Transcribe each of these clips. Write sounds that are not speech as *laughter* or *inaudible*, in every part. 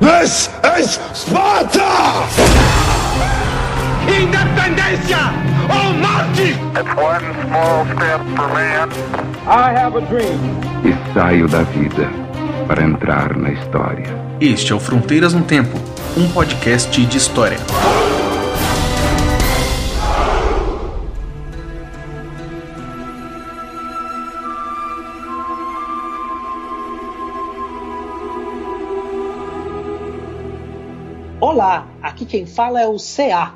This is Sparta! Independencia or morte! It's one small step for man. I have a dream. E saio da vida para entrar na história. Este é o Fronteiras no Tempo, um podcast de história. Aqui quem fala é o CA.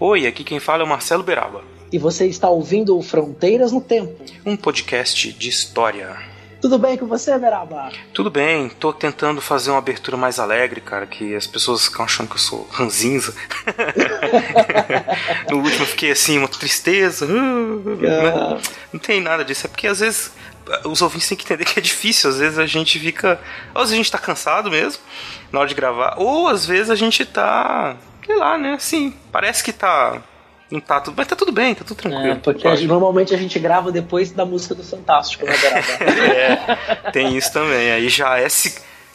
Oi, aqui quem fala é o Marcelo Beraba. E você está ouvindo o Fronteiras no Tempo. Um podcast de história. Tudo bem com você, Beraba? Tudo bem, tô tentando fazer uma abertura mais alegre, cara, que as pessoas ficam achando que eu sou ranzinza. *laughs* no último eu fiquei assim, uma tristeza. Né? Não tem nada disso, é porque às vezes os ouvintes têm que entender que é difícil, às vezes a gente fica. Ou às vezes a gente tá cansado mesmo na hora de gravar, ou às vezes a gente tá. sei lá, né? Assim, parece que tá não tá tudo, mas tá tudo bem, tá tudo tranquilo. É, porque a gente, normalmente a gente grava depois da música do Fantástico, né, *laughs* é, tem isso também. Aí já é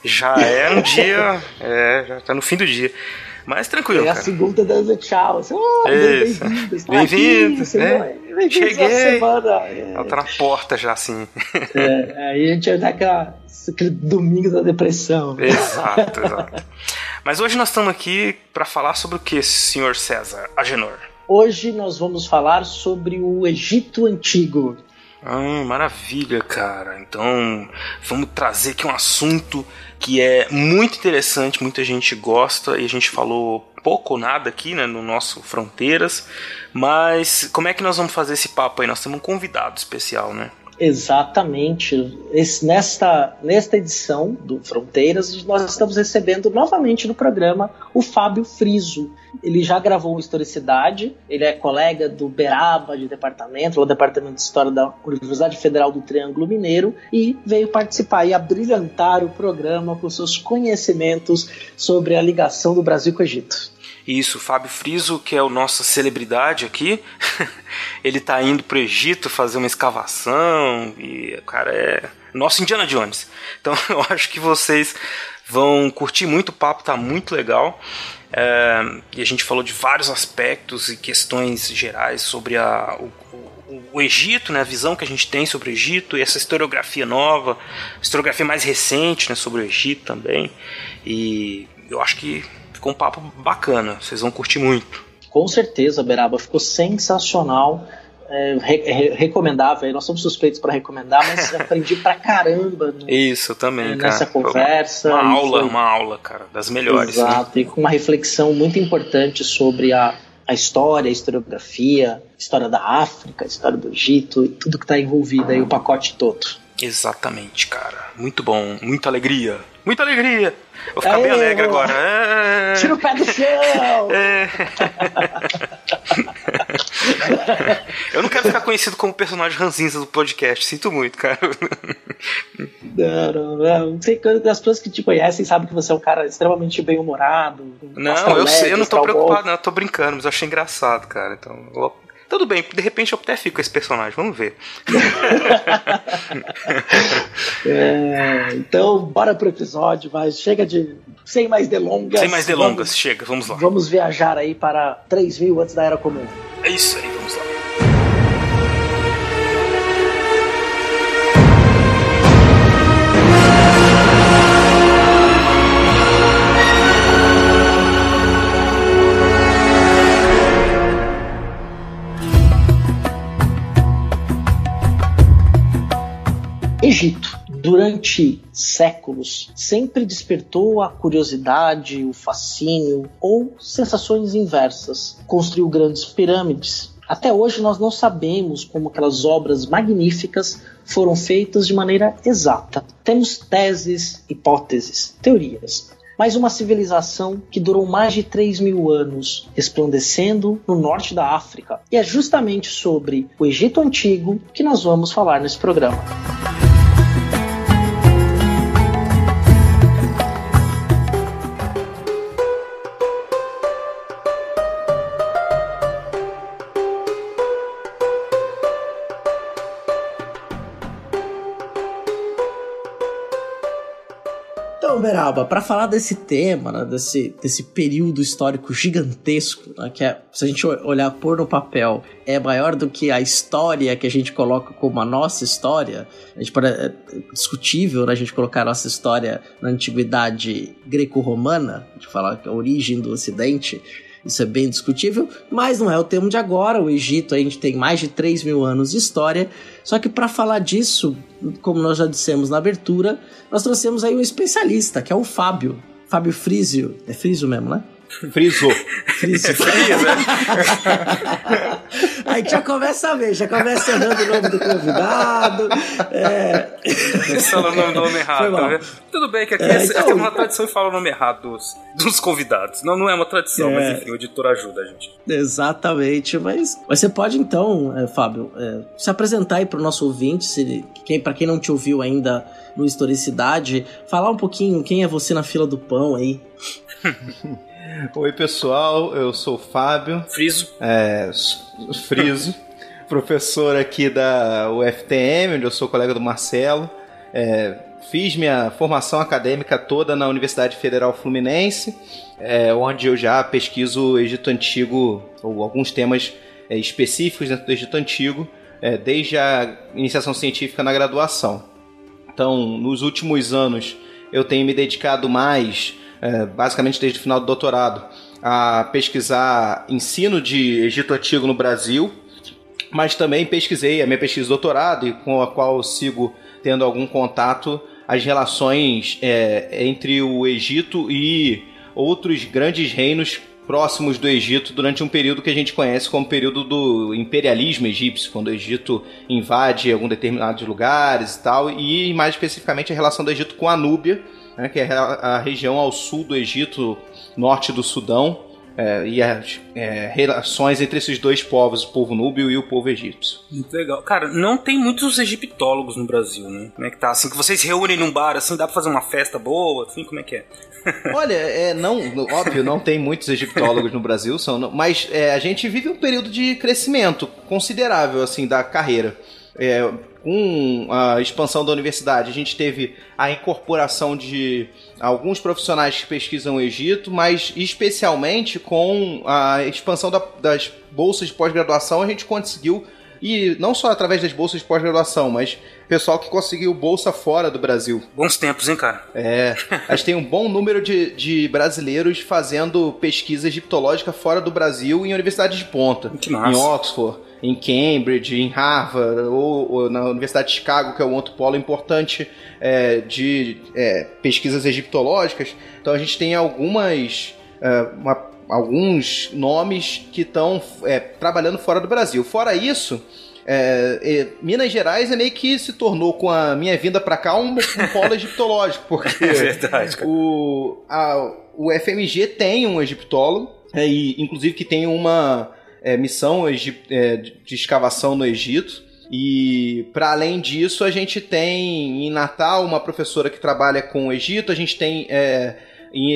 já é um dia, é, já tá no fim do dia. Mas tranquilo. É a segunda dando tchau. Assim, oh, bem-vindos. Bem-vindos. Né? Bem Cheguei. Semana. É. Ela tá na porta já, assim. É, aí a gente vai dar aquela, aquele domingo da depressão. Exato, *laughs* exato. Mas hoje nós estamos aqui para falar sobre o que, senhor César Agenor? Hoje nós vamos falar sobre o Egito Antigo. Ah, maravilha, cara. Então, vamos trazer aqui um assunto que é muito interessante, muita gente gosta e a gente falou pouco ou nada aqui, né, no nosso Fronteiras. Mas como é que nós vamos fazer esse papo aí? Nós temos um convidado especial, né? Exatamente. Esse, nesta, nesta edição do Fronteiras, nós estamos recebendo novamente no programa o Fábio Friso. Ele já gravou Historicidade, ele é colega do Beraba de departamento, do Departamento de História da Universidade Federal do Triângulo Mineiro, e veio participar e abrilhantar o programa com seus conhecimentos sobre a ligação do Brasil com o Egito. Isso, Fábio Friso, que é o nossa celebridade aqui, *laughs* ele tá indo pro Egito fazer uma escavação e, cara, é nosso Indiana Jones. Então *laughs* eu acho que vocês vão curtir muito o papo, tá muito legal. É, e a gente falou de vários aspectos e questões gerais sobre a, o, o, o, Egito, né, a visão que a gente tem sobre o Egito e essa historiografia nova, historiografia mais recente né, sobre o Egito também. E eu acho que ficou um papo bacana, vocês vão curtir muito. Com certeza, Beraba, ficou sensacional. É, re, re, recomendável, nós somos suspeitos para recomendar, mas *laughs* aprendi pra caramba no, Isso também, nessa cara. conversa. Uma aula, foi... uma aula, cara, das melhores. Exato, né? e com uma reflexão muito importante sobre a, a história, a historiografia, a história da África, a história do Egito e tudo que está envolvido aí, o pacote todo. Exatamente, cara. Muito bom, muita alegria. Muita alegria! Vou ficar Aê, bem alegre agora. É... Tira o pé do chão! *laughs* É... *laughs* Eu não quero ficar conhecido como personagem ranzinza do podcast. Sinto muito, cara. Não, não, não. as pessoas que te conhecem sabem que você é um cara extremamente bem-humorado. Não, eu sei, eu não tô preocupado, não. Eu tô brincando, mas eu achei engraçado, cara. Então, eu tudo bem, de repente eu até fico com esse personagem, vamos ver. *laughs* é, então, bora pro episódio, mas chega de. Sem mais delongas. Sem mais delongas, vamos, chega, vamos lá. Vamos viajar aí para 3 mil antes da Era Comum. É isso aí, vamos lá. Durante séculos, sempre despertou a curiosidade, o fascínio ou sensações inversas. Construiu grandes pirâmides. Até hoje nós não sabemos como aquelas obras magníficas foram feitas de maneira exata. Temos teses, hipóteses, teorias mas uma civilização que durou mais de 3 mil anos, resplandecendo no norte da África. E é justamente sobre o Egito Antigo que nós vamos falar nesse programa. Beraba, para falar desse tema, né, desse, desse período histórico gigantesco, né, que é, se a gente olhar por no papel, é maior do que a história que a gente coloca como a nossa história, a gente pode, é discutível né, a gente colocar a nossa história na antiguidade greco-romana, de falar que a origem do Ocidente, isso é bem discutível, mas não é o tema de agora. O Egito a gente tem mais de 3 mil anos de história. Só que para falar disso, como nós já dissemos na abertura, nós trouxemos aí um especialista, que é o Fábio. Fábio Frizio. É Frizio mesmo, né? Frisou. Frizio. *laughs* Aí já começa a ver, já começa errando o nome do convidado. É... Falando o nome do homem errado, tá? Tudo bem que aqui é, então... tem uma tradição de falar o nome errado dos, dos convidados. Não, não é uma tradição, é... mas enfim, o editor ajuda a gente. Exatamente, mas, mas você pode então, é, Fábio, é, se apresentar aí para o nosso ouvinte, se, quem, para quem não te ouviu ainda no Historicidade, falar um pouquinho quem é você na fila do pão aí. *laughs* Oi, pessoal, eu sou o Fábio. Friso. É, Friso. *laughs* professor aqui da UFTM, onde eu sou colega do Marcelo. É, fiz minha formação acadêmica toda na Universidade Federal Fluminense, é, onde eu já pesquiso Egito Antigo, ou alguns temas é, específicos dentro do Egito Antigo, é, desde a iniciação científica na graduação. Então, nos últimos anos, eu tenho me dedicado mais é, basicamente desde o final do doutorado, a pesquisar ensino de Egito Antigo no Brasil, mas também pesquisei a minha pesquisa de doutorado e com a qual sigo tendo algum contato as relações é, entre o Egito e outros grandes reinos próximos do Egito durante um período que a gente conhece como período do imperialismo egípcio, quando o Egito invade algum determinados lugares e tal, e mais especificamente a relação do Egito com a Núbia, né, que é a, região ao sul do Egito, norte do Sudão, é, e as é, relações entre esses dois povos, o povo núbio e o povo egípcio. Muito legal. Cara, não tem muitos egiptólogos no Brasil, né? Como é que tá? Assim, que vocês reúnem num bar, assim, dá pra fazer uma festa boa, assim, como é que é? *laughs* Olha, é, não, óbvio, não tem muitos egiptólogos no Brasil, são, mas é, a gente vive um período de crescimento considerável, assim, da carreira. É, com a expansão da universidade, a gente teve a incorporação de alguns profissionais que pesquisam o Egito, mas especialmente com a expansão da, das bolsas de pós-graduação, a gente conseguiu, e não só através das bolsas de pós-graduação, mas pessoal que conseguiu bolsa fora do Brasil. Bons tempos, hein, cara? É. A gente tem um bom número de, de brasileiros fazendo pesquisa egiptológica fora do Brasil em universidades de ponta. Que massa. Em Oxford em Cambridge, em Harvard, ou, ou, na Universidade de Chicago, que é um outro polo importante é, de é, pesquisas egiptológicas. Então a gente tem algumas. É, uma, alguns nomes que estão é, trabalhando fora do Brasil. Fora isso. É, Minas Gerais é meio que se tornou com a minha vinda para cá um, um polo egiptológico, porque *laughs* é verdade, o, a, o FMG tem um egiptólogo, é, e, inclusive que tem uma é, missão é, de escavação no Egito. E para além disso, a gente tem em Natal uma professora que trabalha com o Egito, a gente tem é,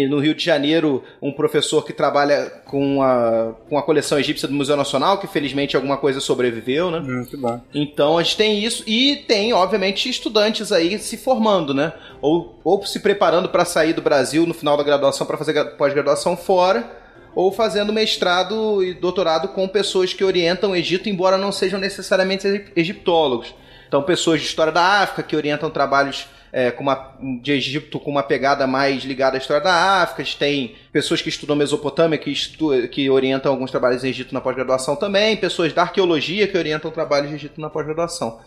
no Rio de Janeiro um professor que trabalha com a, com a coleção egípcia do Museu Nacional, que felizmente alguma coisa sobreviveu, né? Hum, que bom. Então a gente tem isso e tem, obviamente, estudantes aí se formando, né? Ou, ou se preparando para sair do Brasil no final da graduação para fazer pós-graduação fora ou fazendo mestrado e doutorado com pessoas que orientam o Egito, embora não sejam necessariamente egiptólogos. Então, pessoas de história da África que orientam trabalhos é, com uma, de Egito com uma pegada mais ligada à história da África. Tem pessoas que estudam Mesopotâmia que, estu, que orientam alguns trabalhos em Egito na pós-graduação também. Pessoas da arqueologia que orientam trabalhos de Egito na pós-graduação.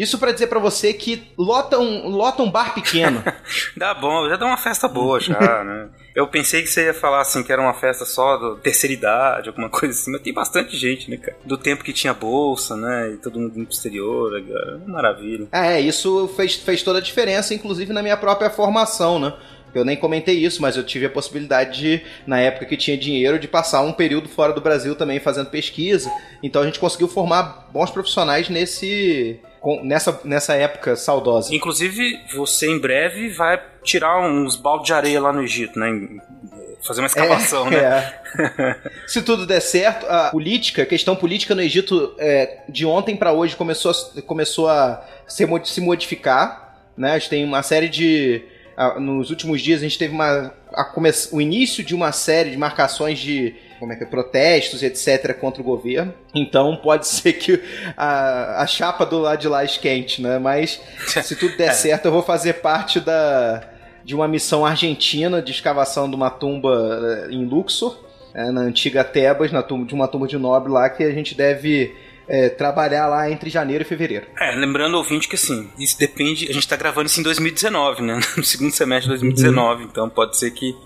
Isso para dizer para você que lota um, lota um bar pequeno. *laughs* dá bom, já dá uma festa boa já, *laughs* né? Eu pensei que você ia falar assim que era uma festa só da terceira idade, alguma coisa assim, mas tem bastante gente, né, cara? Do tempo que tinha bolsa, né? E todo mundo no exterior, cara. Maravilha. É, isso fez, fez toda a diferença, inclusive na minha própria formação, né? Eu nem comentei isso, mas eu tive a possibilidade de, na época que tinha dinheiro, de passar um período fora do Brasil também fazendo pesquisa. Então a gente conseguiu formar bons profissionais nesse, nessa, nessa época saudosa. Inclusive, você em breve vai tirar uns baldes de areia lá no Egito, né? Fazer uma escavação, é, né? É. *laughs* Se tudo der certo, a política, a questão política no Egito é, de ontem para hoje começou a, começou a se, se modificar. Né? A gente tem uma série de nos últimos dias a gente teve uma, come, o início de uma série de marcações de como é que é, protestos, etc., contra o governo. Então pode *laughs* ser que a, a chapa do lado de lá esquente, né? Mas se tudo der *laughs* é. certo, eu vou fazer parte da, de uma missão argentina de escavação de uma tumba eh, em Luxor, é, na antiga Tebas, na tumba, de uma tumba de nobre lá, que a gente deve é, trabalhar lá entre janeiro e fevereiro. É, lembrando ouvinte que assim, isso depende. A gente tá gravando isso em 2019, né? *laughs* No segundo semestre de 2019, uhum. então pode ser que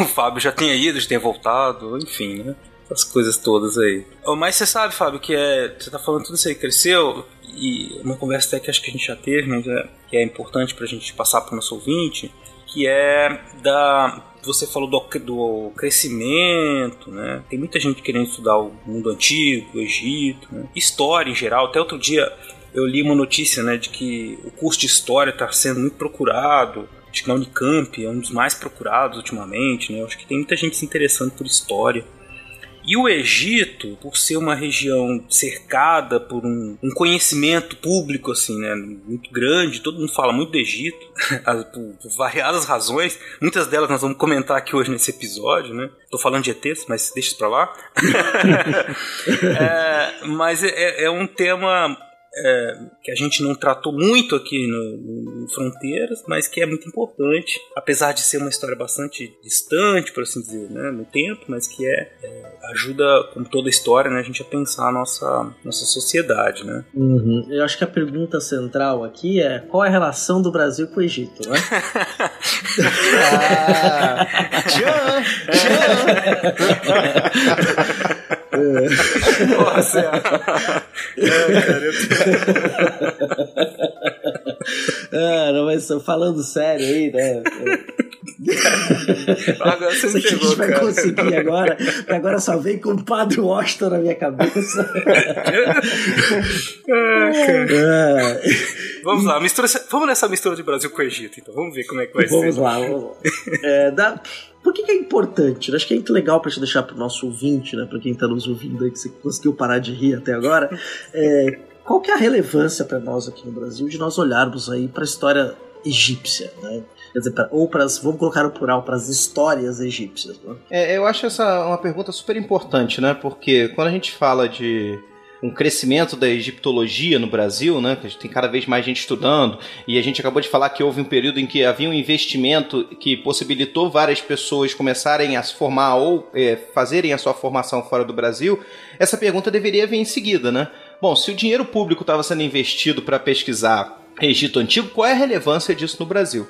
o Fábio já tenha ido, já tenha voltado, enfim, né? As coisas todas aí. Mas você sabe, Fábio, que é. Você tá falando tudo isso aí, cresceu, e uma conversa até que acho que a gente já teve, mas é, que é importante pra gente passar pro nosso ouvinte, que é da você falou do, do crescimento, né? Tem muita gente querendo estudar o mundo antigo, o Egito, né? história em geral. Até outro dia eu li uma notícia, né, de que o curso de história está sendo muito procurado. Acho que na Unicamp é um dos mais procurados ultimamente, né? Acho que tem muita gente se interessando por história. E o Egito, por ser uma região cercada por um, um, conhecimento público assim, né, muito grande, todo mundo fala muito do Egito, *laughs* por, variadas razões, muitas delas nós vamos comentar aqui hoje nesse episódio, né? Tô falando de ETs, mas deixa isso pra lá. *laughs* é, mas é, é um tema é, que a gente não tratou muito aqui no, no, Fronteiras, mas que é muito importante, apesar de ser uma história bastante distante, por assim dizer, né, no tempo, mas que é, é ajuda, como toda história, né, a gente a pensar a nossa, nossa sociedade, né. Uhum. Eu acho que a pergunta central aqui é qual é a relação do Brasil com o Egito, né? ah, tchan, tchan. *laughs* Nossa, é, cara, eu ah, não, mas falando sério aí, né? *laughs* Agora você que pegou, a gente vai cara. conseguir agora, agora só vem com o Padre Washington na minha cabeça. *laughs* ah, vamos lá, mistura, vamos nessa mistura de Brasil com o Egito, então vamos ver como é que vai vamos ser. Lá, vamos lá, é, dá, por que, que, é importante? Acho que é muito legal pra gente deixar pro nosso ouvinte, né? Pra quem tá nos ouvindo aí, que você conseguiu parar de rir até agora. É, qual que é a relevância para nós aqui no Brasil de nós olharmos aí para a história egípcia, né? Quer dizer, pra, ou para vamos colocar o plural, para as histórias egípcias. Né? É, eu acho essa uma pergunta super importante, né? Porque quando a gente fala de um crescimento da egiptologia no Brasil, né? Que tem cada vez mais gente estudando, e a gente acabou de falar que houve um período em que havia um investimento que possibilitou várias pessoas começarem a se formar ou é, fazerem a sua formação fora do Brasil. Essa pergunta deveria vir em seguida, né? Bom, se o dinheiro público estava sendo investido para pesquisar Egito Antigo, qual é a relevância disso no Brasil?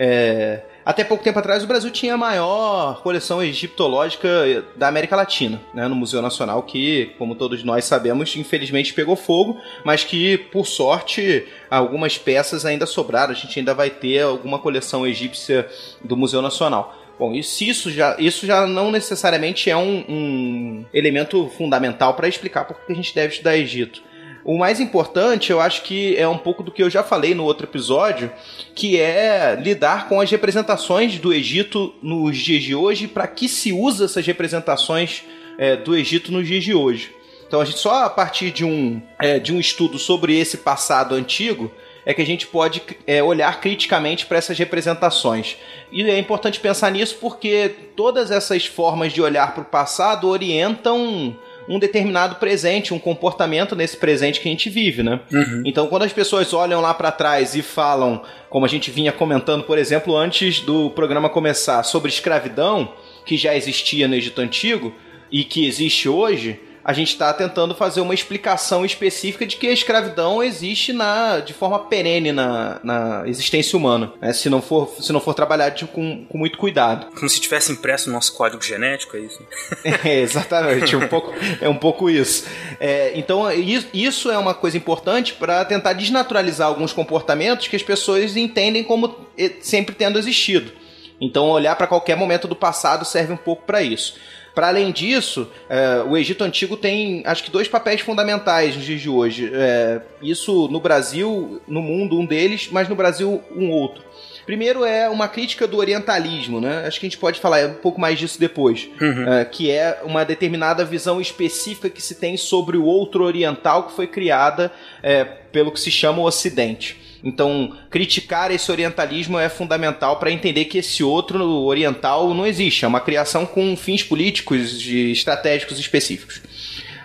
É, até pouco tempo atrás, o Brasil tinha a maior coleção egiptológica da América Latina, né, no Museu Nacional, que, como todos nós sabemos, infelizmente pegou fogo, mas que, por sorte, algumas peças ainda sobraram. A gente ainda vai ter alguma coleção egípcia do Museu Nacional. Bom, isso, isso, já, isso já não necessariamente é um, um elemento fundamental para explicar por que a gente deve estudar Egito. O mais importante, eu acho que é um pouco do que eu já falei no outro episódio, que é lidar com as representações do Egito nos dias de hoje, para que se usa essas representações é, do Egito nos dias de hoje. Então a gente só a partir de um, é, de um estudo sobre esse passado antigo é que a gente pode é, olhar criticamente para essas representações. E é importante pensar nisso porque todas essas formas de olhar para o passado orientam um determinado presente, um comportamento nesse presente que a gente vive, né? Uhum. Então, quando as pessoas olham lá para trás e falam, como a gente vinha comentando, por exemplo, antes do programa começar, sobre escravidão, que já existia no Egito Antigo e que existe hoje, a gente está tentando fazer uma explicação específica de que a escravidão existe na, de forma perene na, na existência humana, né? se, não for, se não for trabalhado com, com muito cuidado. *laughs* Como se tivesse impresso no nosso código genético, é isso? *laughs* é, exatamente, um pouco, é um pouco isso. É, então, isso é uma coisa importante para tentar desnaturalizar alguns comportamentos que as pessoas entendem como sempre tendo existido. Então, olhar para qualquer momento do passado serve um pouco para isso. Para além disso, é, o Egito Antigo tem, acho que, dois papéis fundamentais nos dias de hoje. É, isso no Brasil, no mundo, um deles, mas no Brasil, um outro. Primeiro é uma crítica do orientalismo, né? Acho que a gente pode falar um pouco mais disso depois. Uhum. É, que é uma determinada visão específica que se tem sobre o outro oriental que foi criada é, pelo que se chama o Ocidente. Então, criticar esse orientalismo é fundamental para entender que esse outro oriental não existe, é uma criação com fins políticos e estratégicos específicos.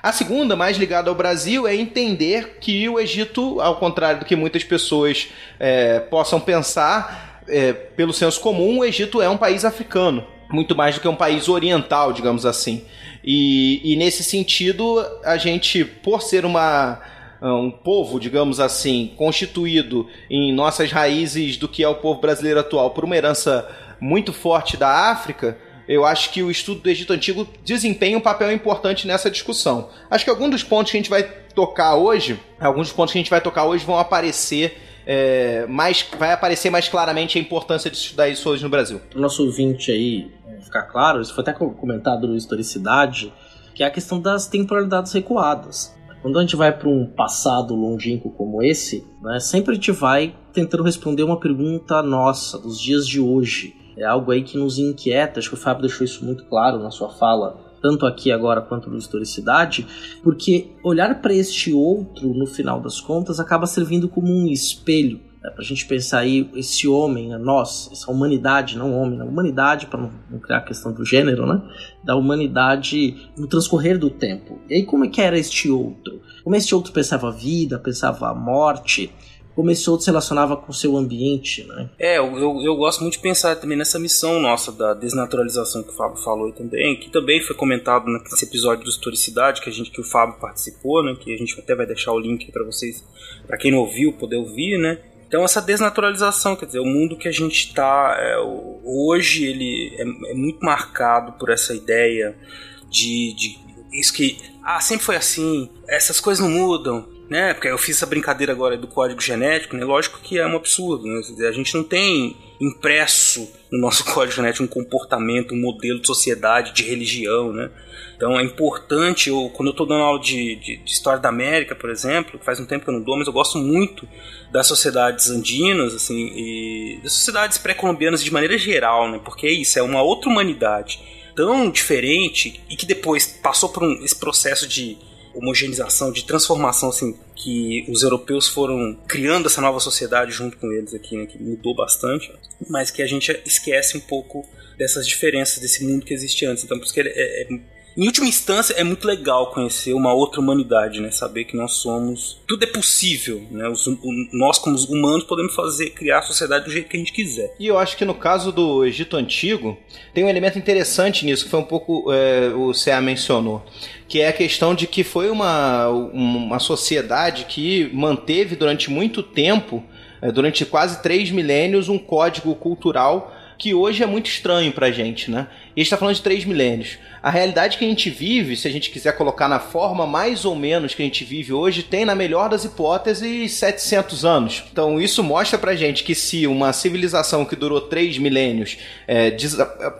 A segunda, mais ligada ao Brasil, é entender que o Egito, ao contrário do que muitas pessoas é, possam pensar, é, pelo senso comum, o Egito é um país africano, muito mais do que um país oriental, digamos assim. E, e nesse sentido, a gente, por ser uma um povo, digamos assim, constituído em nossas raízes do que é o povo brasileiro atual por uma herança muito forte da África, eu acho que o estudo do Egito Antigo desempenha um papel importante nessa discussão. Acho que alguns dos pontos que a gente vai tocar hoje, alguns dos pontos que a gente vai tocar hoje vão aparecer é, mais, vai aparecer mais claramente a importância de estudar isso hoje no Brasil. Para o nosso ouvinte aí ficar claro, isso foi até comentado no Historicidade, que é a questão das temporalidades recuadas. Quando a gente vai para um passado longínquo como esse, né, sempre a gente vai tentando responder uma pergunta nossa, dos dias de hoje. É algo aí que nos inquieta, acho que o Fábio deixou isso muito claro na sua fala, tanto aqui agora quanto no Historicidade, porque olhar para este outro, no final das contas, acaba servindo como um espelho para a gente pensar aí esse homem, né, nós, essa humanidade, não homem, a humanidade, para não, não, criar a questão do gênero, né? Da humanidade no transcorrer do tempo. E aí, como é que era este outro? Como este outro pensava a vida, pensava a morte? Como esse outro se relacionava com o seu ambiente, né? É, eu, eu, eu gosto muito de pensar também nessa missão nossa da desnaturalização que o Fábio falou também, que também foi comentado nesse episódio do Historicidade que a gente que o Fábio participou, né? Que a gente até vai deixar o link para vocês, para quem não ouviu, poder ouvir, né? Então essa desnaturalização, quer dizer, o mundo que a gente está é, hoje ele é, é, muito marcado por essa ideia de, de isso que ah sempre foi assim, essas coisas não mudam, né? Porque eu fiz essa brincadeira agora do código genético, né? Lógico que é um absurdo, né? A gente não tem impresso no nosso *laughs* código genético um comportamento, um modelo de sociedade, de religião, né? Então é importante, eu, quando eu estou dando aula de, de, de, História da América, por exemplo, faz um tempo que eu não dou, mas eu gosto muito das sociedades andinas, assim, e das sociedades pré-colombianas de maneira geral, né? Porque é isso, é uma outra humanidade tão diferente e que depois passou por um, esse processo de homogeneização, de transformação, assim, que os europeus foram criando essa nova sociedade junto com eles aqui, né, que mudou bastante, mas que a gente esquece um pouco dessas diferenças desse mundo que existia antes. Então, por isso que é, é, em última instância, é muito legal conhecer uma outra humanidade, né? Saber que nós somos. Tudo é possível, né? Os, o, nós, como humanos, podemos fazer, criar a sociedade do jeito que a gente quiser. E eu acho que no caso do Egito Antigo, tem um elemento interessante nisso, que foi um pouco é, o CA mencionou, que é a questão de que foi uma, uma sociedade que manteve durante muito tempo, é, durante quase três milênios, um código cultural que hoje é muito estranho pra gente, né? E a gente tá falando de três milênios. A realidade que a gente vive, se a gente quiser colocar na forma mais ou menos que a gente vive hoje, tem, na melhor das hipóteses, 700 anos. Então isso mostra pra gente que se uma civilização que durou três milênios é,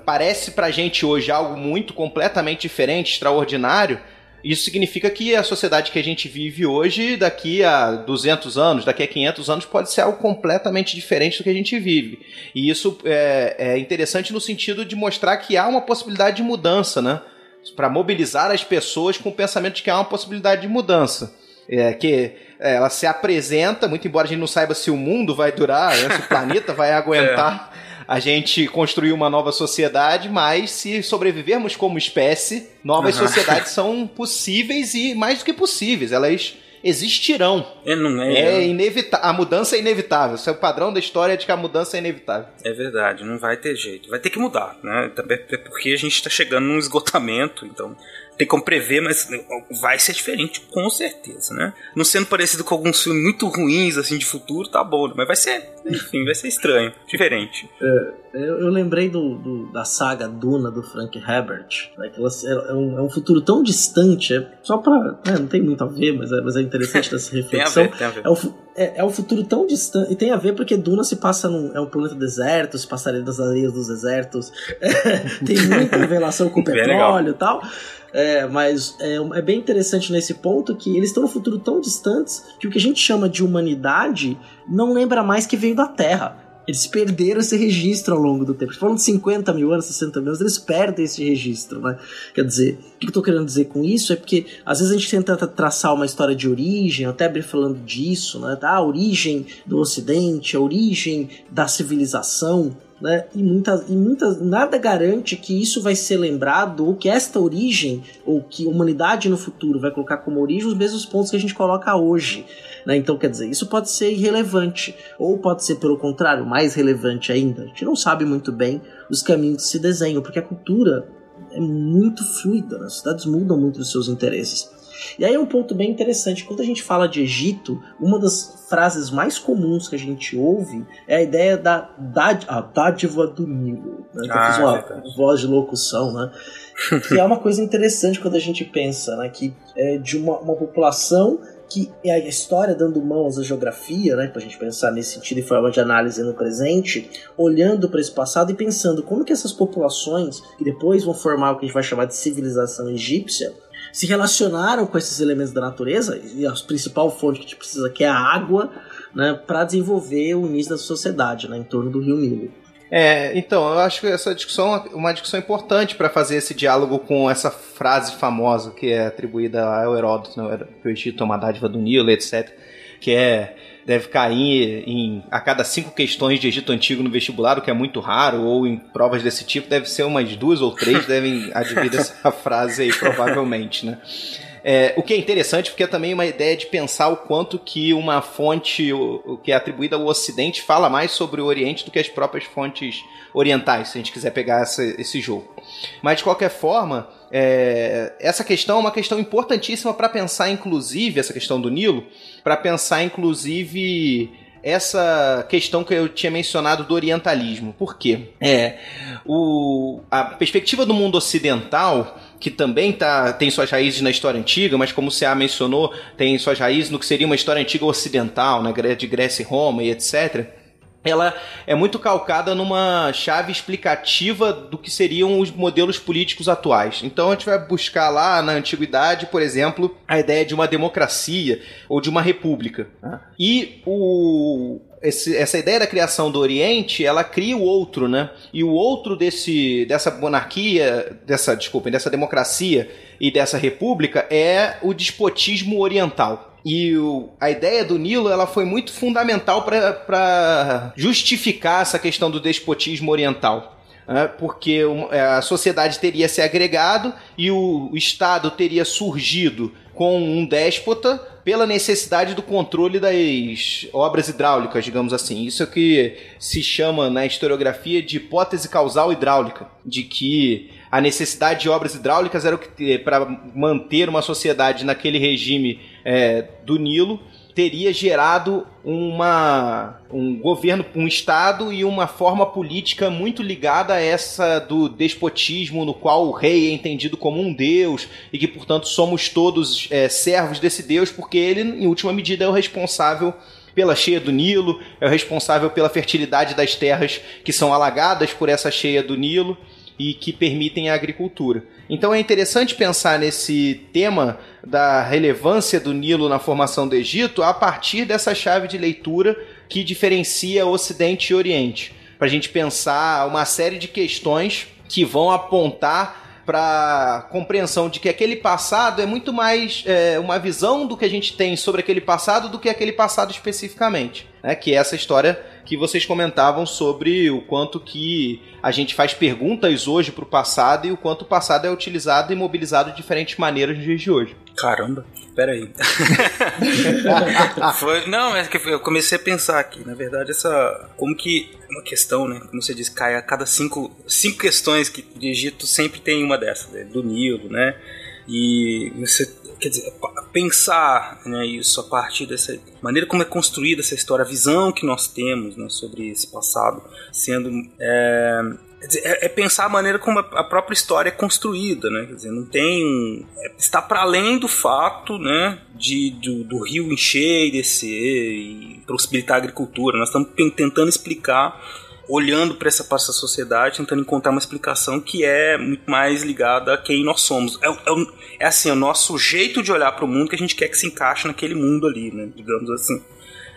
parece pra gente hoje algo muito completamente diferente, extraordinário, isso significa que a sociedade que a gente vive hoje, daqui a 200 anos, daqui a 500 anos, pode ser algo completamente diferente do que a gente vive. E isso é, é interessante no sentido de mostrar que há uma possibilidade de mudança, né? Para mobilizar as pessoas com o pensamento de que há uma possibilidade de mudança. É, que é, ela se apresenta, muito embora a gente não saiba se o mundo vai durar, né, se o planeta vai *laughs* aguentar. A gente construir uma nova sociedade, mas se sobrevivermos como espécie, novas uhum. sociedades são possíveis e mais do que possíveis. Elas existirão. É, não é. É inevitável. A mudança é inevitável. Esse é o padrão da história de que a mudança é inevitável. É verdade, não vai ter jeito. Vai ter que mudar, né? Também é porque a gente está chegando num esgotamento, então tem como prever, mas vai ser diferente, com certeza, né? Não sendo parecido com alguns filmes muito ruins, assim, de futuro, tá bom, mas vai ser, enfim, vai ser estranho, diferente. É, eu, eu, lembrei do, do, da saga Duna do Frank Herbert, né, é, é, um, é um futuro tão distante, é só pra. Né, não tem muito a ver, mas é, mas é interessante *laughs* essa reflexão. tem a ver, tem a ver. É, o, é, é um futuro tão distante, e tem a ver porque Duna se passa num. É um planeta deserto, se passaria das areias dos desertos, *laughs* tem muita *laughs* relação com o petróleo e tal. É, mas é, é, bem interessante nesse ponto que eles estão no futuro tão distantes que o que a gente chama de humanidade não lembra mais que veio da Terra. Eles perderam esse registro ao longo do tempo. Falando de 50 mil anos, 60 mil anos, eles perdem esse registro, né? Quer dizer, o que eu tô querendo dizer com isso é porque às vezes a gente tenta traçar uma história de origem, até abrir falando disso, né? Da origem do Ocidente, a origem da civilização né? E muitas, e muitas, nada garante que isso vai ser lembrado ou que esta origem ou que a humanidade no futuro vai colocar como origem os mesmos pontos que a gente coloca hoje. Né? Então, quer dizer, isso pode ser irrelevante ou pode ser, pelo contrário, mais relevante ainda. A gente não sabe muito bem os caminhos que se desenham, porque a cultura é muito fluida, né? as cidades mudam muito os seus interesses. E aí é um ponto bem interessante. Quando a gente fala de Egito, uma das frases mais comuns que a gente ouve é a ideia da dádiva do Nilo. Né? Ah, eu fiz uma é voz de locução, né? *laughs* que é uma coisa interessante quando a gente pensa, né? Que é de uma, uma população que é a história dando mãos à geografia, né, para a gente pensar nesse sentido em forma de análise no presente, olhando para esse passado e pensando como que essas populações, que depois vão formar o que a gente vai chamar de civilização egípcia, se relacionaram com esses elementos da natureza, e a principal fonte que a gente precisa, que é a água, né, para desenvolver o início da sociedade né, em torno do rio Nilo. É, então, eu acho que essa discussão é uma discussão importante para fazer esse diálogo com essa frase famosa que é atribuída ao Heródoto, né, que o Egito é uma dádiva do Nilo, etc. Que é deve cair em a cada cinco questões de Egito Antigo no vestibular, o que é muito raro, ou em provas desse tipo, deve ser umas duas ou três devem *laughs* advir essa frase aí, provavelmente, né? É, o que é interessante porque é também uma ideia de pensar o quanto que uma fonte o, o, que é atribuída ao Ocidente fala mais sobre o Oriente do que as próprias fontes orientais, se a gente quiser pegar essa, esse jogo. Mas de qualquer forma, é, essa questão é uma questão importantíssima para pensar, inclusive, essa questão do Nilo, para pensar, inclusive, essa questão que eu tinha mencionado do orientalismo. Por quê? É, o, a perspectiva do mundo ocidental que também tá, tem suas raízes na história antiga, mas como o CA mencionou, tem suas raízes no que seria uma história antiga ocidental, né, de Grécia e Roma e etc ela é muito calcada numa chave explicativa do que seriam os modelos políticos atuais. Então a gente vai buscar lá na antiguidade, por exemplo, a ideia de uma democracia ou de uma república. Né? E o, esse, essa ideia da criação do Oriente, ela cria o outro, né? E o outro desse, dessa monarquia, dessa, desculpem, dessa democracia e dessa república é o despotismo oriental. E o, a ideia do Nilo ela foi muito fundamental para justificar essa questão do despotismo oriental. Né? porque é, a sociedade teria se agregado e o, o Estado teria surgido com um déspota pela necessidade do controle das obras hidráulicas, digamos assim. Isso é que se chama na historiografia de hipótese causal hidráulica, de que a necessidade de obras hidráulicas era o que para manter uma sociedade naquele regime é, do Nilo teria gerado uma, um governo, um Estado e uma forma política muito ligada a essa do despotismo, no qual o rei é entendido como um deus e que, portanto, somos todos é, servos desse deus, porque ele, em última medida, é o responsável pela cheia do Nilo, é o responsável pela fertilidade das terras que são alagadas por essa cheia do Nilo e que permitem a agricultura. Então é interessante pensar nesse tema da relevância do Nilo na formação do Egito a partir dessa chave de leitura que diferencia Ocidente e Oriente. Para a gente pensar uma série de questões que vão apontar para compreensão de que aquele passado é muito mais é, uma visão do que a gente tem sobre aquele passado do que aquele passado especificamente, né? Que é essa história que vocês comentavam sobre o quanto que a gente faz perguntas hoje para o passado e o quanto o passado é utilizado e mobilizado de diferentes maneiras nos dias de hoje. Caramba, peraí. *laughs* Foi, não, é que eu comecei a pensar aqui, na verdade, essa. Como que. Uma questão, né? Como você disse, cai a cada cinco, cinco questões que de Egito sempre tem uma dessas, né, do Nilo, né? E você quer dizer, pensar né, isso a partir dessa maneira como é construída essa história, a visão que nós temos né, sobre esse passado, sendo é, é, pensar a maneira como a própria história é construída, né? Quer dizer, não tem é, está para além do fato, né, de do, do rio encher e descer e possibilitar a agricultura. Nós estamos tentando explicar olhando para essa, essa sociedade, tentando encontrar uma explicação que é muito mais ligada a quem nós somos. É, é, é assim, o nosso jeito de olhar para o mundo que a gente quer que se encaixe naquele mundo ali, né? Digamos assim.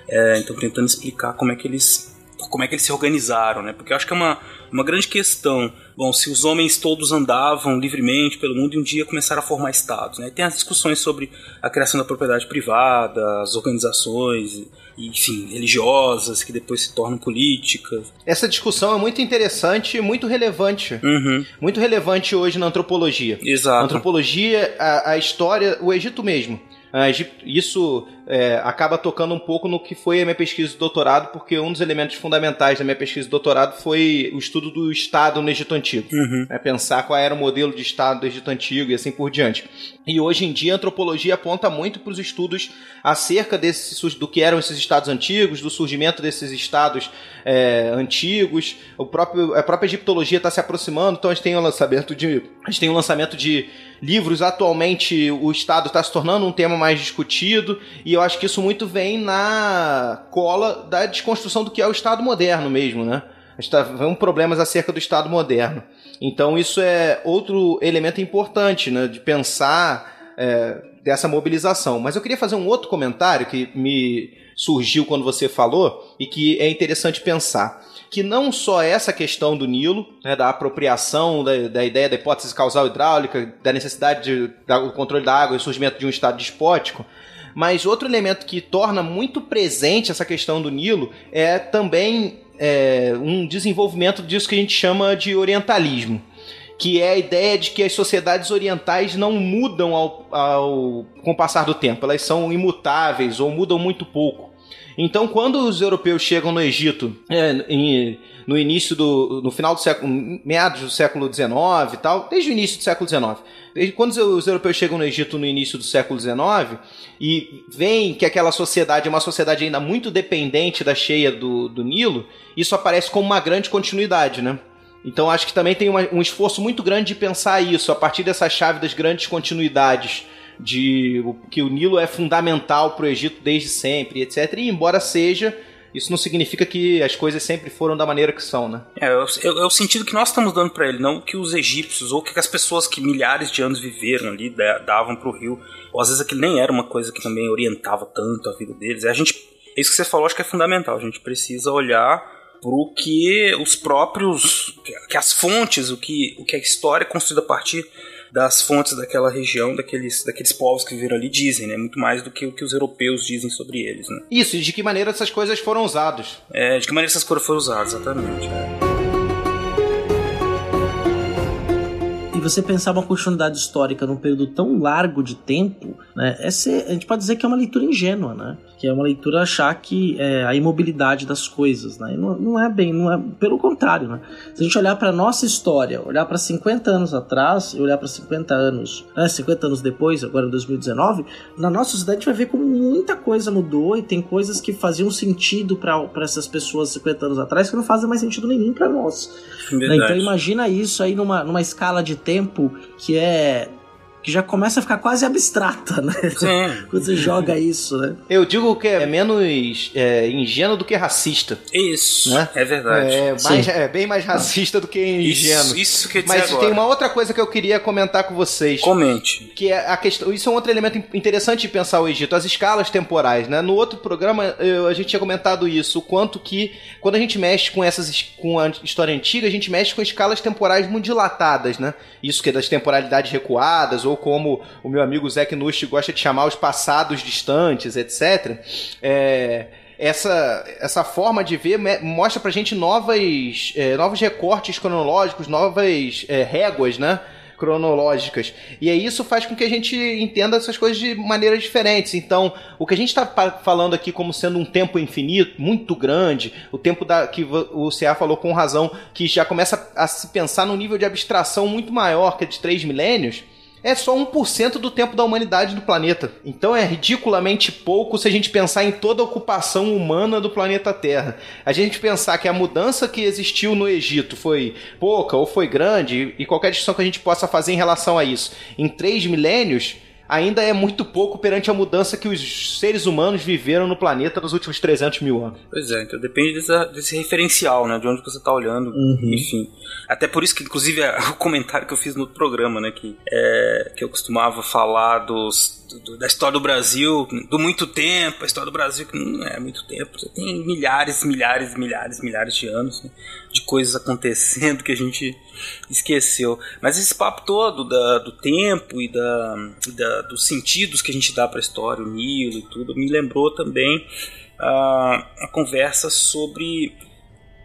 É, então, tentando explicar como é que eles como é que eles se organizaram, né? Porque eu acho que é uma, uma grande questão. Bom, se os homens todos andavam livremente pelo mundo e um dia começaram a formar estados, né? Tem as discussões sobre a criação da propriedade privada, as organizações, enfim, religiosas que depois se tornam políticas. Essa discussão é muito interessante e muito relevante. Uhum. Muito relevante hoje na antropologia. Exato. Na antropologia, a, a história, o Egito mesmo. Ah, Isso é, acaba tocando um pouco no que foi a minha pesquisa de doutorado, porque um dos elementos fundamentais da minha pesquisa de doutorado foi o estudo do Estado no Egito Antigo. Uhum. É pensar qual era o modelo de Estado do Egito Antigo e assim por diante. E hoje em dia a antropologia aponta muito para os estudos acerca desses, do que eram esses Estados antigos, do surgimento desses Estados é, antigos. O próprio, a própria egiptologia está se aproximando, então a gente tem o lançamento de, a gente tem o lançamento de livros. Atualmente o Estado está se tornando um tema mais discutido e eu acho que isso muito vem na cola da desconstrução do que é o Estado moderno mesmo, né? A gente está vendo problemas acerca do Estado moderno. Então isso é outro elemento importante, né? De pensar é, dessa mobilização. Mas eu queria fazer um outro comentário que me surgiu quando você falou e que é interessante pensar. Que não só essa questão do Nilo, né, da apropriação da, da, ideia da hipótese causal hidráulica, da necessidade de, do controle da água e surgimento de um estado despótico, mas outro elemento que torna muito presente essa questão do Nilo é também é, um desenvolvimento disso que a gente chama de orientalismo que é a ideia de que as sociedades orientais não mudam ao, ao, com o passar do tempo, elas são imutáveis ou mudam muito pouco. Então, quando os europeus chegam no Egito, é, em, no início do. no final do século. meados do século XIX e tal, desde o início do século XIX. Quando os europeus chegam no Egito no início do século XIX e veem que aquela sociedade é uma sociedade ainda muito dependente da cheia do, do Nilo, isso aparece como uma grande continuidade, né? Então acho que também tem uma, um esforço muito grande de pensar isso, a partir dessa chave das grandes continuidades, de que o Nilo é fundamental para o Egito desde sempre, etc. E embora seja, isso não significa que as coisas sempre foram da maneira que são, né? É, é, é o sentido que nós estamos dando para ele, não que os egípcios ou que as pessoas que milhares de anos viveram ali davam para o rio, ou às vezes aquilo nem era uma coisa que também orientava tanto a vida deles. É, a gente, isso que você falou, acho que é fundamental. A gente precisa olhar pro que os próprios que as fontes, o que o que a história é construída a partir das fontes daquela região, daqueles, daqueles povos que viveram ali dizem, né? Muito mais do que o que os europeus dizem sobre eles, né? Isso, e de que maneira essas coisas foram usadas. É, de que maneira essas coisas foram usadas, exatamente. É. você pensar uma continuidade histórica num período tão largo de tempo, né? É ser, a gente pode dizer que é uma leitura ingênua, né? que é uma leitura achar que é a imobilidade das coisas, né? Não, não é bem, não é pelo contrário, né? Se a gente olhar para nossa história, olhar para 50 anos atrás e olhar para 50 anos, né, 50 anos depois, agora em 2019, na nossa sociedade a gente vai ver como muita coisa mudou e tem coisas que faziam sentido para essas pessoas 50 anos atrás que não fazem mais sentido nenhum para nós. Né? Então imagina isso aí numa, numa escala de tempo que é que já começa a ficar quase abstrata, né? Sim. *laughs* Quando você joga isso, né? Eu digo que é menos é, ingênuo do que racista. Isso, né? é verdade. É, mais, é, bem mais racista do que ingênuo. Isso, isso que eu Mas agora. tem uma outra coisa que eu queria comentar com vocês. Comente. Que é a questão. Isso é um outro elemento interessante de pensar o Egito, as escalas temporais, né? No outro programa eu, a gente tinha comentado isso, o quanto que quando a gente mexe com essas com a história antiga, a gente mexe com escalas temporais muito dilatadas, né? Isso que é das temporalidades recuadas ou como o meu amigo Zack Nush gosta de chamar os passados distantes, etc. É, essa, essa forma de ver mostra pra gente novas, é, novos recortes cronológicos, novas é, réguas, né? cronológicas. E aí isso faz com que a gente entenda essas coisas de maneiras diferentes. Então, o que a gente está falando aqui como sendo um tempo infinito, muito grande, o tempo da, que o CA falou com razão, que já começa a se pensar num nível de abstração muito maior, que é de três milênios, é só 1% do tempo da humanidade do planeta. Então é ridiculamente pouco se a gente pensar em toda a ocupação humana do planeta Terra. A gente pensar que a mudança que existiu no Egito foi pouca ou foi grande, e qualquer discussão que a gente possa fazer em relação a isso, em três milênios, ainda é muito pouco perante a mudança que os seres humanos viveram no planeta nos últimos 300 mil anos. Pois é, então depende dessa, desse referencial, né? De onde você está olhando, uhum. enfim. Até por isso que, inclusive, *laughs* é o comentário que eu fiz no outro programa, né? Que, é, que eu costumava falar dos, do, da história do Brasil, do muito tempo, a história do Brasil que não é muito tempo, você tem milhares, milhares, milhares, milhares de anos né, de coisas acontecendo que a gente esqueceu. Mas esse papo todo da, do tempo e da, da, dos sentidos que a gente dá para a história, o Nilo e tudo, me lembrou também a, a conversa sobre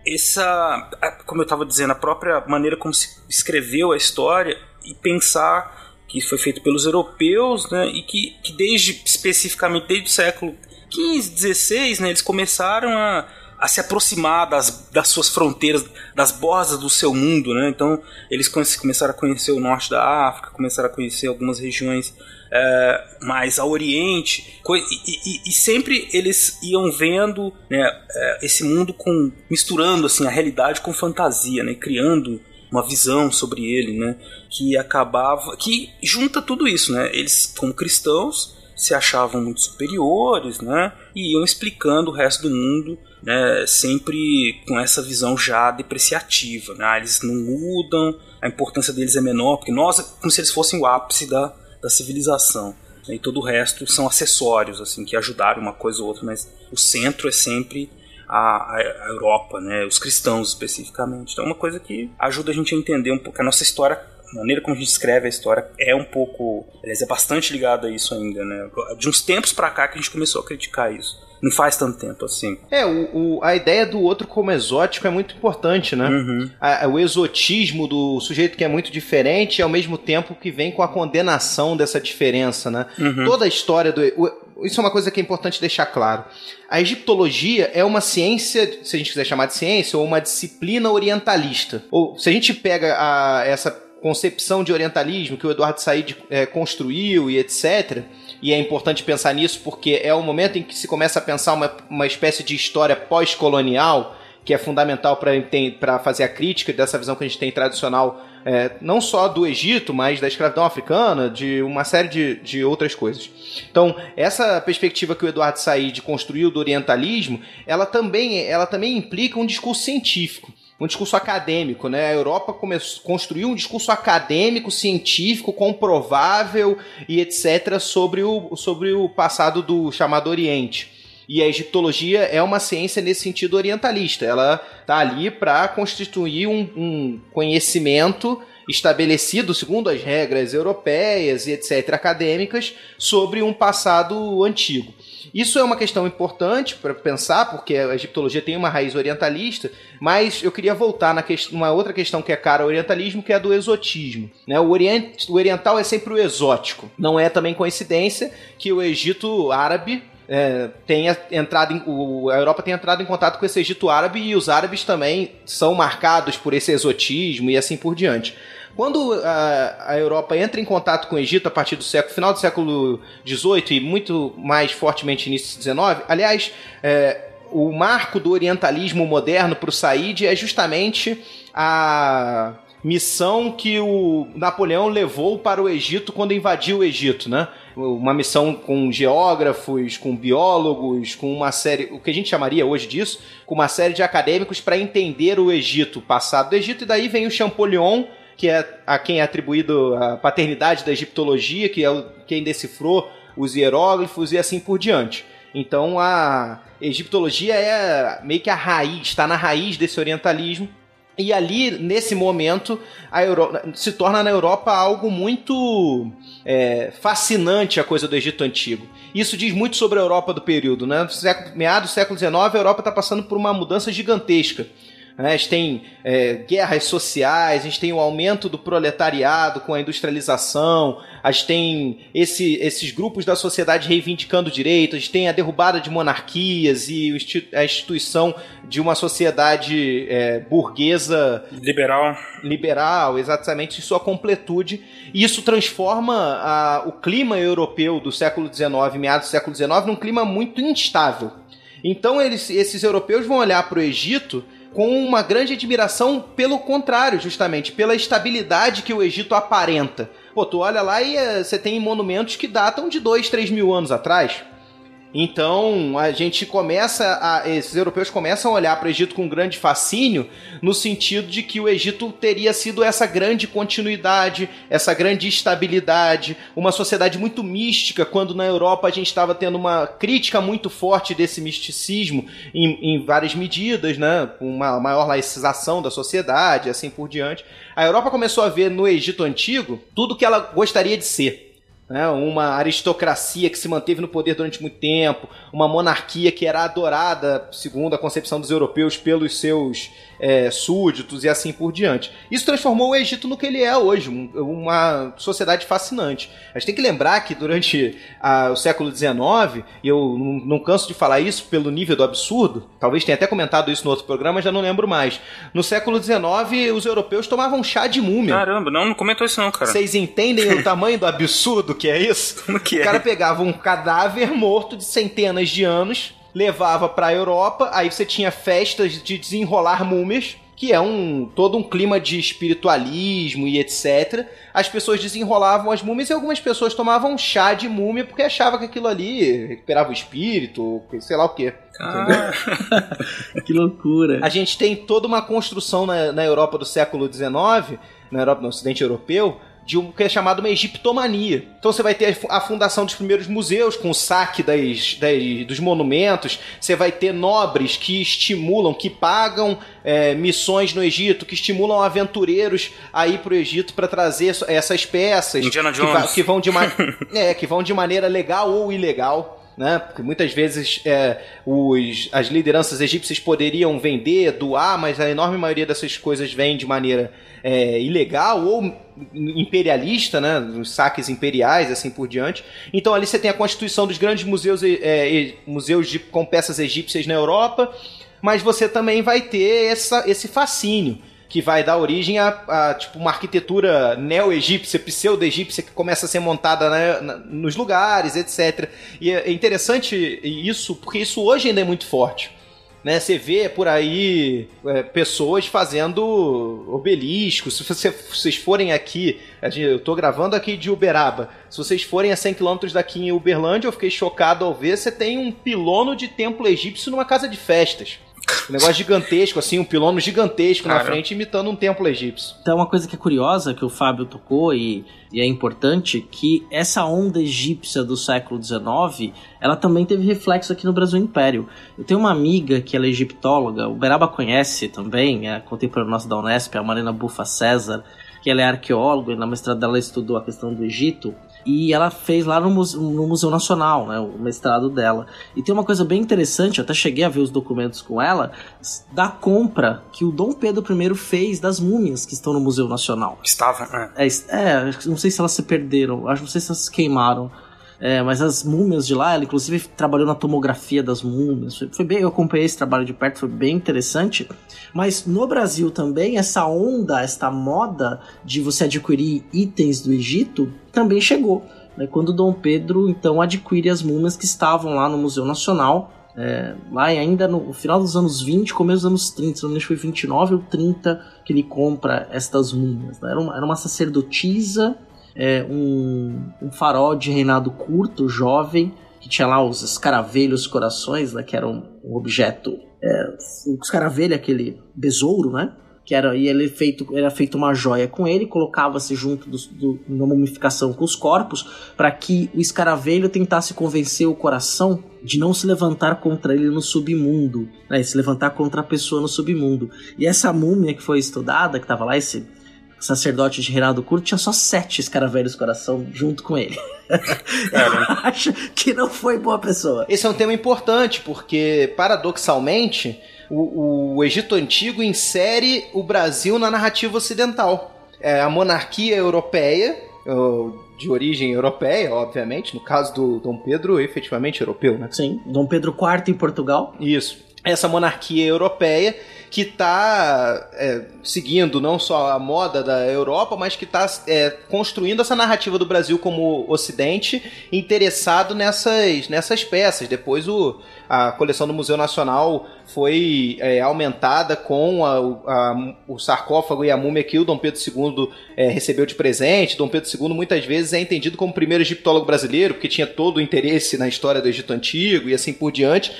essa, como eu estava dizendo, a própria maneira como se escreveu a história e pensar que foi feito pelos europeus, né, e que, que desde especificamente desde o século XV, XVI, né, eles começaram a, a se aproximar das, das suas fronteiras, das bordas do seu mundo, né? Então eles começaram a conhecer o norte da África, começaram a conhecer algumas regiões é, mais ao Oriente, e, e, e, sempre eles iam vendo né, é, esse mundo com misturando assim a realidade com fantasia, né? Criando uma visão sobre ele, né? Que acabava, que junta tudo isso, né? Eles como cristãos se achavam muito superiores, né? E iam explicando o resto do mundo, né? Sempre com essa visão já depreciativa, né? Eles não mudam, a importância deles é menor, porque nós é como se eles fossem o ápice da, da civilização. Né? E todo o resto são acessórios, assim, que ajudaram uma coisa ou outra, mas o centro é sempre a, a, Europa, né, os cristãos especificamente. Então é uma coisa que ajuda a gente a entender um pouco a nossa história a maneira como a gente escreve a história é um pouco, aliás, é bastante ligada a isso ainda, né? De uns tempos para cá que a gente começou a criticar isso. Não faz tanto tempo assim. É, o, o, a ideia do outro como exótico é muito importante, né? Uhum. A, o exotismo do sujeito que é muito diferente, ao mesmo tempo que vem com a condenação dessa diferença, né? Uhum. Toda a história do. O, isso é uma coisa que é importante deixar claro. A egiptologia é uma ciência, se a gente quiser chamar de ciência, ou uma disciplina orientalista. Ou se a gente pega a, essa concepção de orientalismo que o Eduardo Said é, construiu e etc. E é importante pensar nisso porque é o momento em que se começa a pensar uma, uma espécie de história pós-colonial que é fundamental para fazer a crítica dessa visão que a gente tem tradicional, é, não só do Egito, mas da escravidão africana, de uma série de, de outras coisas. Então, essa perspectiva que o Eduardo Said construiu do orientalismo, ela também, ela também implica um discurso científico um discurso acadêmico, né? A Europa começou, construiu um discurso acadêmico, científico, comprovável e etc. sobre o, sobre o passado do chamado Oriente. E a egiptologia é uma ciência nesse sentido orientalista. Ela está ali para constituir um, um conhecimento estabelecido segundo as regras europeias e etc. acadêmicas sobre um passado antigo. Isso é uma questão importante para pensar, porque a egiptologia tem uma raiz orientalista, mas eu queria voltar na uma outra questão que é cara ao orientalismo, que é a do exotismo. Né? O, o oriental é sempre o exótico. Não é também coincidência que o Egito árabe é, tenha entrado em, o, a Europa tem entrado em contato com esse Egito árabe e os árabes também são marcados por esse exotismo e assim por diante. Quando a, a, Europa entra em contato com o Egito a partir do século, final do século XVIII e muito mais fortemente início XIX, aliás, é, o marco do orientalismo moderno para o Said é justamente a missão que o Napoleão levou para o Egito quando invadiu o Egito, né? Uma missão com geógrafos, com biólogos, com uma série, o que a gente chamaria hoje disso, com uma série de acadêmicos para entender o Egito, o passado do Egito, e daí vem o Champollion, que é a quem é atribuído a paternidade da egiptologia, que é o, quem decifrou os hieróglifos e assim por diante. Então a egiptologia é meio que a raiz, está na raiz desse orientalismo e ali, nesse momento, a Europa, se torna na Europa algo muito é, fascinante a coisa do Egito Antigo. Isso diz muito sobre a Europa do período. Né? Meados do século XIX, a Europa está passando por uma mudança gigantesca. Né? A gente tem é, guerras sociais, a gente tem o aumento do proletariado com a industrialização, a gente tem esse, esses grupos da sociedade reivindicando direitos, a gente tem a derrubada de monarquias e a instituição de uma sociedade é, burguesa liberal. Liberal, exatamente, em sua completude. E isso transforma a, o clima europeu do século XIX, meados do século XIX, num clima muito instável. Então eles, esses europeus vão olhar para o Egito com uma grande admiração pelo contrário, justamente, pela estabilidade que o Egito aparenta. Pô, tu olha lá e eh, você tem monumentos que datam de 2, 3 mil anos atrás. Então a gente começa a. Esses europeus começam a olhar para o Egito com grande fascínio, no sentido de que o Egito teria sido essa grande continuidade, essa grande estabilidade, uma sociedade muito mística, quando na Europa a gente estava tendo uma crítica muito forte desse misticismo em, em várias medidas, né? Uma maior laicização da sociedade, assim por diante. A Europa começou a ver no Egito Antigo tudo que ela gostaria de ser né, uma aristocracia que se manteve no poder durante muito tempo, uma monarquia que era adorada, segundo a concepção dos europeus, pelos seus é, súditos e assim por diante. Isso transformou o Egito no que ele é hoje, um, uma sociedade fascinante. A gente tem que lembrar que durante a, o século XIX, e eu não, não, canso de falar isso pelo nível do absurdo, talvez tenha até comentado isso no outro programa, já não lembro mais. No século XIX, os europeus tomavam chá de múmia. Caramba, não, não comentou isso não, cara. Vocês entendem o *laughs* tamanho do absurdo que é isso? *laughs* Como que é? O cara pegava um cadáver morto de centenas de anos levava para a Europa, aí você tinha festas de desenrolar múmias, que é um todo um clima de espiritualismo e etc. As pessoas desenrolavam as múmias e algumas pessoas tomavam chá de múmia porque achavam que aquilo ali recuperava o espírito, sei lá o quê. Ah, *laughs* que loucura. A gente tem toda uma construção na, na Europa do século XIX, na Europa, no Ocidente Europeu, de um que é chamado uma egiptomania. Então você vai ter a fundação dos primeiros museus com o saque das, das dos monumentos, você vai ter nobres que estimulam, que pagam é, missões no Egito, que estimulam aventureiros a ir para o Egito para trazer essas peças. Que, que vão de *laughs* é, que vão de maneira legal ou ilegal né? Porque muitas vezes é, os, as lideranças egípcias poderiam vender, doar, mas a enorme maioria dessas coisas vem de maneira é, ilegal ou imperialista, né? Os saques imperiais, assim por diante. Então ali você tem a constituição dos grandes museus, é, museus de, com peças egípcias na Europa, mas você também vai ter essa, esse fascínio que vai dar origem a, a tipo uma arquitetura neo-egípcia, pseudo-egípcia que começa a ser montada né, nos lugares, etc. E é interessante isso porque isso hoje ainda é muito forte. Né, você vê por aí é, pessoas fazendo obeliscos. Se você, vocês forem aqui, eu estou gravando aqui de Uberaba. Se vocês forem a 100 km daqui em Uberlândia, eu fiquei chocado ao ver. Você tem um pilono de templo egípcio numa casa de festas. Um negócio gigantesco, assim, um pilono gigantesco Cara. na frente imitando um templo egípcio. Então, uma coisa que é curiosa, que o Fábio tocou e, e é importante, que essa onda egípcia do século XIX, ela também teve reflexo aqui no Brasil Império. Eu tenho uma amiga que ela é egiptóloga, o Beraba conhece também, é contemporânea nossa da Unesp, a Marina Bufa César, que ela é arqueóloga e na mestrado dela estudou a questão do Egito. E ela fez lá no, Museu, no Museu Nacional, né, o mestrado dela. E tem uma coisa bem interessante, eu até cheguei a ver os documentos com ela, da compra que o Dom Pedro I fez das múmias que estão no Museu Nacional. Estavam, é. é. É, não sei se elas se perderam, acho não sei se elas se queimaram. É, mas as múmias de lá, ela inclusive trabalhou na tomografia das múmias. Foi, foi, bem, eu acompanhei esse trabalho de perto, foi bem interessante. Mas no Brasil também, essa onda, esta moda de você adquirir itens do Egito também chegou. Né, quando Dom Pedro então adquire as múmias que estavam lá no Museu Nacional. É, lá ainda no final dos anos 20, começo dos anos 30, se não me engano foi 29 ou 30 que ele compra estas múmias. Né? Era, uma, era uma sacerdotisa é, um, um farol de reinado curto, jovem, que tinha lá os escaravelhos corações, né, que era um, um objeto. É, o escaravelho, aquele besouro, né? Que era, e ele feito, era feito uma joia com ele, colocava-se junto do, do, na mumificação com os corpos, para que o escaravelho tentasse convencer o coração de não se levantar contra ele no submundo, né? Se levantar contra a pessoa no submundo. E essa múmia que foi estudada, que estava lá, esse sacerdote de Reinaldo Curto tinha só sete escaravelhos coração junto com ele. Eu *laughs* *laughs* acho que não foi boa pessoa. Esse é um tema importante, porque, paradoxalmente, o, o Egito Antigo insere o Brasil na narrativa ocidental. É a monarquia europeia, de origem europeia, obviamente, no caso do Dom Pedro, efetivamente europeu, né? Sim, Dom Pedro IV em Portugal. Isso. Essa monarquia europeia que está é, seguindo não só a moda da Europa, mas que está é, construindo essa narrativa do Brasil como Ocidente, interessado nessas, nessas peças. Depois o, a coleção do Museu Nacional foi é, aumentada com a, a, o sarcófago e a múmia que o Dom Pedro II é, recebeu de presente. Dom Pedro II muitas vezes é entendido como o primeiro egiptólogo brasileiro, porque tinha todo o interesse na história do Egito Antigo e assim por diante.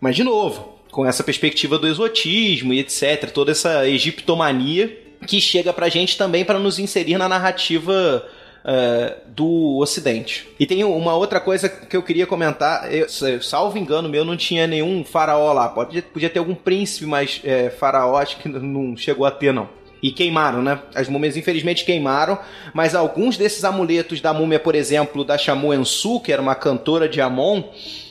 Mas, de novo, com essa perspectiva do exotismo e etc., toda essa egiptomania que chega pra gente também para nos inserir na narrativa uh, do Ocidente. E tem uma outra coisa que eu queria comentar, eu, salvo engano meu, não tinha nenhum faraó lá, Pode, podia ter algum príncipe, mas é, faraó acho que não chegou a ter não. E queimaram, né? As múmias infelizmente queimaram, mas alguns desses amuletos da múmia, por exemplo, da Shamu Ensu, que era uma cantora de Amon,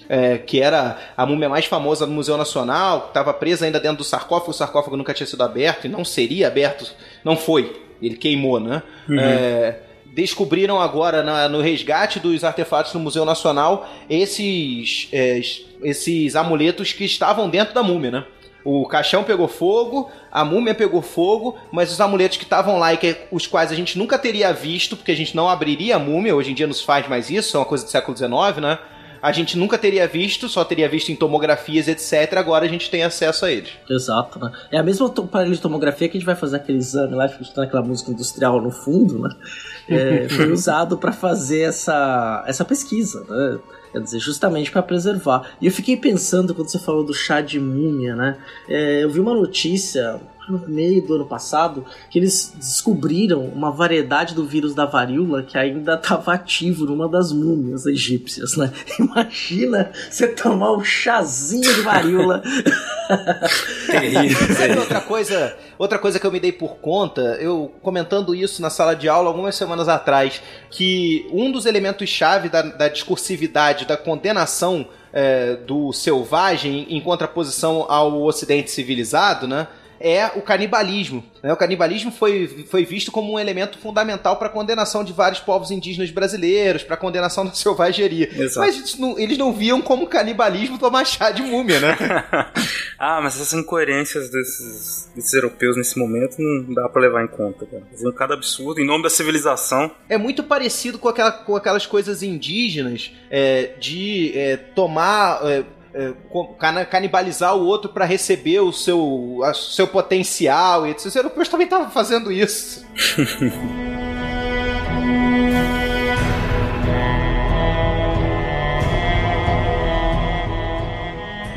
é, que era a múmia mais famosa do Museu Nacional, estava presa ainda dentro do sarcófago, o sarcófago nunca tinha sido aberto e não seria aberto, não foi, ele queimou, né? Uhum. É, descobriram agora na, no resgate dos artefatos do Museu Nacional esses, é, esses amuletos que estavam dentro da múmia, né? O caixão pegou fogo, a múmia pegou fogo, mas os amuletos que estavam lá e que, os quais a gente nunca teria visto, porque a gente não abriria a múmia, hoje em dia não se faz mais isso, é uma coisa do século XIX, né? a gente nunca teria visto, só teria visto em tomografias, etc. Agora a gente tem acesso a eles. Exato, né? É a mesma aparelho de tomografia que a gente vai fazer aquele exame lá, escutando aquela música industrial no fundo, né? É, foi *laughs* usado para fazer essa, essa pesquisa, né? Quer dizer, justamente para preservar. E eu fiquei pensando quando você falou do chá de múmia, né? É, eu vi uma notícia no meio do ano passado que eles descobriram uma variedade do vírus da varíola que ainda estava ativo numa das múmias egípcias, né? *laughs* Imagina você tomar um chazinho de varíola. *laughs* Terrível. outra coisa, outra coisa que eu me dei por conta, eu comentando isso na sala de aula algumas semanas atrás, que um dos elementos chave da, da discursividade, da condenação é, do selvagem em contraposição ao ocidente civilizado, né? É o canibalismo. Né? O canibalismo foi, foi visto como um elemento fundamental para a condenação de vários povos indígenas brasileiros, para a condenação da *laughs* selvageria. Exato. Mas eles não, eles não, viam como canibalismo tomar chá de múmia, né? *laughs* ah, mas essas incoerências desses, desses, europeus nesse momento não dá para levar em conta, cara. Fazendo cada absurdo em nome da civilização. É muito parecido com, aquela, com aquelas coisas indígenas é, de é, tomar. É, canibalizar o outro para receber o seu, o seu potencial e etc. Os europeus também estavam fazendo isso. *laughs*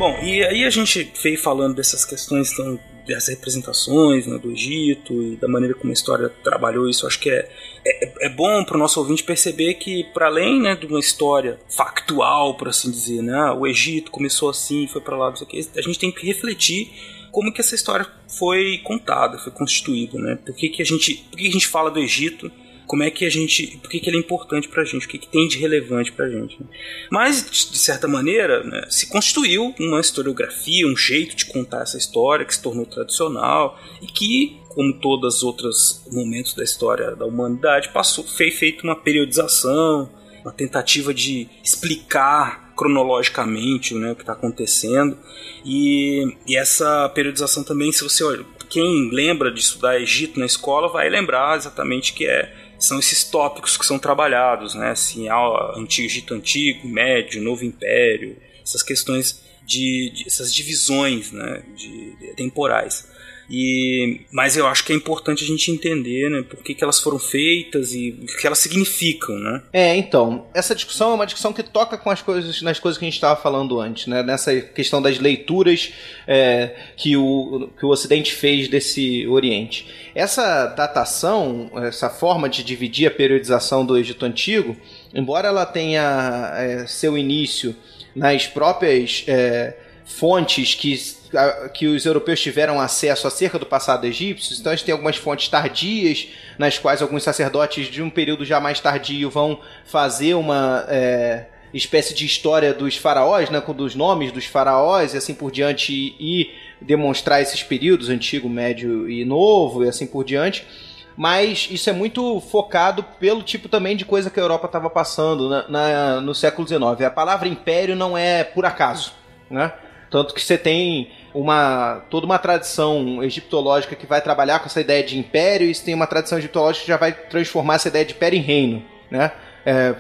Bom, e aí a gente veio falando dessas questões tão das representações né, do Egito e da maneira como a história trabalhou isso, acho que é, é, é bom para o nosso ouvinte perceber que, para além né, de uma história factual, por assim dizer, né, o Egito começou assim, foi para lá, não sei o que, a gente tem que refletir como que essa história foi contada, foi constituída, né? Por que, que a gente, por que, que a gente fala do Egito? Como é que a gente, por que, que ele é importante pra gente, o que, que tem de relevante pra gente. Né? Mas, de certa maneira, né, se constituiu uma historiografia, um jeito de contar essa história que se tornou tradicional e que, como todos os outros momentos da história da humanidade, passou, foi feita uma periodização, uma tentativa de explicar cronologicamente né, o que está acontecendo. E, e, essa periodização também, se você olha, quem lembra de estudar Egito na escola vai lembrar exatamente que é são esses tópicos que são trabalhados, né? Assim, antigo Egito antigo, médio, novo império, essas questões de, de essas divisões, né? De, de, temporais. E, mas eu acho que é importante a gente entender, né, por que, que elas foram feitas e o que elas significam, né? É, então, essa discussão é uma discussão que toca com as coisas, nas coisas que a gente estava falando antes, né? Nessa questão das leituras é, que, o, que o Ocidente fez desse Oriente. Essa datação, essa forma de dividir a periodização do Egito Antigo, embora ela tenha é, seu início nas próprias é, fontes que que os europeus tiveram acesso acerca do passado egípcio, então a gente tem algumas fontes tardias, nas quais alguns sacerdotes de um período já mais tardio vão fazer uma é, espécie de história dos faraós, né, com dos nomes dos faraós e assim por diante, e, e demonstrar esses períodos, antigo, médio e novo, e assim por diante mas isso é muito focado pelo tipo também de coisa que a Europa estava passando na, na, no século XIX. A palavra império não é por acaso, né? Tanto que você tem uma toda uma tradição egiptológica que vai trabalhar com essa ideia de império, e tem uma tradição egiptológica que já vai transformar essa ideia de império em reino, né? É,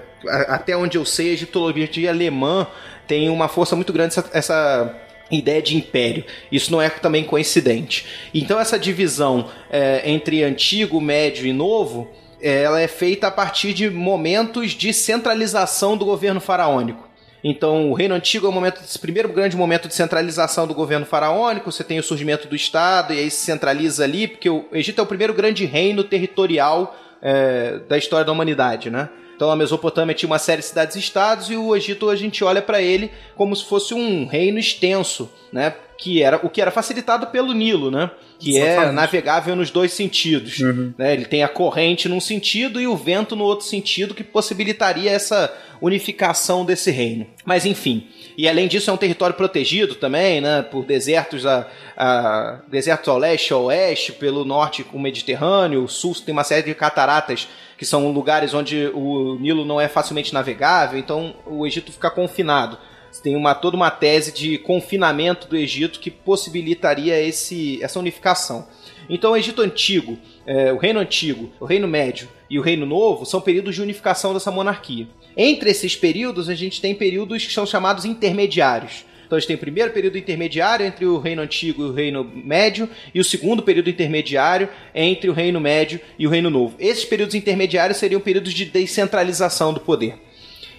até onde eu sei, a egiptologia alemã tem uma força muito grande essa, essa ideia de império. Isso não é também coincidente. Então essa divisão é, entre antigo, médio e novo, ela é feita a partir de momentos de centralização do governo faraônico. Então, o Reino Antigo é o momento, esse primeiro grande momento de centralização do governo faraônico. Você tem o surgimento do Estado e aí se centraliza ali, porque o Egito é o primeiro grande reino territorial é, da história da humanidade, né? Então a Mesopotâmia tinha uma série de cidades-estados e o Egito a gente olha para ele como se fosse um reino extenso, né? Que era o que era facilitado pelo Nilo, né? Que é Exatamente. é navegável nos dois sentidos. Uhum. Né? Ele tem a corrente num sentido e o vento no outro sentido, que possibilitaria essa unificação desse reino. Mas enfim, e além disso é um território protegido também, né, por desertos a, a desertos ao leste, ao oeste, pelo norte o Mediterrâneo, o sul tem uma série de cataratas que são lugares onde o Nilo não é facilmente navegável, então o Egito fica confinado. Tem uma, toda uma tese de confinamento do Egito que possibilitaria esse, essa unificação. Então, o Egito Antigo, é, o Reino Antigo, o Reino Médio e o Reino Novo são períodos de unificação dessa monarquia. Entre esses períodos, a gente tem períodos que são chamados intermediários. Então a gente tem o primeiro período intermediário entre o Reino Antigo e o Reino Médio, e o segundo período intermediário entre o Reino Médio e o Reino Novo. Esses períodos intermediários seriam períodos de descentralização do poder.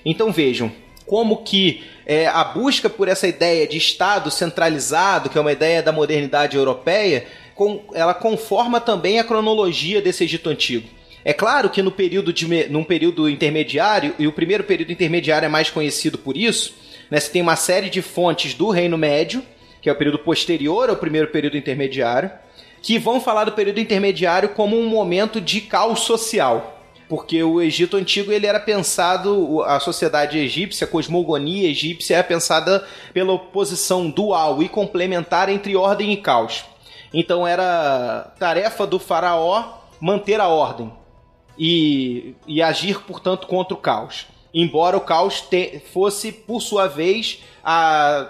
Então vejam como que é, a busca por essa ideia de Estado centralizado, que é uma ideia da modernidade europeia, com, ela conforma também a cronologia desse Egito Antigo. É claro que no período de, num período intermediário, e o primeiro período intermediário é mais conhecido por isso, né? Você tem uma série de fontes do Reino Médio, que é o período posterior ao primeiro período intermediário, que vão falar do período intermediário como um momento de caos social. Porque o Egito Antigo ele era pensado, a sociedade egípcia, a cosmogonia egípcia é pensada pela oposição dual e complementar entre ordem e caos. Então era tarefa do faraó manter a ordem e, e agir, portanto, contra o caos embora o caos te, fosse, por sua vez, a,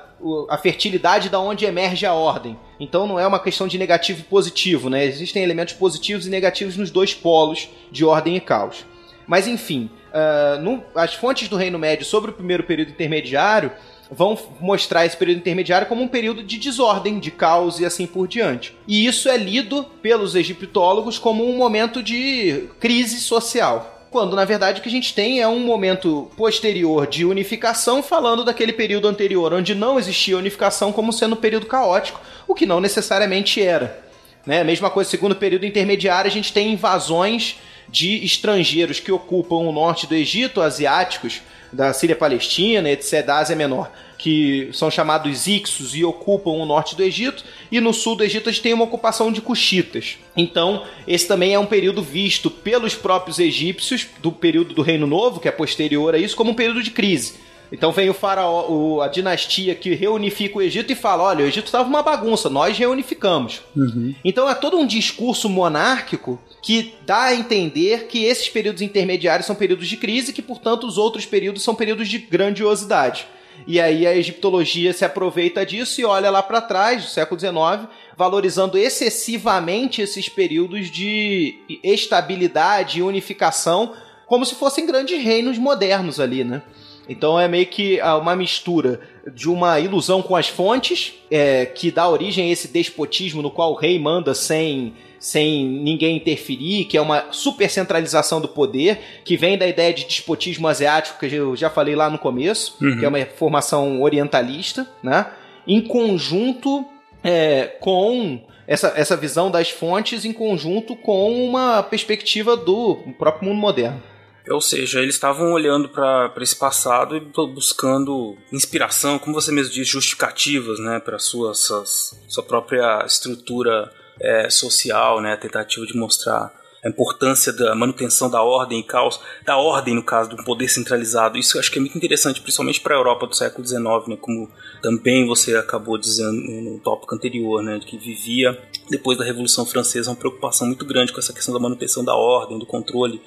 a fertilidade da onde emerge a ordem. Então não é uma questão de negativo e positivo, né? Existem elementos positivos e negativos nos dois polos de ordem e caos. Mas enfim, uh, no, as fontes do Reino Médio sobre o primeiro período intermediário vão mostrar esse período intermediário como um período de desordem, de caos e assim por diante. E isso é lido pelos egiptólogos como um momento de crise social quando na verdade o que a gente tem é um momento posterior de unificação, falando daquele período anterior onde não existia unificação como sendo um período caótico, o que não necessariamente era. Né? Mesma coisa, segundo período intermediário, a gente tem invasões de estrangeiros que ocupam o norte do Egito, asiáticos, da Síria Palestina, etc., da Ásia Menor que são chamados Ixos e ocupam o norte do Egito, e no sul do Egito a gente tem uma ocupação de Cuxitas. Então, esse também é um período visto pelos próprios egípcios, do período do Reino Novo, que é posterior a isso, como um período de crise. Então vem o faraó, a dinastia que reunifica o Egito e fala: olha, o Egito estava uma bagunça, nós reunificamos. Uhum. Então é todo um discurso monárquico que dá a entender que esses períodos intermediários são períodos de crise, que portanto os outros períodos são períodos de grandiosidade. E aí a egiptologia se aproveita disso e olha lá para trás, do século XIX, valorizando excessivamente esses períodos de estabilidade e unificação, como se fossem grandes reinos modernos ali, né? Então é meio que ah, uma mistura de uma ilusão com as fontes, é, que dá origem a esse despotismo no qual o rei manda sem sem ninguém interferir, que é uma super centralização do poder, que vem da ideia de despotismo asiático, que eu já falei lá no começo, uhum. que é uma formação orientalista, né? Em conjunto é, com essa, essa visão das fontes, em conjunto com uma perspectiva do próprio mundo moderno. Ou seja, eles estavam olhando para esse passado e buscando inspiração, como você mesmo disse, justificativas, né, para sua, sua própria estrutura é, social, né, a tentativa de mostrar a importância da manutenção da ordem e caos, da ordem no caso do poder centralizado. Isso eu acho que é muito interessante, principalmente para a Europa do século XIX, né, como também você acabou dizendo no tópico anterior, né, que vivia depois da Revolução Francesa uma preocupação muito grande com essa questão da manutenção da ordem, do controle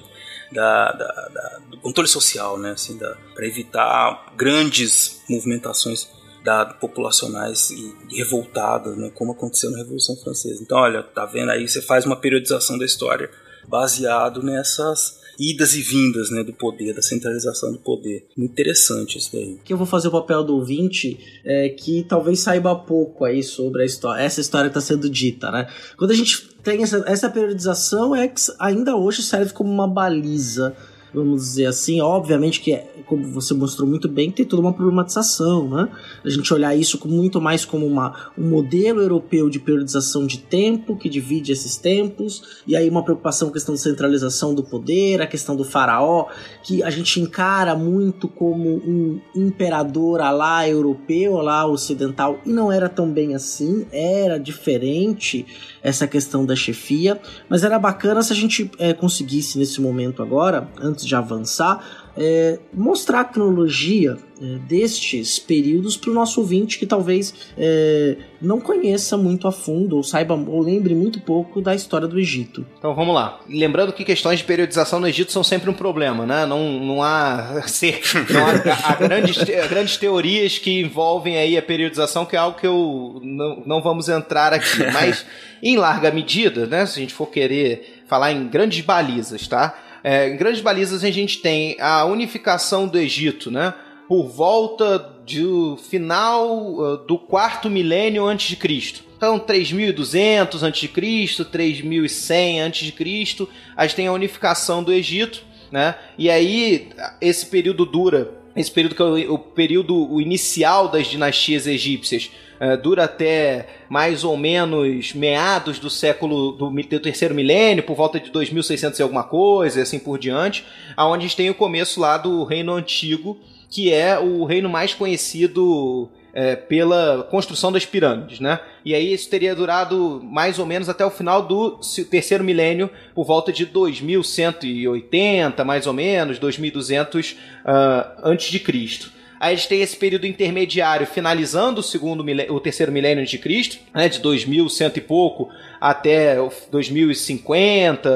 da, da, da, do controle social, né, assim, para evitar grandes movimentações populacionais e revoltadas, né, como aconteceu na Revolução Francesa. Então, olha, tá vendo aí, você faz uma periodização da história baseado nessas idas e vindas né, do poder, da centralização do poder. Interessante isso daí. Que eu vou fazer o papel do ouvinte é, que talvez saiba pouco aí sobre a história, essa história que está sendo dita, né? Quando a gente tem essa, essa periodização, é que ainda hoje serve como uma baliza vamos dizer assim, obviamente que, é, como você mostrou muito bem, tem toda uma problematização, né? A gente olhar isso muito mais como uma, um modelo europeu de periodização de tempo, que divide esses tempos, e aí uma preocupação com a questão de centralização do poder, a questão do faraó, que a gente encara muito como um imperador lá europeu, lá ocidental, e não era tão bem assim, era diferente essa questão da chefia, mas era bacana se a gente é, conseguisse nesse momento agora, antes de avançar, é, mostrar a cronologia é, destes períodos para o nosso ouvinte que talvez é, não conheça muito a fundo ou saiba ou lembre muito pouco da história do Egito. Então vamos lá. Lembrando que questões de periodização no Egito são sempre um problema, né? Não, não há, *laughs* não há, há grandes, grandes teorias que envolvem aí a periodização, que é algo que eu não, não vamos entrar aqui. *laughs* Mas em larga medida, né? Se a gente for querer falar em grandes balizas, tá? É, em grandes balizas a gente tem a unificação do Egito, né? Por volta do final uh, do quarto milênio antes de Cristo. Então, 3200 a.C., 3100 a.C., a gente tem a unificação do Egito, né? E aí esse período dura, esse período que é o, período o inicial das dinastias egípcias, uh, dura até mais ou menos meados do século do, do terceiro milênio, por volta de 2600 e alguma coisa, e assim por diante, aonde a gente tem o começo lá do Reino Antigo, que é o reino mais conhecido é, pela construção das pirâmides, né? E aí isso teria durado mais ou menos até o final do terceiro milênio, por volta de 2180, mais ou menos, 2200 uh, antes de Cristo. Aí a gente tem esse período intermediário finalizando o segundo o terceiro milênio antes de Cristo, né, de 2100 e pouco até 2050,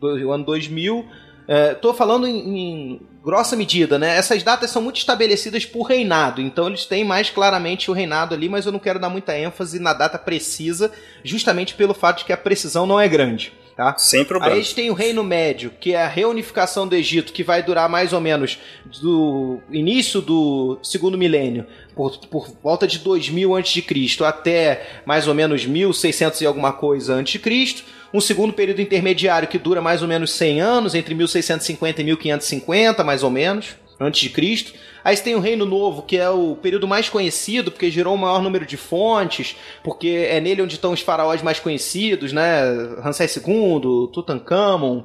o ano 2000. Estou é, falando em, em, grossa medida, né? Essas datas são muito estabelecidas por reinado, então eles têm mais claramente o reinado ali, mas eu não quero dar muita ênfase na data precisa, justamente pelo fato de que a precisão não é grande. Tá? Sem problema. Aí a gente tem o Reino Médio, que é a reunificação do Egito, que vai durar mais ou menos do início do segundo milênio, por, por volta de 2000 a.C. até mais ou menos 1600 e alguma coisa a.C. Um segundo período intermediário que dura mais ou menos 100 anos, entre 1650 e 1550, mais ou menos, antes de Cristo. Aí você tem o Reino Novo, que é o período mais conhecido, porque gerou o maior número de fontes, porque é nele onde estão os faraós mais conhecidos, né? Ramsés II, Tutankhamon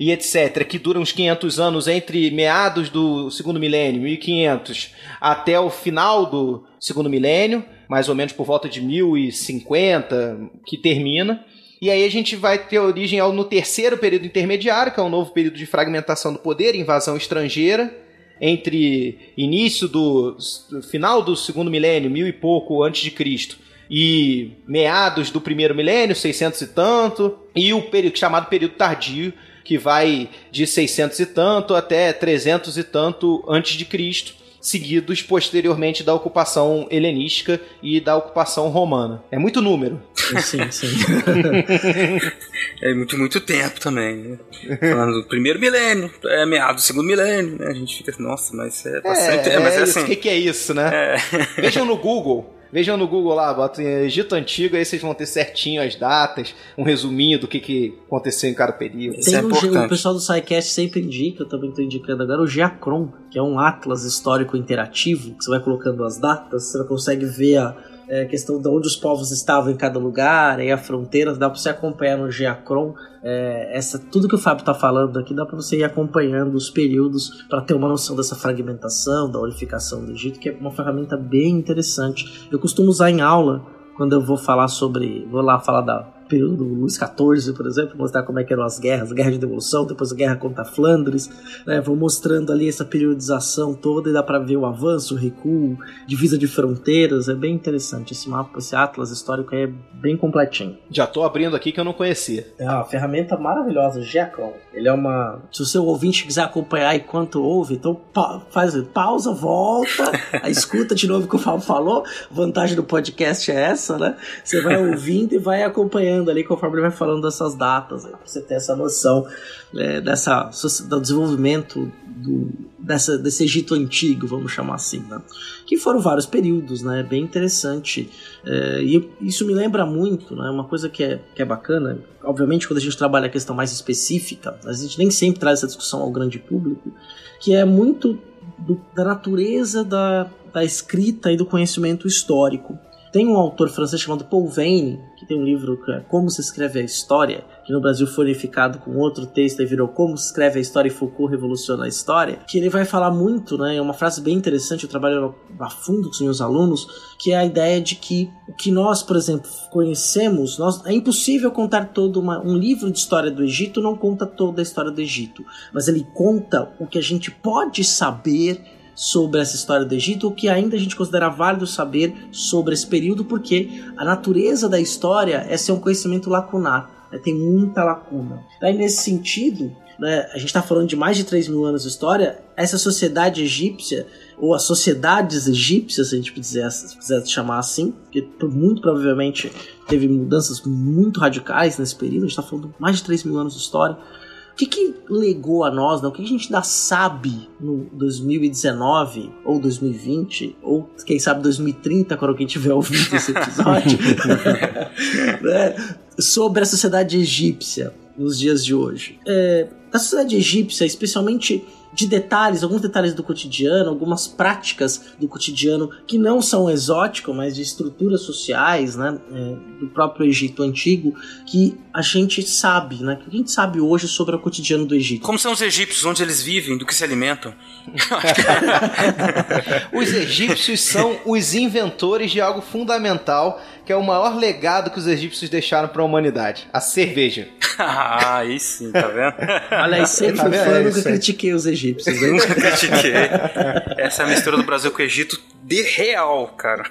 e etc., que duram uns 500 anos entre meados do segundo milênio, 1500, até o final do segundo milênio, mais ou menos por volta de 1050, que termina. E aí a gente vai ter origem ao, no terceiro período intermediário, que é um novo período de fragmentação do poder, invasão estrangeira, entre início do, final do segundo milênio, mil e pouco antes de Cristo, e meados do primeiro milênio, 600 e tanto, e o período chamado período tardio, que vai de 600 e tanto até 300 e tanto antes de Cristo, seguidos posteriormente da ocupação helenística e da ocupação romana. É muito número. Sim, sim. *laughs* é muito, muito tempo também. Né? Falando do primeiro milênio, é meado do segundo milênio, né? A gente fica, nossa, mas é bastante. É, é, mas é, é assim. O que, que é isso, né? É. Vejam no Google Vejam no Google lá, botem Egito Antigo, aí vocês vão ter certinho as datas, um resuminho do que, que aconteceu em cada período. Tem é um, o pessoal do SciCast sempre indica, eu também estou indicando agora, o Geacron, que é um atlas histórico interativo, que você vai colocando as datas, você consegue ver a é, questão de onde os povos estavam em cada lugar, e a fronteira, dá para você acompanhar no Geacron. É, essa, tudo que o Fábio está falando aqui dá para você ir acompanhando os períodos para ter uma noção dessa fragmentação, da unificação do Egito, que é uma ferramenta bem interessante. Eu costumo usar em aula quando eu vou falar sobre. Vou lá falar da período do Luís XIV, por exemplo, mostrar como é que eram as guerras, a guerra de devolução, depois a guerra contra Flandres, né? Vão mostrando ali essa periodização toda e dá para ver o avanço, o recuo, divisa de fronteiras, é bem interessante esse mapa, esse atlas histórico é bem completinho. Já tô abrindo aqui que eu não conhecia. É uma ferramenta maravilhosa, Geacron. Ele é uma. Se o seu ouvinte quiser acompanhar enquanto ouve, então pa faz pausa, volta, *laughs* escuta de novo o que o Fábio falou. A vantagem do podcast é essa, né? Você vai ouvindo e vai acompanhando ali conforme ele vai falando dessas datas, aí, pra você ter essa noção é, dessa, do desenvolvimento do, dessa, desse Egito antigo, vamos chamar assim, né? Que foram vários períodos, né? Bem interessante. É, e isso me lembra muito, né? Uma coisa que é, que é bacana, obviamente quando a gente trabalha a questão mais específica, a gente nem sempre traz essa discussão ao grande público, que é muito do, da natureza da, da escrita e do conhecimento histórico. Tem um autor francês chamado Paul que tem um livro que é Como se escreve a história, que no Brasil foi unificado com outro texto e virou Como se escreve a história e Foucault revoluciona a história, que ele vai falar muito, né, é uma frase bem interessante, eu trabalho a fundo com os meus alunos, que é a ideia de que o que nós, por exemplo, conhecemos, nós, é impossível contar todo uma, um livro de história do Egito não conta toda a história do Egito, mas ele conta o que a gente pode saber sobre essa história do Egito, o que ainda a gente considera válido saber sobre esse período, porque a natureza da história é ser um conhecimento lacunar, né? tem muita lacuna. Daí, nesse sentido, né, a gente está falando de mais de 3 mil anos de história, essa sociedade egípcia, ou as sociedades egípcias, se a gente quiser, quiser chamar assim, que muito provavelmente teve mudanças muito radicais nesse período, a gente está falando de mais de 3 mil anos de história, que, que legou a nós, não? o que a gente ainda sabe no 2019 ou 2020 ou quem sabe 2030 quando alguém tiver ouvido esse episódio *laughs* *laughs* né? sobre a sociedade egípcia nos dias de hoje. É, a sociedade egípcia, especialmente de detalhes, alguns detalhes do cotidiano, algumas práticas do cotidiano que não são exóticas, mas de estruturas sociais, né, é, do próprio Egito antigo, que a gente sabe, né, que a gente sabe hoje sobre o cotidiano do Egito. Como são os egípcios, onde eles vivem, do que se alimentam? *laughs* os egípcios são os inventores de algo fundamental que é o maior legado que os egípcios deixaram para a humanidade: a cerveja. *laughs* ah, aí sim, tá vendo? *laughs* Olha aí, sempre tá fui fã, nunca critiquei os egípcios. Eu nunca critiquei. *laughs* Essa é mistura do Brasil com o Egito de real, cara. *laughs*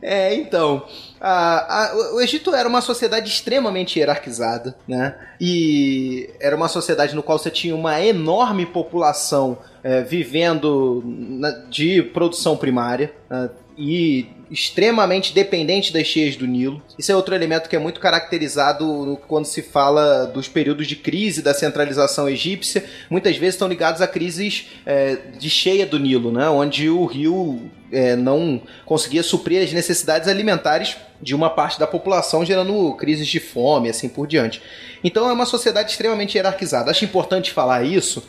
é, então. A, a, o Egito era uma sociedade extremamente hierarquizada, né? E era uma sociedade no qual você tinha uma enorme população é, vivendo na, de produção primária. Né? E extremamente dependente das cheias do Nilo. Isso é outro elemento que é muito caracterizado quando se fala dos períodos de crise da centralização egípcia. Muitas vezes estão ligados a crises é, de cheia do Nilo, né? onde o rio é, não conseguia suprir as necessidades alimentares de uma parte da população, gerando crises de fome, assim por diante. Então é uma sociedade extremamente hierarquizada. Acho importante falar isso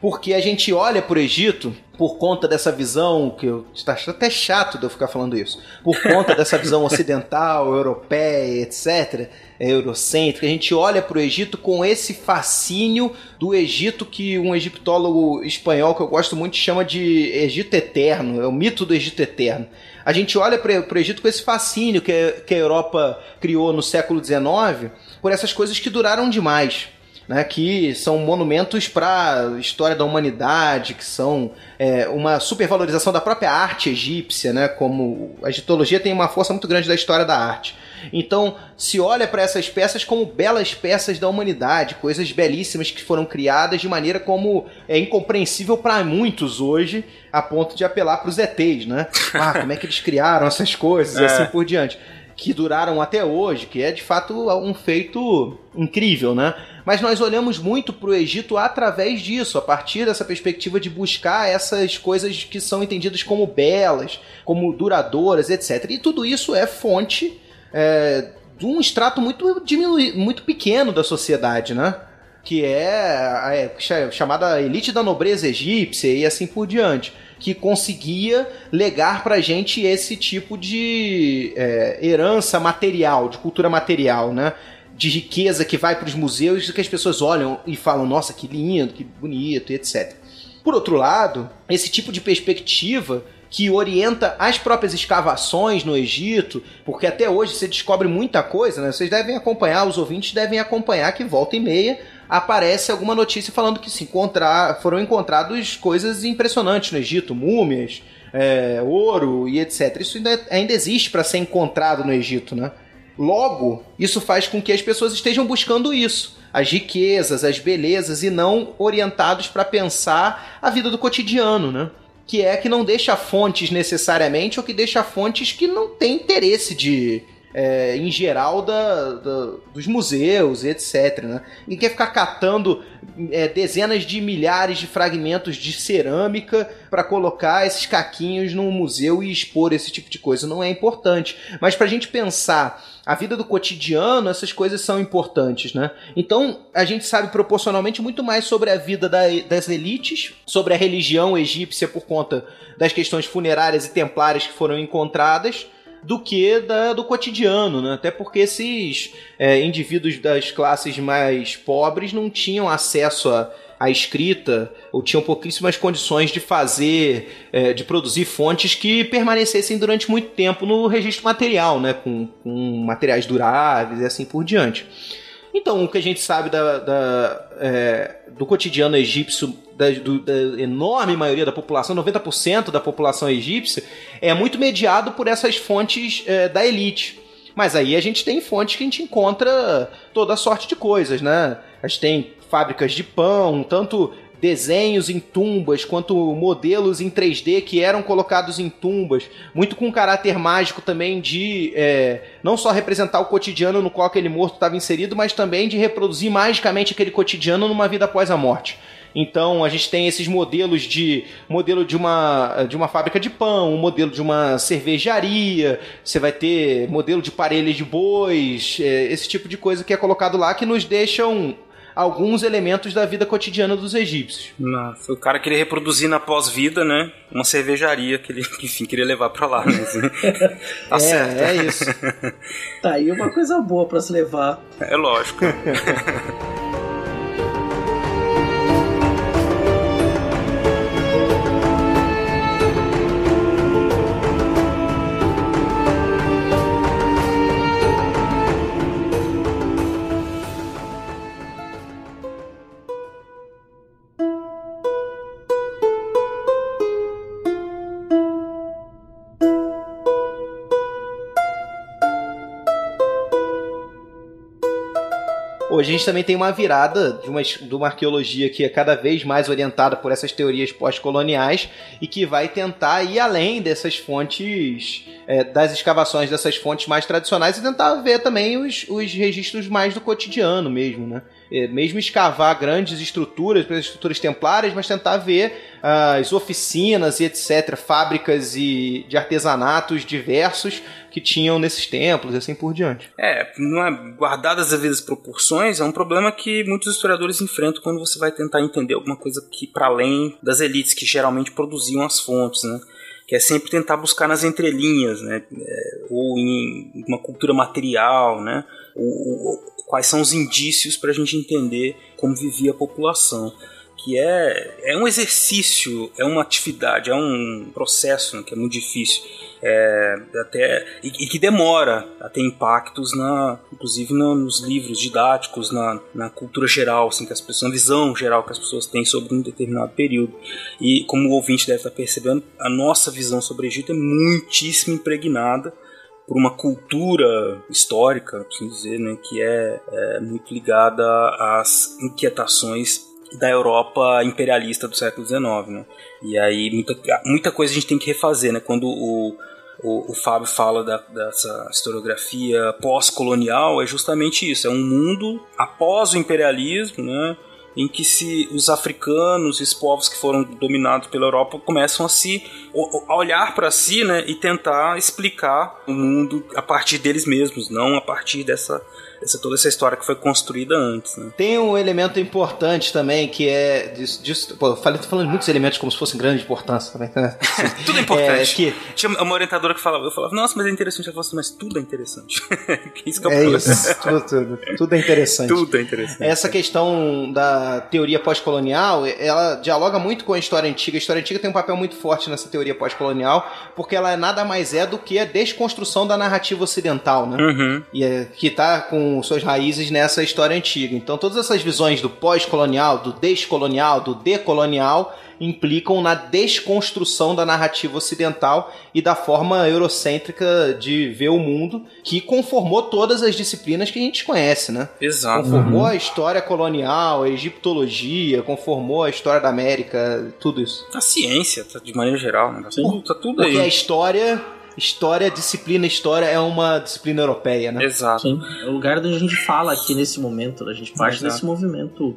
porque a gente olha para o Egito por conta dessa visão que eu está até chato de eu ficar falando isso, por conta dessa visão ocidental, *laughs* europeia, etc, eurocêntrica, a gente olha para o Egito com esse fascínio do Egito que um egiptólogo espanhol que eu gosto muito chama de Egito eterno, é o mito do Egito eterno. A gente olha para o Egito com esse fascínio que, que a Europa criou no século XIX por essas coisas que duraram demais né, que são monumentos para a história da humanidade, que são é, uma supervalorização da própria arte egípcia, né, como a egiptologia tem uma força muito grande da história da arte. Então, se olha para essas peças como belas peças da humanidade, coisas belíssimas que foram criadas de maneira como é incompreensível para muitos hoje, a ponto de apelar para os ETs, né? Ah, como é que eles criaram essas coisas e *laughs* é. assim por diante que duraram até hoje, que é de fato um feito incrível, né? Mas nós olhamos muito para o Egito através disso, a partir dessa perspectiva de buscar essas coisas que são entendidas como belas, como duradouras, etc. E tudo isso é fonte é, de um extrato muito, diminu muito pequeno da sociedade, né? Que é é chamada elite da nobreza egípcia e assim por diante que conseguia legar pra gente esse tipo de é, herança material, de cultura material, né? De riqueza que vai para os museus que as pessoas olham e falam, nossa, que lindo, que bonito, e etc. Por outro lado, esse tipo de perspectiva que orienta as próprias escavações no Egito, porque até hoje você descobre muita coisa, né? Vocês devem acompanhar, os ouvintes devem acompanhar que volta e meia aparece alguma notícia falando que se encontrar, foram encontrados coisas impressionantes no Egito, múmias, é, ouro e etc. Isso ainda, ainda existe para ser encontrado no Egito, né? Logo, isso faz com que as pessoas estejam buscando isso, as riquezas, as belezas e não orientados para pensar a vida do cotidiano, né? Que é que não deixa fontes necessariamente ou que deixa fontes que não tem interesse de, é, em geral da, da, dos museus, etc. Né? E quer ficar catando é, dezenas de milhares de fragmentos de cerâmica para colocar esses caquinhos num museu e expor esse tipo de coisa. Não é importante. Mas para a gente pensar a vida do cotidiano, essas coisas são importantes, né? Então a gente sabe proporcionalmente muito mais sobre a vida da, das elites, sobre a religião egípcia por conta das questões funerárias e templárias que foram encontradas do que da, do cotidiano, né? Até porque esses é, indivíduos das classes mais pobres não tinham acesso a, a escrita ou tinham pouquíssimas condições de fazer, é, de produzir fontes que permanecessem durante muito tempo no registro material, né? Com, com materiais duráveis e assim por diante. Então, o que a gente sabe da, da é, do cotidiano egípcio, da, do, da, enorme maioria da população, 90% da população egípcia, é muito mediado por essas fontes é, da elite. Mas aí a gente tem fontes que a gente encontra toda sorte de coisas, né? A gente tem fábricas de pão, tanto desenhos em tumbas, quanto modelos em 3D que eram colocados em tumbas, muito com caráter mágico também de é, não só representar o cotidiano no qual aquele morto estava inserido, mas também de reproduzir magicamente aquele cotidiano numa vida após a morte. Então a gente tem esses modelos de modelo de uma, de uma fábrica de pão, um modelo de uma cervejaria, você vai ter modelo de parelhas de bois, é, esse tipo de coisa que é colocado lá que nos deixam alguns elementos da vida cotidiana dos egípcios. Nossa, o cara queria reproduzir na pós-vida, né? Uma cervejaria que ele, *laughs* enfim, queria levar pra lá, né? *laughs* tá é, certo. É isso. *laughs* tá aí uma coisa boa para se levar. É lógico. Hoje a gente também tem uma virada de uma, de uma arqueologia que é cada vez mais orientada por essas teorias pós-coloniais e que vai tentar ir além dessas fontes, é, das escavações dessas fontes mais tradicionais e tentar ver também os, os registros mais do cotidiano mesmo, né? É, mesmo escavar grandes estruturas, estruturas templárias, mas tentar ver as oficinas e etc., fábricas e de artesanatos diversos que tinham nesses templos e assim por diante. É, não é, guardadas as devidas proporções, é um problema que muitos historiadores enfrentam quando você vai tentar entender alguma coisa que para além das elites que geralmente produziam as fontes, né? que é sempre tentar buscar nas entrelinhas, né, é, ou em uma cultura material, né, quais são os indícios para a gente entender como vivia a população. Que é, é um exercício, é uma atividade, é um processo né, que é muito difícil. É, até, e, e, que demora a ter impactos, na, inclusive na, nos livros didáticos, na, na cultura geral, assim, que as pessoas, na visão geral que as pessoas têm sobre um determinado período. E como o ouvinte deve estar percebendo, a nossa visão sobre o Egito é muitíssimo impregnada por uma cultura histórica, preciso dizer, né, que é, é muito ligada às inquietações da Europa imperialista do século XIX, né? E aí muita, muita coisa a gente tem que refazer, né? Quando o, o, o Fábio fala da, dessa historiografia pós-colonial, é justamente isso, é um mundo após o imperialismo, né? Em que se os africanos os povos que foram dominados pela Europa começam a se a olhar para si, né, e tentar explicar o mundo a partir deles mesmos, não a partir dessa essa toda essa história que foi construída antes. Né? Tem um elemento importante também que é. Disso, disso, pô, eu falei, tô falando de muitos elementos como se fossem grande importância também. Né? *laughs* tudo é importante. *laughs* É, que... Tinha uma orientadora que falava, eu falava, nossa, mas é interessante. Ela falou assim, mas tudo é interessante. *laughs* isso que é, é isso, tudo, tudo, tudo, é interessante. tudo é interessante. Essa questão da teoria pós-colonial, ela dialoga muito com a história antiga. A história antiga tem um papel muito forte nessa teoria pós-colonial, porque ela nada mais é do que a desconstrução da narrativa ocidental, né? Uhum. E é, que está com suas raízes nessa história antiga. Então, todas essas visões do pós-colonial, do descolonial, do decolonial implicam na desconstrução da narrativa ocidental e da forma eurocêntrica de ver o mundo, que conformou todas as disciplinas que a gente conhece, né? Exato. Conformou a história colonial, a egiptologia, conformou a história da América, tudo isso. A ciência, tá, de maneira geral, né? Tá tudo, tá tudo Porque a aí. história, história, disciplina, história é uma disciplina europeia, né? Exato. Sim, é o lugar onde a gente fala aqui nesse momento, a gente parte Exato. desse movimento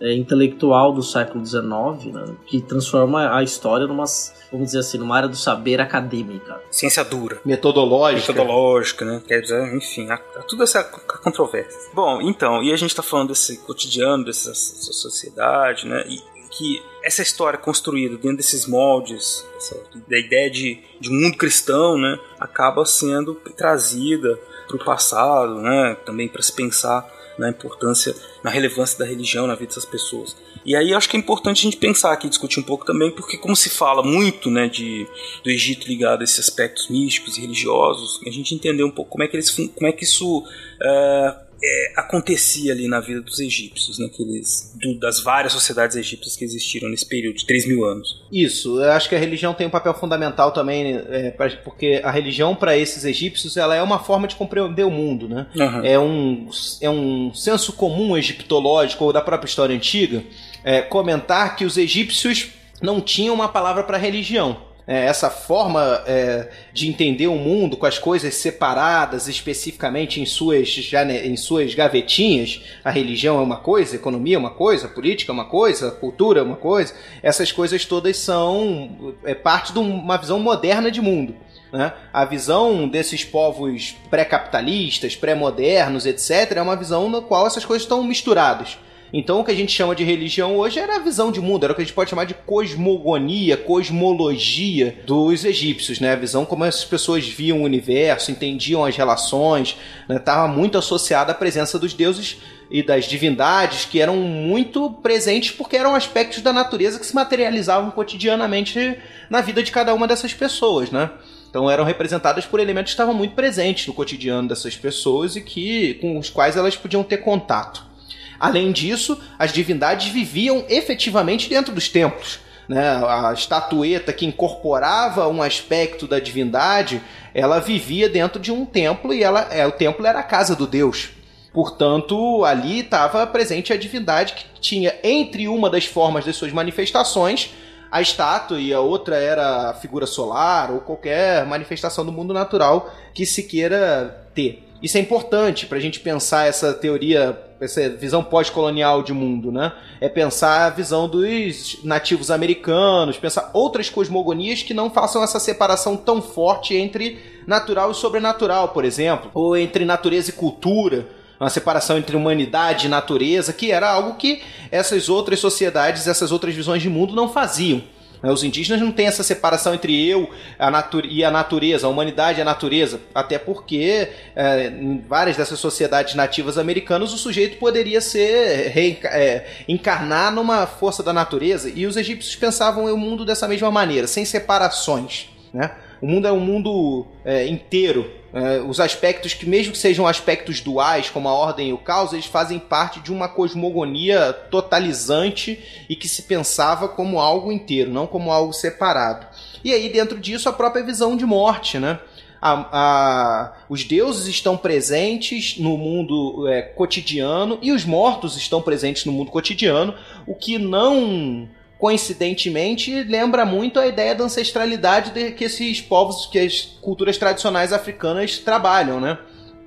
é, intelectual do século XIX, né? que transforma a história numa, vamos dizer assim, numa área do saber acadêmica. Ciência dura. Metodológica. Metodológica, né? Quer dizer, enfim, há, há tudo essa controvérsia. Bom, então, e a gente tá falando desse cotidiano, dessa, dessa sociedade, né? E que essa história construída dentro desses moldes, essa, da ideia de, de mundo cristão, né? Acaba sendo trazida para o passado, né? Também para se pensar na importância, na relevância da religião na vida dessas pessoas. E aí acho que é importante a gente pensar aqui, discutir um pouco também, porque como se fala muito, né, de do Egito ligado a esses aspectos místicos e religiosos, a gente entender um pouco como é que eles, como é que isso é, é, acontecia ali na vida dos egípcios, né, que eles, do- das várias sociedades egípcias que existiram nesse período de 3 mil anos. Isso, eu acho que a religião tem um papel fundamental também, é, pra- porque a religião para esses egípcios ela é uma forma de compreender o mundo, né? Uhum. É um, é um senso comum egiptológico ou da própria história antiga é, comentar que os egípcios não tinham uma palavra para religião. É, essa forma é, de entender o mundo com as coisas separadas especificamente em suas, jane- em suas gavetinhas, a religião é uma coisa, a economia é uma coisa, a política é uma coisa, a cultura é uma coisa, essas coisas todas são é, parte de uma visão moderna de mundo. Né? A visão desses povos pré-capitalistas, pré-modernos, etc., é uma visão na qual essas coisas estão misturadas. Então, o que a gente chama de religião hoje era a visão de mundo, era o que a gente pode chamar de cosmogonia, cosmologia dos egípcios, né? A visão como as pessoas viam o universo, entendiam as relações, estava muito associada à presença dos deuses e das divindades que eram muito presentes porque eram aspectos da natureza que se materializavam cotidianamente na vida de cada uma dessas pessoas, né? Então eram representadas por elementos que estavam muito presentes no cotidiano dessas pessoas e que com os quais elas podiam ter contato. Além disso, as divindades viviam efetivamente dentro dos templos. Né? A estatueta que incorporava um aspecto da divindade, ela vivia dentro de um templo e ela, é, o templo era a casa do deus. Portanto, ali estava presente a divindade que tinha entre uma das formas das suas manifestações a estátua e a outra era a figura solar ou qualquer manifestação do mundo natural que se queira ter. Isso é importante para a gente pensar essa teoria, essa visão pós-colonial de mundo, né? É pensar a visão dos nativos americanos, pensar outras cosmogonias que não façam essa separação tão forte entre natural e sobrenatural, por exemplo, ou entre natureza e cultura uma separação entre humanidade e natureza, que era algo que essas outras sociedades, essas outras visões de mundo não faziam. Né, Os indígenas não têm essa separação entre eu a e a natureza, a humanidade e a natureza, até porque é, em várias dessas sociedades nativas americanas o sujeito poderia ser é, encarnar numa força da natureza e os egípcios pensavam o mundo dessa mesma maneira, sem separações. Né? O mundo é um mundo é, inteiro. É, os aspectos que, mesmo que sejam aspectos duais, como a ordem e o caos, eles fazem parte de uma cosmogonia totalizante e que se pensava como algo inteiro, não como algo separado. E aí, dentro disso, a própria visão de morte, né? A- a- os deuses estão presentes no mundo é, cotidiano e os mortos estão presentes no mundo cotidiano, o que não coincidentemente lembra muito a ideia da ancestralidade de que esses povos, que as culturas tradicionais africanas trabalham, né?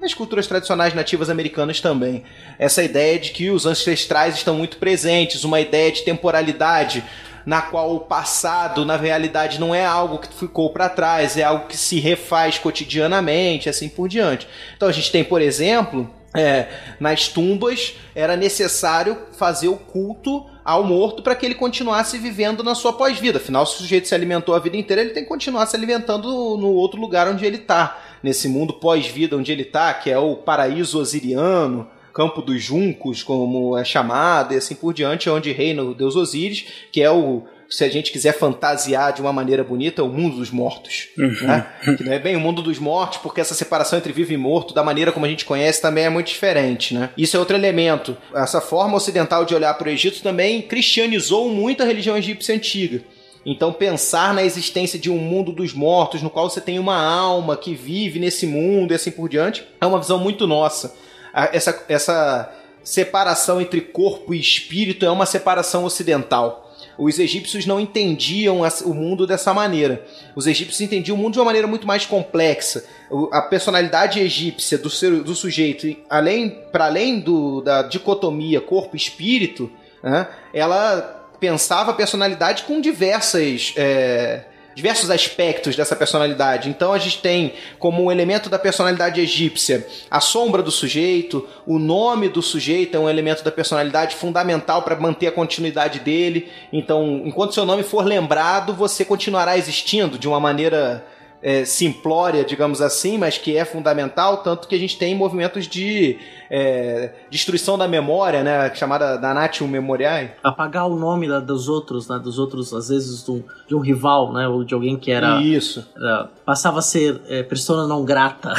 As culturas tradicionais nativas americanas também. Essa ideia de que os ancestrais estão muito presentes, uma ideia de temporalidade na qual o passado, na realidade, não é algo que ficou para trás, é algo que se refaz cotidianamente, assim por diante. Então a gente tem, por exemplo, é, nas tumbas era necessário fazer o culto ao morto para que ele continuasse vivendo na sua pós-vida. Afinal, se o sujeito se alimentou a vida inteira, ele tem que continuar se alimentando no outro lugar onde ele está, nesse mundo pós-vida onde ele está, que é o paraíso osiriano, campo dos juncos, como é chamado, e assim por diante, onde reina o deus Osíris, que é o se a gente quiser fantasiar de uma maneira bonita, é o mundo dos mortos. Uhum. Né? Que não é bem o mundo dos mortos, porque essa separação entre vivo e morto, da maneira como a gente conhece, também é muito diferente. Né? Isso é outro elemento. Essa forma ocidental de olhar para o Egito também cristianizou muito a religião egípcia antiga. Então, pensar na existência de um mundo dos mortos, no qual você tem uma alma que vive nesse mundo e assim por diante, é uma visão muito nossa. Essa, essa separação entre corpo e espírito é uma separação ocidental. Os egípcios não entendiam o mundo dessa maneira. Os egípcios entendiam o mundo de uma maneira muito mais complexa. A personalidade egípcia do, ser, do sujeito, além para além do, da dicotomia corpo-espírito, né, ela pensava a personalidade com diversas é, diversos aspectos dessa personalidade. Então a gente tem como um elemento da personalidade egípcia a sombra do sujeito, o nome do sujeito é um elemento da personalidade fundamental para manter a continuidade dele. Então, enquanto seu nome for lembrado, você continuará existindo de uma maneira é, simplória, digamos assim, mas que é fundamental, tanto que a gente tem movimentos de é, destruição da memória, né, chamada Danatium Memoriae. Apagar o nome da, dos outros, né, dos outros, às vezes, do, de um rival, né, ou de alguém que era... Isso. Era, passava a ser é, persona não grata.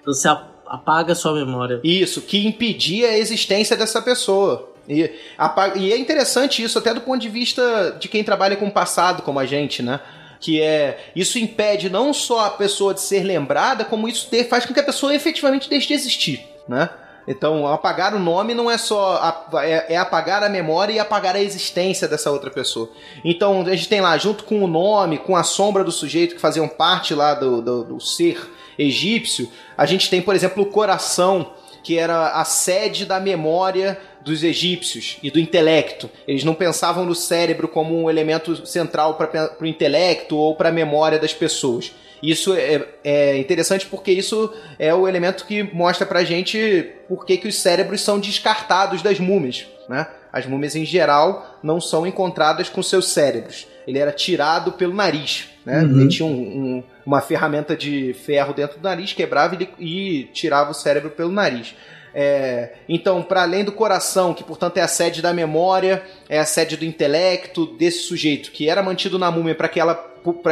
então *laughs* você apaga a sua memória. Isso, que impedia a existência dessa pessoa. E, e é interessante isso até do ponto de vista de quem trabalha com o passado, como a gente, né? Que é isso impede não só a pessoa de ser lembrada, como isso ter, faz com que a pessoa efetivamente deixe de existir, né? Então, apagar o nome não é só. É, é, apagar a memória e apagar a existência dessa outra pessoa. Então, a gente tem lá, junto com o nome, com a sombra do sujeito que faziam parte lá do, do, do ser egípcio, a gente tem, por exemplo, o coração, que era a sede da memória dos egípcios e do intelecto. Eles não pensavam no cérebro como um elemento central para o intelecto ou para a memória das pessoas. Isso é, é, interessante porque isso é o elemento que mostra pra gente por que, que os cérebros são descartados das múmias. Né? As múmias, em geral, não são encontradas com seus cérebros. Ele era tirado pelo nariz. Né? Uhum. Ele tinha um, um, uma ferramenta de ferro dentro do nariz, quebrava e, e tirava o cérebro pelo nariz. É, então, para além do coração, que portanto é a sede da memória, é a sede do intelecto desse sujeito, que era mantido na múmia para que, ela,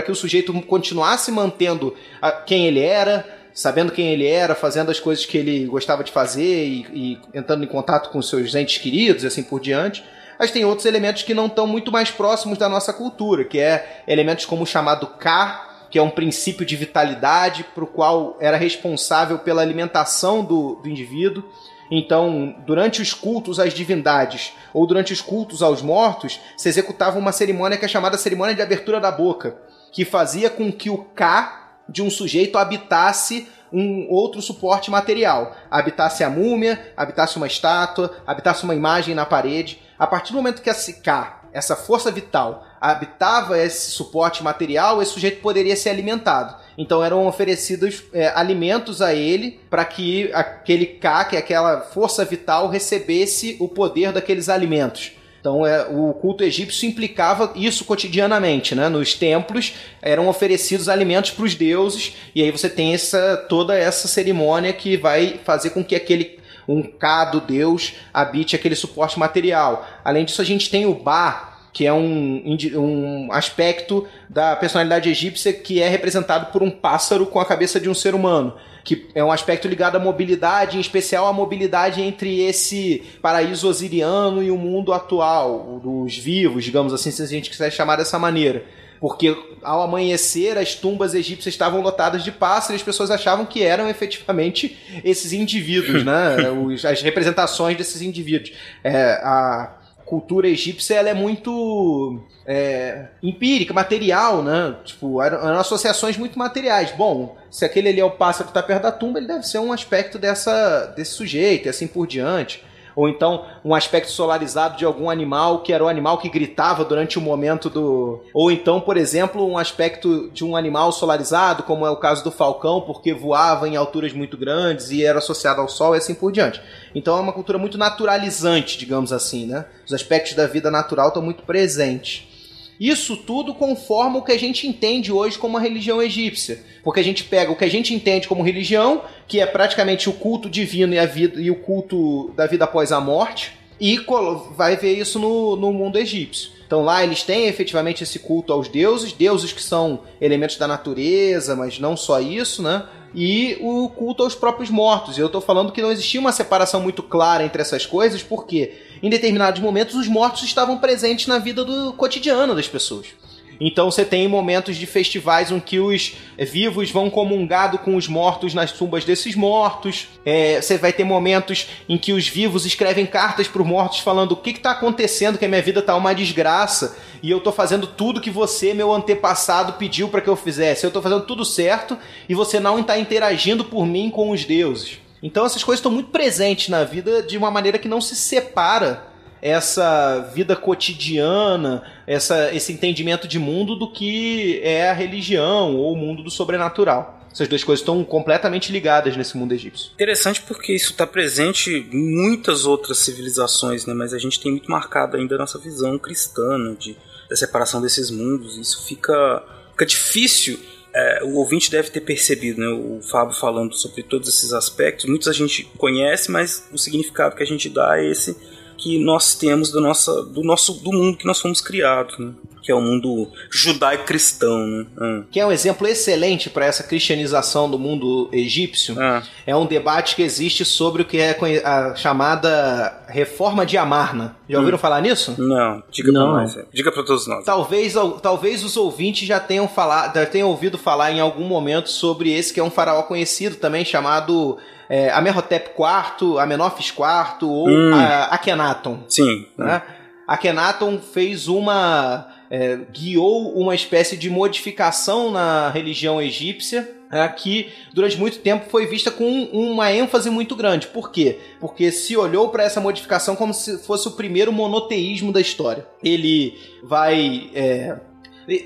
que o sujeito continuasse mantendo a, quem ele era, sabendo quem ele era, fazendo as coisas que ele gostava de fazer e, e entrando em contato com seus entes queridos e assim por diante. Mas tem outros elementos que não estão muito mais próximos da nossa cultura, que é elementos como o chamado K, que é um princípio de vitalidade para o qual era responsável pela alimentação do, do indivíduo. Então, durante os cultos às divindades ou durante os cultos aos mortos, se executava uma cerimônia que é chamada cerimônia de abertura da boca, que fazia com que o K de um sujeito habitasse um outro suporte material. Habitasse a múmia, habitasse uma estátua, habitasse uma imagem na parede. A partir do momento que esse K, essa força vital, habitava esse suporte material, esse sujeito poderia ser alimentado. Então eram oferecidos é, alimentos a ele para que aquele K, que é aquela força vital, recebesse o poder daqueles alimentos. Então é, o culto egípcio implicava isso cotidianamente, né? Nos templos eram oferecidos alimentos para os deuses e aí você tem essa toda essa cerimônia que vai fazer com que aquele um K do deus habite aquele suporte material. Além disso a gente tem o Ba, que é um, um aspecto da personalidade egípcia que é representado por um pássaro com a cabeça de um ser humano que é um aspecto ligado à mobilidade, em especial à mobilidade entre esse paraíso osiriano e o mundo atual, dos vivos, digamos assim, se a gente quiser chamar dessa maneira. Porque ao amanhecer as tumbas egípcias estavam lotadas de pássaros e as pessoas achavam que eram efetivamente esses indivíduos, né? *laughs* Os, as representações desses indivíduos. É, a, cultura egípcia ela é muito é, empírica, material, né? Tipo, eram associações muito materiais. Bom, se aquele ali é o pássaro que está perto da tumba, ele deve ser um aspecto dessa, desse sujeito e assim por diante ou então um aspecto solarizado de algum animal que era o animal que gritava durante o momento do. Ou então, por exemplo, um aspecto de um animal solarizado, como é o caso do falcão, porque voava em alturas muito grandes e era associado ao sol e assim por diante. Então é uma cultura muito naturalizante, digamos assim, né? Os aspectos da vida natural estão muito presentes. Isso tudo conforma o que a gente entende hoje como a religião egípcia. Porque a gente pega o que a gente entende como religião, que é praticamente o culto divino e, vida, e o culto da vida após a morte, e vai ver isso no, no mundo egípcio. Então lá eles têm efetivamente esse culto aos deuses, deuses que são elementos da natureza, mas não só isso, né? E o culto aos próprios mortos. Eu estou falando que não existia uma separação muito clara entre essas coisas, porque em determinados momentos os mortos estavam presentes na vida do cotidiano das pessoas. Então você tem momentos de festivais em que os vivos vão comungado com os mortos nas tumbas desses mortos. É, você vai ter momentos em que os vivos escrevem cartas para os mortos falando o que está acontecendo, que a minha vida está uma desgraça e eu estou fazendo tudo que você, meu antepassado, pediu para que eu fizesse. Eu estou fazendo tudo certo e você não está interagindo por mim com os deuses. Então essas coisas estão muito presentes na vida de uma maneira que não se separa essa vida cotidiana, essa, esse entendimento de mundo do que é a religião ou o mundo do sobrenatural. Essas duas coisas estão completamente ligadas nesse mundo egípcio. Interessante porque isso está presente em muitas outras civilizações, né? mas a gente tem muito marcado ainda a nossa visão cristã né? de, da separação desses mundos. Isso fica, fica difícil é, o ouvinte deve ter percebido, né, o Fábio falando sobre todos esses aspectos. Muitos a gente conhece, mas o significado que a gente dá é esse que nós temos do, nossa, do nosso do mundo que nós fomos criados, né? que é o mundo judaico-cristão. Né? Ah. Que é um exemplo excelente para essa cristianização do mundo egípcio. Ah. É um debate que existe sobre o que é a chamada reforma de Amarna. Já ouviram hum. falar nisso? Não, diga para nós. Diga para todos nós. Talvez, talvez os ouvintes já tenham, falado, já tenham ouvido falar em algum momento sobre esse que é um faraó conhecido também, chamado é, Amenhotep IV, Amenófis IV ou hum. Akhenaton. Sim. Né? Hum. Akhenaton fez uma. É, guiou uma espécie de modificação na religião egípcia é, que durante muito tempo foi vista com uma ênfase muito grande. Por quê? Porque se olhou para essa modificação como se fosse o primeiro monoteísmo da história. Ele vai é,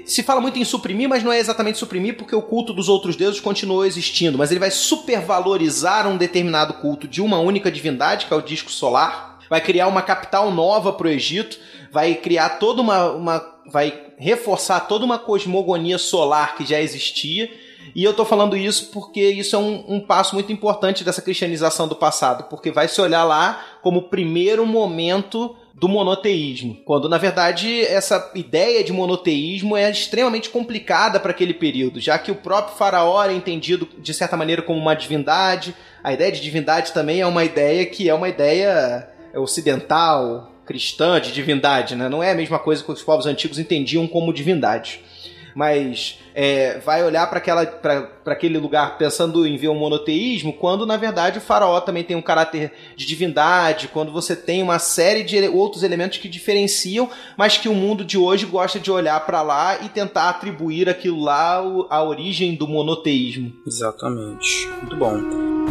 se fala muito em suprimir, mas não é exatamente suprimir, porque o culto dos outros deuses continuou existindo. Mas ele vai supervalorizar um determinado culto de uma única divindade, que é o disco solar. Vai criar uma capital nova para o Egito. Vai criar toda uma, uma. Vai reforçar toda uma cosmogonia solar que já existia. E eu tô falando isso porque isso é um, um, passo muito importante dessa cristianização do passado, porque vai se olhar lá como o primeiro momento do monoteísmo, quando na verdade essa ideia de monoteísmo é extremamente complicada para aquele período, já que o próprio faraó é entendido de certa maneira como uma divindade. A ideia de divindade também é uma ideia que é uma ideia ocidental, cristã de divindade, né? Não é a mesma coisa que os povos antigos entendiam como divindade mas é, vai olhar para aquele lugar pensando em ver um monoteísmo, quando na verdade o faraó também tem um caráter de divindade, quando você tem uma série de outros elementos que diferenciam, mas que o mundo de hoje gosta de olhar para lá e tentar atribuir aquilo lá a origem do monoteísmo. Exatamente. Muito bom.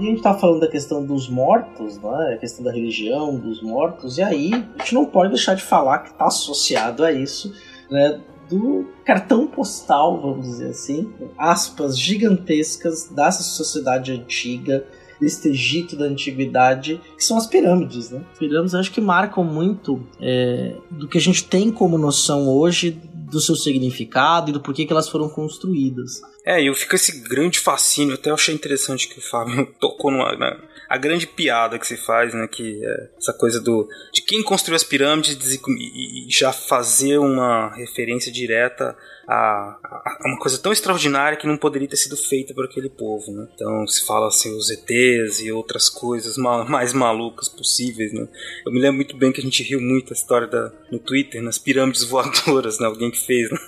E a gente tá falando da questão dos mortos, né? A questão da religião, dos mortos, e aí a gente não pode deixar de falar que está associado a isso, né? Do cartão postal, vamos dizer assim, aspas gigantescas dessa sociedade antiga, deste Egito da antiguidade, que são as pirâmides, né? As pirâmides acho que marcam muito é, do que a gente tem como noção hoje do seu significado e do porquê que elas foram construídas. É, eu fico esse grande fascínio, até achei interessante que o Fábio *laughs* tocou numa, na, a grande piada que se faz, né, que é essa coisa do de quem construiu as pirâmides e, e já fazer uma referência direta a, a, uma coisa tão extraordinária que não poderia ter sido feita por aquele povo, né? Então se fala assim os ETs e outras coisas ma mais malucas possíveis, né? Eu me lembro muito bem que a gente riu muito a história da, no Twitter, nas pirâmides voadoras, né? Alguém que fez, né?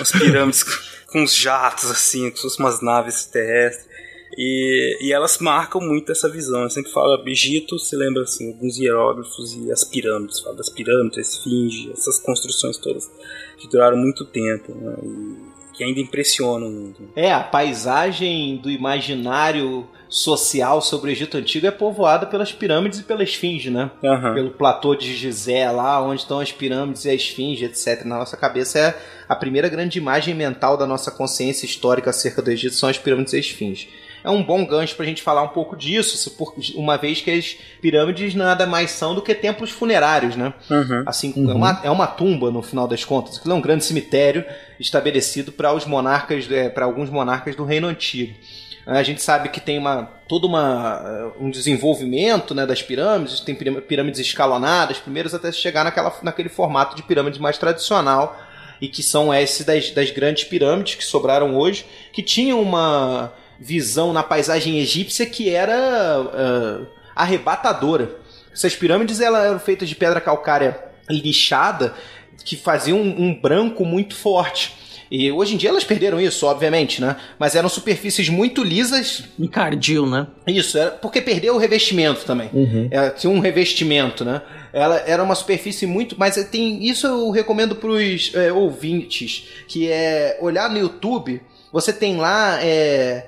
As pirâmides *laughs* com os jatos, assim, como se fossem umas naves terrestres. E, e elas marcam muito essa visão. Eu sempre falo Egito, se lembra assim, alguns hieróglifos e as pirâmides, fala das pirâmides, a esfinge, essas construções todas que duraram muito tempo, né? E que ainda impressionam muito. É, a paisagem do imaginário social sobre o Egito Antigo é povoada pelas pirâmides e pela esfinge, né? Uhum. Pelo platô de Gizé, lá onde estão as pirâmides e a esfinge, etc. Na nossa cabeça é a primeira grande imagem mental da nossa consciência histórica acerca do Egito são as pirâmides e a esfinge. É um bom gancho para a gente falar um pouco disso, uma vez que as pirâmides nada mais são do que templos funerários, né? Uhum. Assim, uhum. É, uma, é uma tumba no final das contas, aquilo é um grande cemitério estabelecido para os monarcas, é, para alguns monarcas do Reino Antigo. A gente sabe que tem uma todo uma, um desenvolvimento né, das pirâmides, tem pirâmides escalonadas, primeiros até chegar naquela, naquele formato de pirâmide mais tradicional, e que são esses das, das grandes pirâmides que sobraram hoje, que tinham uma visão na paisagem egípcia que era uh, arrebatadora. Essas pirâmides elas eram feitas de pedra calcária lixada que faziam um, um branco muito forte. E hoje em dia elas perderam isso, obviamente, né? Mas eram superfícies muito lisas. Encardil, né? Isso, era porque perdeu o revestimento também. Uhum. É, tinha um revestimento, né? Ela era uma superfície muito. Mas tem. Isso eu recomendo pros é, ouvintes, que é olhar no YouTube. Você tem lá é,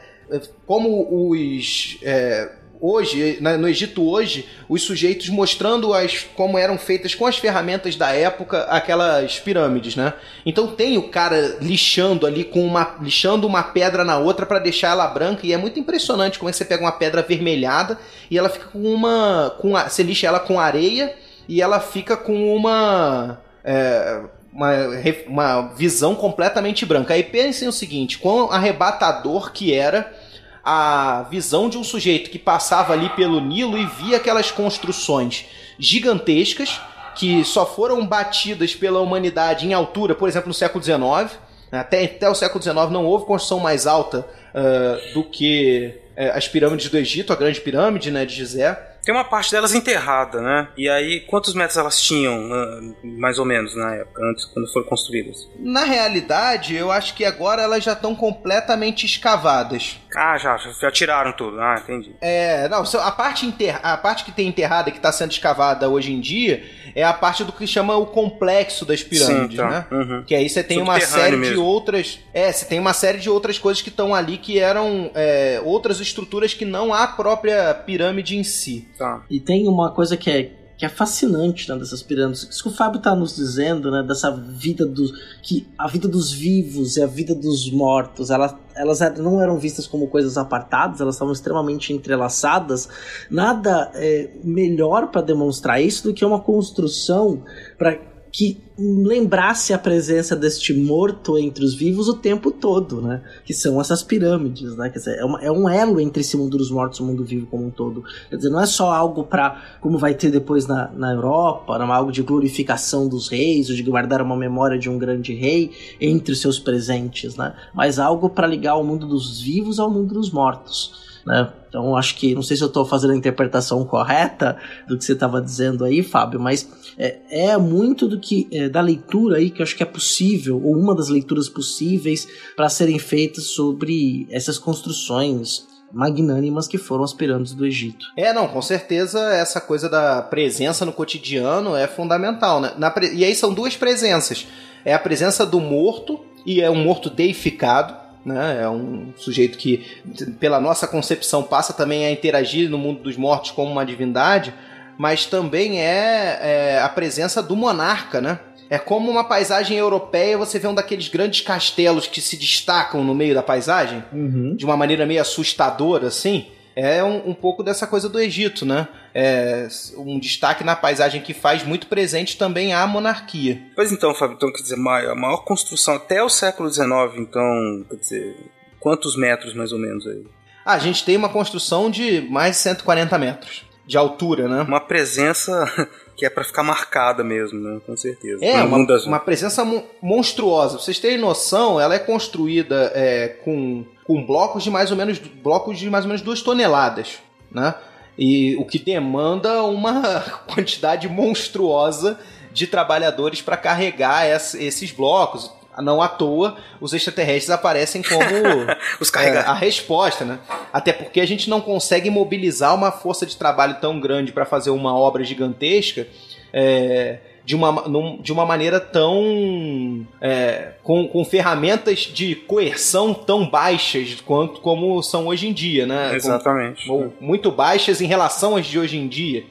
como os. É, hoje, no Egito hoje, os sujeitos mostrando as, como eram feitas com as ferramentas da época aquelas pirâmides, né? Então tem o cara lixando ali com uma lixando uma pedra na outra para deixar ela branca e é muito impressionante como é que você pega uma pedra avermelhada e ela fica com uma com a, você lixa ela com areia e ela fica com uma é, uma, uma visão completamente branca. Aí pensem o seguinte: quão arrebatador que era a visão de um sujeito que passava ali pelo Nilo e via aquelas construções gigantescas que só foram batidas pela humanidade em altura, por exemplo, no século XIX. Até, até o século XIX não houve construção mais alta uh, do que uh, as pirâmides do Egito, a grande pirâmide né, de Gizé. Tem uma parte delas enterrada, né? E aí, quantos metros elas tinham, mais ou menos, na época, antes, quando foram construídas? Na realidade, eu acho que agora elas já estão completamente escavadas. Ah, já, já tiraram tudo. Ah, entendi. É, não, a parte, a parte que tem enterrada que está sendo escavada hoje em dia é a parte do que chama o complexo das pirâmides, Sim, tá. né? Uhum. Que aí você tem uma série mesmo. de outras. É, você tem uma série de outras coisas que estão ali que eram é, outras estruturas que não a própria pirâmide em si. Tá. E tem uma coisa que é que é fascinante né, dessas pirâmides. Isso que o Fábio está nos dizendo, né, dessa vida dos que a vida dos vivos e a vida dos mortos, elas, elas não eram vistas como coisas apartadas, elas estavam extremamente entrelaçadas. Nada é, melhor para demonstrar isso do que uma construção para que lembrasse a presença deste morto entre os vivos o tempo todo, né? Que são essas pirâmides, né? Quer dizer, é, uma, é um elo entre esse mundo dos mortos e o mundo vivo como um todo. Quer dizer, não é só algo para como vai ter depois na, na Europa, não é algo de glorificação dos reis, ou de guardar uma memória de um grande rei entre os seus presentes, né? Mas algo para ligar o mundo dos vivos ao mundo dos mortos. Né? Então acho que não sei se eu estou fazendo a interpretação correta do que você estava dizendo aí, Fábio, mas é, é muito do que é, da leitura aí que eu acho que é possível ou uma das leituras possíveis para serem feitas sobre essas construções magnânimas que foram as pirâmides do Egito. É, não, com certeza essa coisa da presença no cotidiano é fundamental, né? Na, e aí são duas presenças. É a presença do morto, e é um morto deificado, né? É um sujeito que, pela nossa concepção, passa também a interagir no mundo dos mortos como uma divindade, mas também é, é a presença do monarca, né? É como uma paisagem europeia, você vê um daqueles grandes castelos que se destacam no meio da paisagem, uhum. de uma maneira meio assustadora, assim é um, um, pouco dessa coisa do Egito, né? É um destaque na paisagem que faz muito presente também a monarquia. Pois então, Fábio, então quer dizer, a maior construção até o século XIX, então, quer dizer, quantos metros mais ou menos aí? Ah, a gente tem uma construção de mais de 140 metros de altura, né? Uma presença *laughs* que é para ficar marcada mesmo, né? Com certeza. É, uma, das... uma presença monstruosa. Pra vocês terem noção, ela é construída é, com com blocos de mais ou menos blocos de mais ou menos duas toneladas, né? E o que demanda uma *laughs* quantidade monstruosa de trabalhadores para carregar esses blocos. Não à toa, os extraterrestres aparecem como *laughs* os é, a resposta, né? Até porque a gente não consegue mobilizar uma força de trabalho tão grande para fazer uma obra gigantesca. É, de uma, de uma maneira tão. É, com, com ferramentas de coerção tão baixas quanto como são hoje em dia, né? Exatamente. Com, muito baixas em relação às de hoje em dia.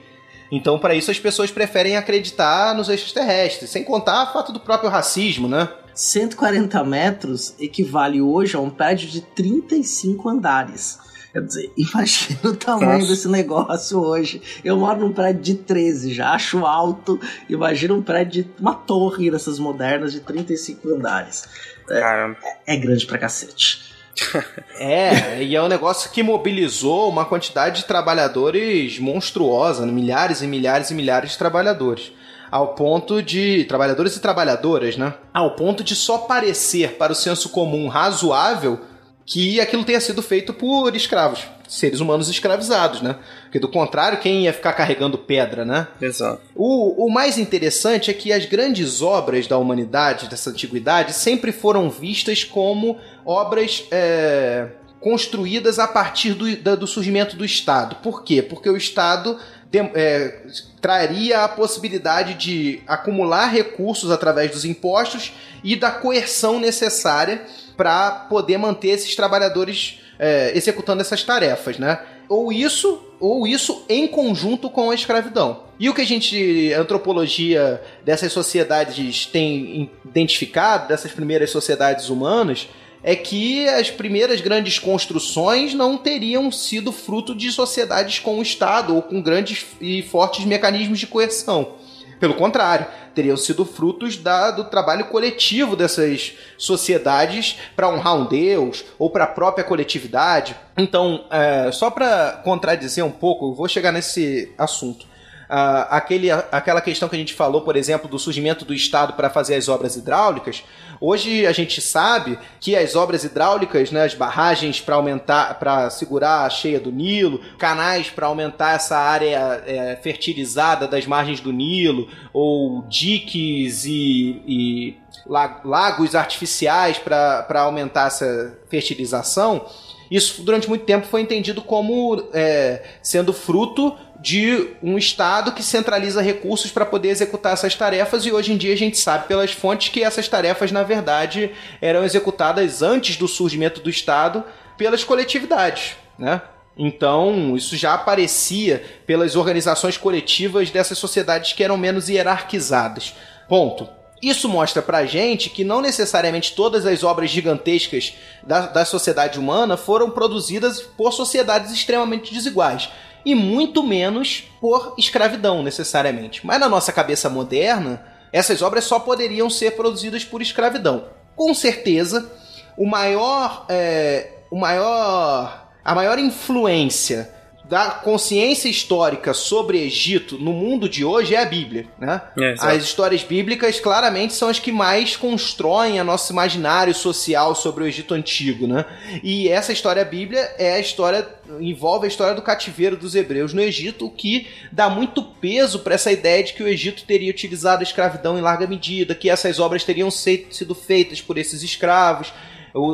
Então, para isso, as pessoas preferem acreditar nos extraterrestres, sem contar o fato do próprio racismo, né? 140 metros equivale hoje a um prédio de 35 andares. Quer dizer, *laughs* imagina o tamanho Nossa. desse negócio hoje. Eu moro num prédio de 13, já acho alto. Imagina um prédio de uma torre dessas modernas de 35 andares. É, é grande pra cacete. *laughs* é, e é um negócio que mobilizou uma quantidade de trabalhadores monstruosa, milhares e milhares e milhares de trabalhadores. Ao ponto de. Trabalhadores e trabalhadoras, né? Ao ponto de só parecer para o senso comum razoável que aquilo tenha sido feito por escravos, seres humanos escravizados, né? Porque do contrário, quem ia ficar carregando pedra, né? Exato. O, o mais interessante é que as grandes obras da humanidade, dessa antiguidade, sempre foram vistas como obras. É, construídas a partir do, do surgimento do Estado. Por quê? Porque o Estado é, traria a possibilidade de acumular recursos através dos impostos e da coerção necessária para poder manter esses trabalhadores é, executando essas tarefas, né? Ou isso, ou isso em conjunto com a escravidão. E o que a gente, a antropologia dessas sociedades tem identificado, dessas primeiras sociedades humanas, é que as primeiras grandes construções não teriam sido fruto de sociedades com o Estado ou com grandes e fortes mecanismos de coerção. Pelo contrário, teriam sido frutos da, do trabalho coletivo dessas sociedades para honrar um deus ou para a própria coletividade. Então, é, só para contradizer um pouco, vou chegar nesse assunto. Uh, aquele, aquela questão que a gente falou, por exemplo, do surgimento do Estado para fazer as obras hidráulicas, Hoje a gente sabe que as obras hidráulicas, né, as barragens para aumentar, para segurar a cheia do Nilo, canais para aumentar essa área é, fertilizada das margens do Nilo, ou diques e, e lagos artificiais para aumentar essa fertilização, isso durante muito tempo foi entendido como é, sendo fruto de um Estado que centraliza recursos para poder executar essas tarefas, e hoje em dia a gente sabe pelas fontes que essas tarefas, na verdade, eram executadas antes do surgimento do Estado pelas coletividades. Né? Então, isso já aparecia pelas organizações coletivas dessas sociedades que eram menos hierarquizadas. Ponto. Isso mostra pra gente que não necessariamente todas as obras gigantescas da, da sociedade humana foram produzidas por sociedades extremamente desiguais e muito menos por escravidão, necessariamente. Mas na nossa cabeça moderna, essas obras só poderiam ser produzidas por escravidão. Com certeza, o maior, é, o maior, a maior influência da consciência histórica sobre Egito no mundo de hoje é a Bíblia, né? É, as histórias bíblicas claramente são as que mais constroem a nosso imaginário social sobre o Egito antigo, né? E essa história bíblia é a história envolve a história do cativeiro dos hebreus no Egito, o que dá muito peso para essa ideia de que o Egito teria utilizado a escravidão em larga medida, que essas obras teriam sido feitas por esses escravos,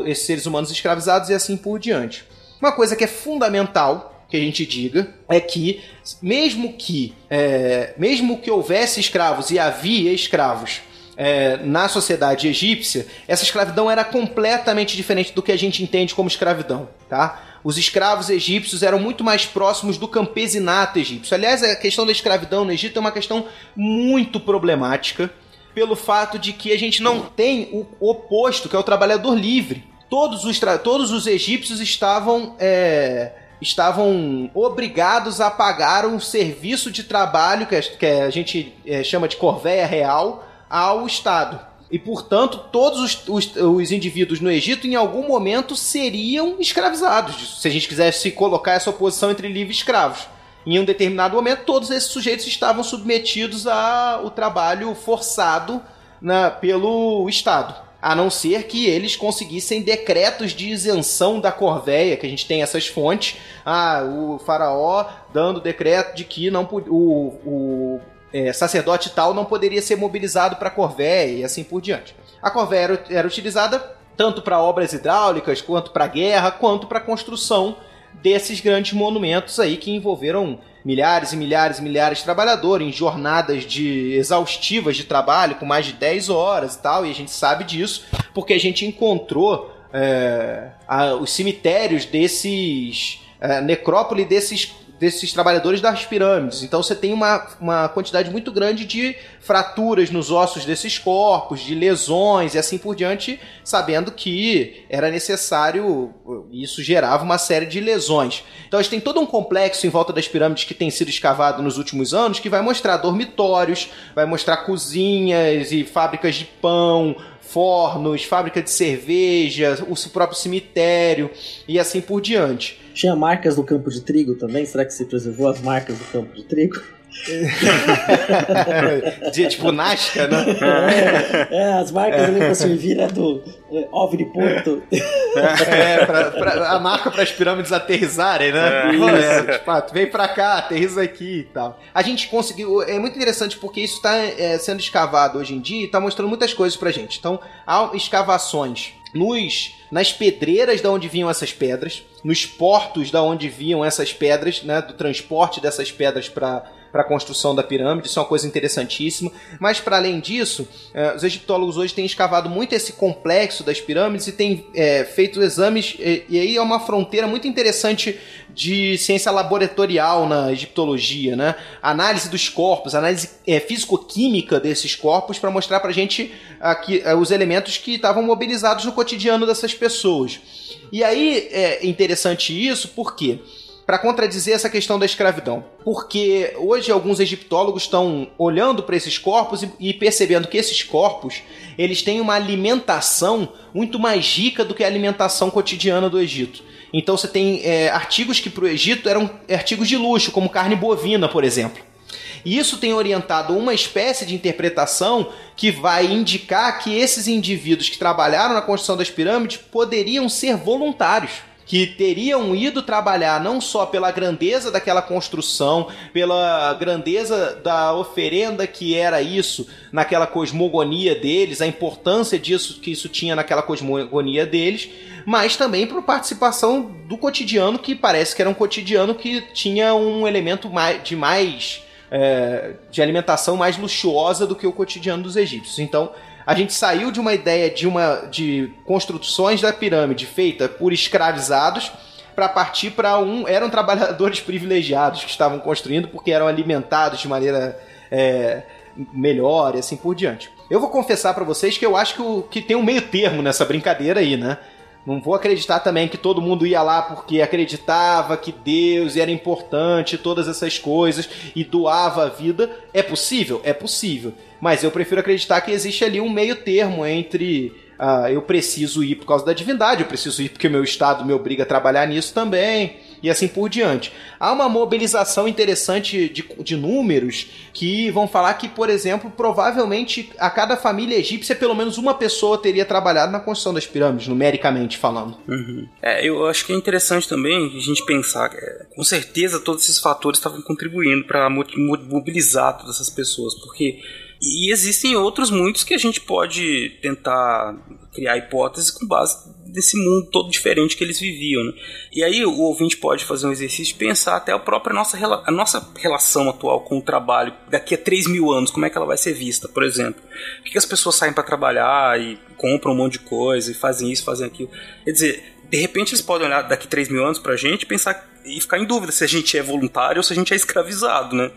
esses seres humanos escravizados e assim por diante. Uma coisa que é fundamental que a gente diga é que mesmo que é, mesmo que houvesse escravos e havia escravos é, na sociedade egípcia, essa escravidão era completamente diferente do que a gente entende como escravidão, tá? Os escravos egípcios eram muito mais próximos do campesinato egípcio. Aliás, a questão da escravidão no Egito é uma questão muito problemática pelo fato de que a gente não tem o oposto, que é o trabalhador livre. Todos os, todos os egípcios estavam é, estavam obrigados a pagar um serviço de trabalho que a, gente é, chama de corvéia real ao Estado. E, portanto, todos os, os, os, indivíduos no Egito, em algum momento, seriam escravizados. Se a gente quisesse colocar essa oposição entre livres e escravos. Em um determinado momento, todos esses sujeitos estavam submetidos ao trabalho forçado na, pelo Estado a não ser que eles conseguissem decretos de isenção da corvéia, que a gente tem essas fontes. Ah, o faraó dando decreto de que não o, o é, sacerdote tal não poderia ser mobilizado para a corvéia e assim por diante. A corvéia era, era utilizada tanto para obras hidráulicas, quanto para guerra, quanto para construção desses grandes monumentos aí que envolveram milhares e milhares e milhares de trabalhadores em jornadas de exaustivas de trabalho com mais de 10 horas e tal, e a gente sabe disso porque a gente encontrou é, a, os cemitérios desses é, necrópole desses desses trabalhadores das pirâmides. Então você tem uma, uma quantidade muito grande de fraturas nos ossos desses corpos, de lesões e assim por diante, sabendo que era necessário, isso gerava uma série de lesões. Então a gente tem todo um complexo em volta das pirâmides que tem sido escavado nos últimos anos que vai mostrar dormitórios, vai mostrar cozinhas e fábricas de pão, fornos, fábrica de cerveja, o próprio cemitério e assim por diante. Tinha marcas do campo de trigo também? Será que se preservou as marcas do campo de trigo? *laughs* de, tipo Nasca, né? É, é, as marcas ali pra servir é do é, de porto. É, pra, pra, a marca para as pirâmides aterrizarem, né? É. é, tipo, ah, vem pra cá, aterriza aqui e tal. A gente conseguiu. É muito interessante porque isso está é, sendo escavado hoje em dia e está mostrando muitas coisas pra gente. Então, há escavações nos nas pedreiras da onde vinham essas pedras, nos portos da onde vinham essas pedras, né, do transporte dessas pedras para para a construção da pirâmide, isso é uma coisa interessantíssima. Mas, para além disso, eh, os egiptólogos hoje têm escavado muito esse complexo das pirâmides e têm é, feito exames, e, e, aí é uma fronteira muito interessante de ciência laboratorial na egiptologia, né? Análise dos corpos, análise é, físico-química desses corpos para mostrar para a gente aqui, os elementos que estavam mobilizados no cotidiano dessas pessoas. E aí é interessante isso porque para contradizer essa questão da escravidão. Porque hoje alguns egiptólogos estão olhando para esses corpos e, e, percebendo que esses corpos eles têm uma alimentação muito mais rica do que a alimentação cotidiana do Egito. Então você tem é, artigos que para o Egito eram artigos de luxo, como carne bovina, por exemplo. E isso tem orientado uma espécie de interpretação que vai indicar que esses indivíduos que trabalharam na construção das pirâmides poderiam ser voluntários que teriam ido trabalhar não só pela grandeza daquela construção, pela grandeza da oferenda que era isso naquela cosmogonia deles, a importância disso que isso tinha naquela cosmogonia deles, mas também por participação do cotidiano que parece que era um cotidiano que tinha um elemento de mais é, de alimentação mais luxuosa do que o cotidiano dos egípcios. Então a gente saiu de uma ideia de uma de construções da pirâmide feita por escravizados para partir para um eram trabalhadores *laughs* privilegiados que estavam construindo porque eram alimentados de maneira é, melhor e assim por diante. Eu vou confessar para vocês que eu acho que, o, que tem um meio termo nessa brincadeira aí, né? Não vou acreditar também que todo mundo ia lá porque acreditava que Deus era importante, todas essas coisas, e doava a vida. É possível? É possível. Mas eu prefiro acreditar que existe ali um meio termo entre uh, eu preciso ir por causa da divindade, eu preciso ir porque o meu estado me obriga a trabalhar nisso também e assim por diante. Há uma mobilização interessante de, de números que vão falar que, por exemplo, provavelmente a cada família egípcia, pelo menos uma pessoa teria trabalhado na construção das pirâmides, numericamente falando. Uhum. É, eu acho que é interessante também a gente pensar, é, com certeza todos esses fatores estavam contribuindo para mobilizar todas essas pessoas, porque e existem outros muitos que a gente pode tentar criar hipóteses com base desse mundo todo diferente que eles viviam. Né? E aí o ouvinte pode fazer um exercício de pensar até a própria nossa, a nossa relação atual com o trabalho daqui a 3 mil anos, como é que ela vai ser vista, por exemplo. Por que, as pessoas saem para trabalhar e compram um monte de coisa e fazem isso, fazem aquilo? Quer dizer, de repente eles podem olhar daqui 3 mil anos pra gente e pensar e ficar em dúvida se a gente é voluntário ou se a gente é escravizado, né?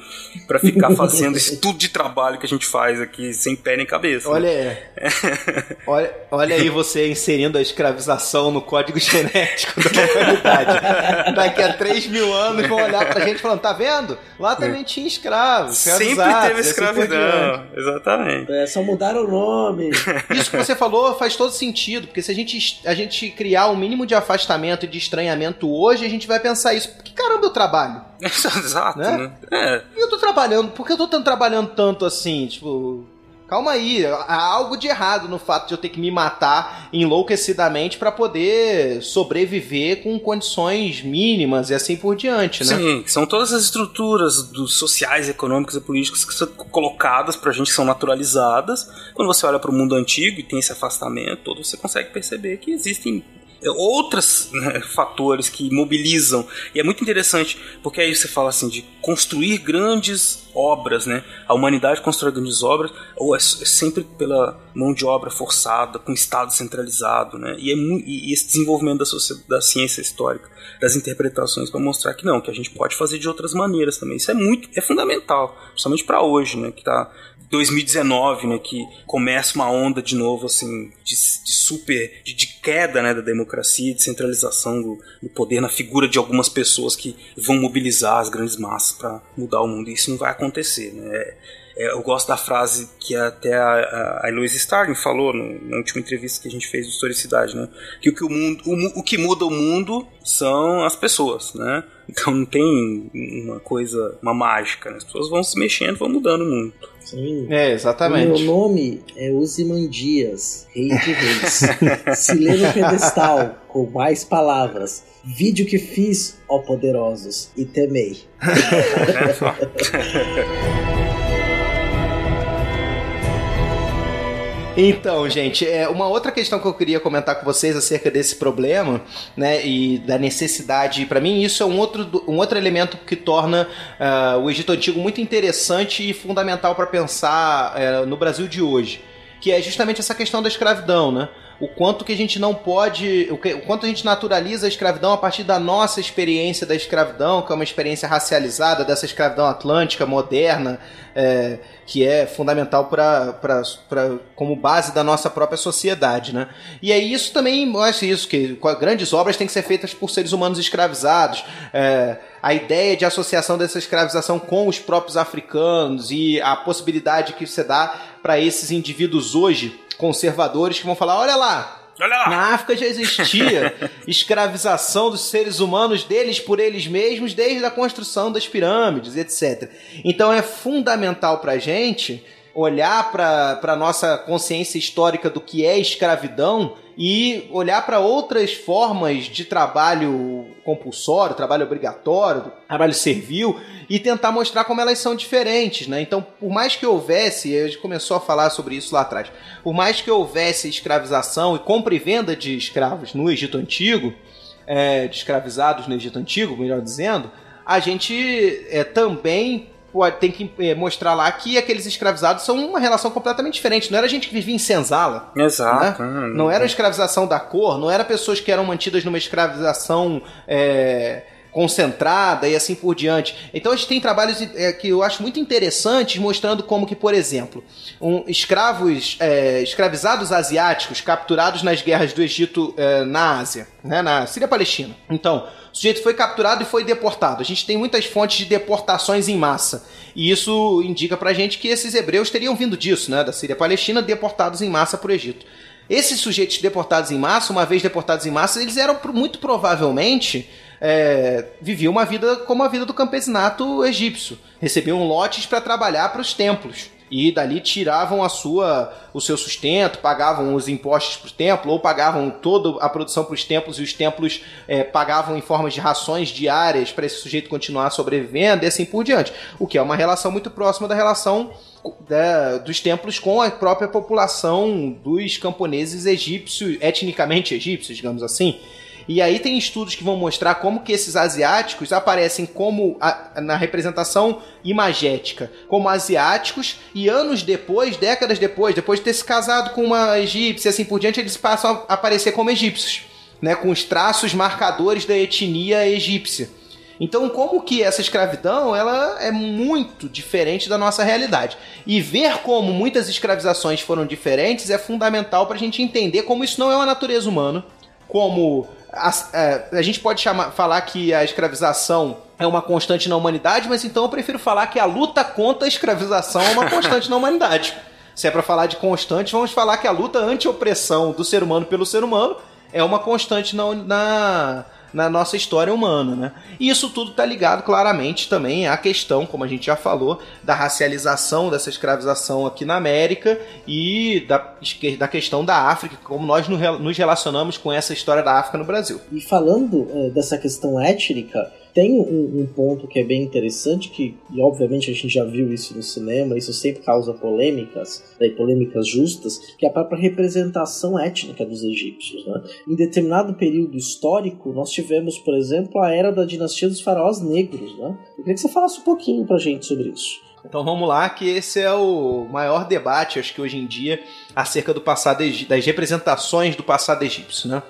Pra ficar fazendo esse *laughs* tudo de trabalho que a gente faz aqui sem pé nem cabeça. Olha, né? *laughs* olha, olha aí você inserindo a escravização no código *laughs* genético da humanidade. Daqui a 3 mil anos vão olhar pra gente falando, tá vendo? Lá também tinha escravos. Sempre teve assim escravidão. Exatamente. É, só mudaram o nome. Isso que você falou faz todo sentido, porque se a gente, a gente criar um mínimo de afastamento e de estranhamento hoje, a gente vai pensar isso. Que caramba eu trabalho? *laughs* Exato, né? né? É. E eu tô trabalhando, por que eu tô trabalhando tanto assim? Tipo, calma aí, há algo de errado no fato de eu ter que me matar enlouquecidamente para poder sobreviver com condições mínimas e assim por diante, né? Sim, são todas as estruturas dos sociais, econômicas e políticas que são colocadas pra gente, que são naturalizadas. Quando você olha para o mundo antigo e tem esse afastamento todo, você consegue perceber que existem outros né, fatores que mobilizam. E é muito interessante, porque aí você fala assim de construir grandes obras, né? A humanidade constrói grandes obras, ou é, é sempre pela mão de obra forçada, com Estado centralizado, né? E, é, e esse desenvolvimento da, da ciência histórica, das interpretações, para mostrar que não, que a gente pode fazer de outras maneiras também. Isso é muito, é fundamental, principalmente para hoje, né? Que tá 2019, né, que começa uma onda de novo, assim, de, de super, de, de, queda, né, da democracia, de centralização do, do, poder na figura de algumas pessoas que vão mobilizar as grandes massas para mudar o mundo. E isso não vai acontecer, né? É, é, eu gosto da frase que até a, a Louise Starling falou no, na última entrevista que a gente fez do Historicidade, né? Que o que, o, mundo, o, o que muda o mundo são as pessoas, né? Então não tem uma coisa, uma mágica, né? As pessoas vão se mexendo, vão mudando o mundo. Sim. É, exatamente. O meu nome é Uzimandias, rei de reis. Se lê no pedestal, com mais palavras. Vídeo que fiz, ó poderosos, e temei. *laughs* Então, gente, é uma outra questão que eu queria comentar com vocês acerca desse problema, né, e da necessidade, para mim isso é um outro, um outro elemento que torna uh, o Egito Antigo muito interessante e fundamental para pensar uh, no Brasil de hoje, que é justamente essa questão da escravidão, né? O quanto que a gente não pode, o, que, o quanto a gente naturaliza a escravidão a partir da nossa experiência da escravidão, que é uma experiência racializada dessa escravidão atlântica moderna, é, que é fundamental para como base da nossa própria sociedade, né? E aí isso também mostra isso que grandes obras têm que ser feitas por seres humanos escravizados. É, a ideia de associação dessa escravização com os próprios africanos e a possibilidade que você dá para esses indivíduos hoje conservadores que vão falar: olha lá, na África já existia *laughs* escravização dos seres humanos deles por eles mesmos desde a construção das pirâmides, etc. Então é fundamental para a gente olhar para a nossa consciência histórica do que é escravidão e olhar para outras formas de trabalho compulsório, trabalho obrigatório, trabalho servil e tentar mostrar como elas são diferentes, né? Então, por mais que houvesse, a gente começou a falar sobre isso lá atrás, por mais que houvesse escravização e compra e venda de escravos no Egito Antigo, é, de escravizados no Egito Antigo, melhor dizendo, a gente é, também tem que é, mostrar lá que aqueles escravizados são uma relação completamente diferente. Não era gente que vivia em senzala. Exato. Né? Não era escravização da cor, não era pessoas que eram mantidas numa escravização. É, concentrada e assim por diante. Então a gente tem trabalhos é, que eu acho muito interessantes mostrando como que, por exemplo, um, escravos, é, escravizados asiáticos capturados nas guerras do Egito é, na Ásia, né, na Síria-Palestina. Então, o sujeito foi capturado e foi deportado. A gente tem muitas fontes de deportações em massa. E isso indica pra gente que esses hebreus teriam vindo disso, né? Da Síria-Palestina, deportados em massa para o Egito. Esses sujeitos deportados em massa, uma vez deportados em massa, eles eram muito provavelmente é, viviam uma vida como a vida do campesinato egípcio. Recebiam lotes para trabalhar para os templos e dali tiravam a sua o seu sustento, pagavam os impostos para o templo ou pagavam toda a produção para os templos e os templos é, pagavam em formas de rações diárias para esse sujeito continuar sobrevivendo e assim por diante. O que é uma relação muito próxima da relação da, dos templos com a própria população dos camponeses egípcios, etnicamente egípcios, digamos assim. E aí tem estudos que vão mostrar como que esses asiáticos aparecem como a, na representação imagética, como asiáticos, e anos depois, décadas depois, depois de ter se casado com uma egípcia assim por diante, eles passam a aparecer como egípcios, né, com os traços marcadores da etnia egípcia. Então, como que essa escravidão ela é muito diferente da nossa realidade. E ver como muitas escravizações foram diferentes é fundamental para a gente entender como isso não é uma natureza humana, como a, é, a gente pode chamar, falar que a escravização é uma constante na humanidade, mas então eu prefiro falar que a luta contra a escravização é uma constante na humanidade. Se é para falar de constante, vamos falar que a luta anti-opressão do ser humano pelo ser humano é uma constante na, na na nossa história humana, né? E isso tudo está ligado claramente também à questão, como a gente já falou, da racialização dessa escravização aqui na América e da, da questão da África, como nós nos relacionamos com essa história da África no Brasil. E falando é, dessa questão étnica, tem um, um, ponto que é bem interessante, que e obviamente a gente já viu isso no cinema, isso sempre causa polêmicas, né, polêmicas justas, que é a própria representação étnica dos egípcios. Né? Em determinado período histórico, nós tivemos, por exemplo, a era da dinastia dos faraós negros. Né? Eu queria que você falasse um pouquinho pra gente sobre isso. Então vamos lá, que esse é o maior debate, acho que hoje em dia, acerca do passado das representações do passado egípcio, né?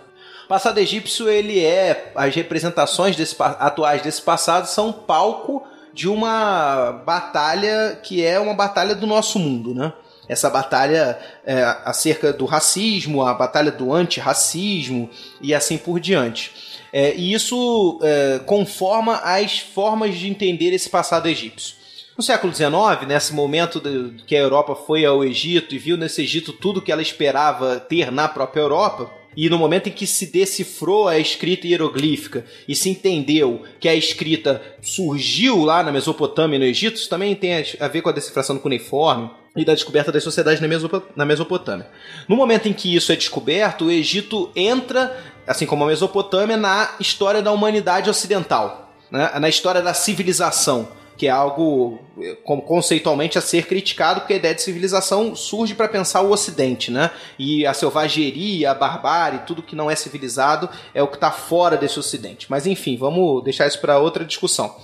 Passado egípcio, ele é as representações desse, atuais desse passado são palco de uma batalha que é uma batalha do nosso mundo, né? Essa batalha é, acerca do racismo, a batalha do antirracismo e assim por diante. É, e isso é, conforma as formas de entender esse passado egípcio. No século XIX, nesse momento de, que a Europa foi ao Egito e viu nesse Egito tudo que ela esperava ter na própria Europa, e no momento em que se decifrou a escrita hieroglífica e se entendeu que a escrita surgiu lá na Mesopotâmia e no Egito, isso também tem a ver com a decifração do cuneiforme e da descoberta das sociedades na Mesopotâmia. No momento em que isso é descoberto, o Egito entra, assim como a Mesopotâmia, na história da humanidade ocidental, né? na história da civilização que é algo como conceitualmente a ser criticado, porque a ideia de civilização surge para pensar o Ocidente, né? E a selvageria, a barbárie, tudo que não é civilizado é o que está fora desse Ocidente. Mas enfim, vamos deixar isso para outra discussão.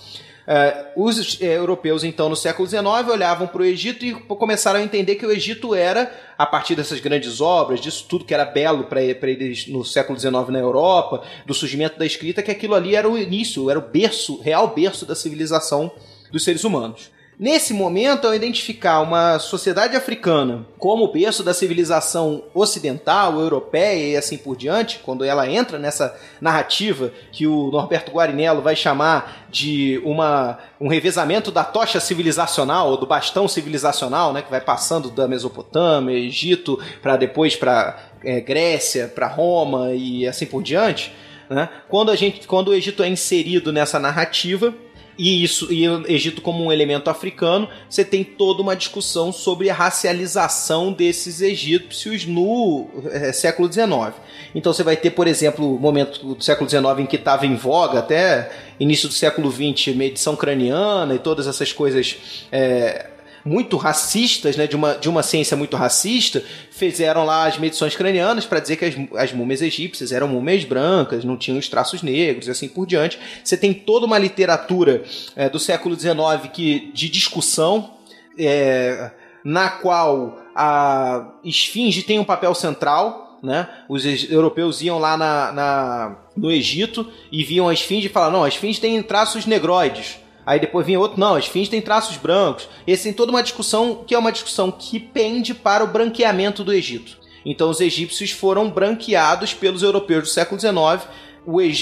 Uh, os uh, europeus, então, no século XIX, olhavam para o Egito e começaram a entender que o Egito era, a partir dessas grandes obras, disso tudo que era belo para eles no século XIX na Europa, do surgimento da escrita, que aquilo ali era o início, era o berço, real berço da civilização dos seres humanos. Nesse momento, ao identificar uma sociedade africana como o berço da civilização ocidental, europeia e assim por diante, quando ela entra nessa narrativa que o Norberto Guarinello vai chamar de uma, um revezamento da tocha civilizacional, ou do bastão civilizacional, né, que vai passando da Mesopotâmia, Egito, para depois para é, Grécia, para Roma e assim por diante. Né? Quando, a gente, quando o Egito é inserido nessa narrativa, e isso e o Egito como um elemento africano, você tem toda uma discussão sobre a racialização desses egípcios no é, século XIX. Então você vai ter, por exemplo, o momento do século XIX em que estava em voga, até início do século XX, medição craniana e todas essas coisas é, muito racistas, né, de uma, de uma ciência muito racista, fizeram lá as medições cranianas para dizer que as, as múmias egípcias eram múmias brancas, não tinham os traços negros e assim por diante. Você tem toda uma literatura é, do século XIX que, de discussão, é, na qual a esfinge tem um papel central, né? Os europeus iam lá na, na, no Egito e viam a esfinge e falavam: não, a esfinge tem traços negroides. Aí depois vinha outro, não, as fins têm traços brancos. Esse tem toda uma discussão que é uma discussão que pende para o branqueamento do Egito. Então os egípcios foram branqueados pelos europeus do século XIX.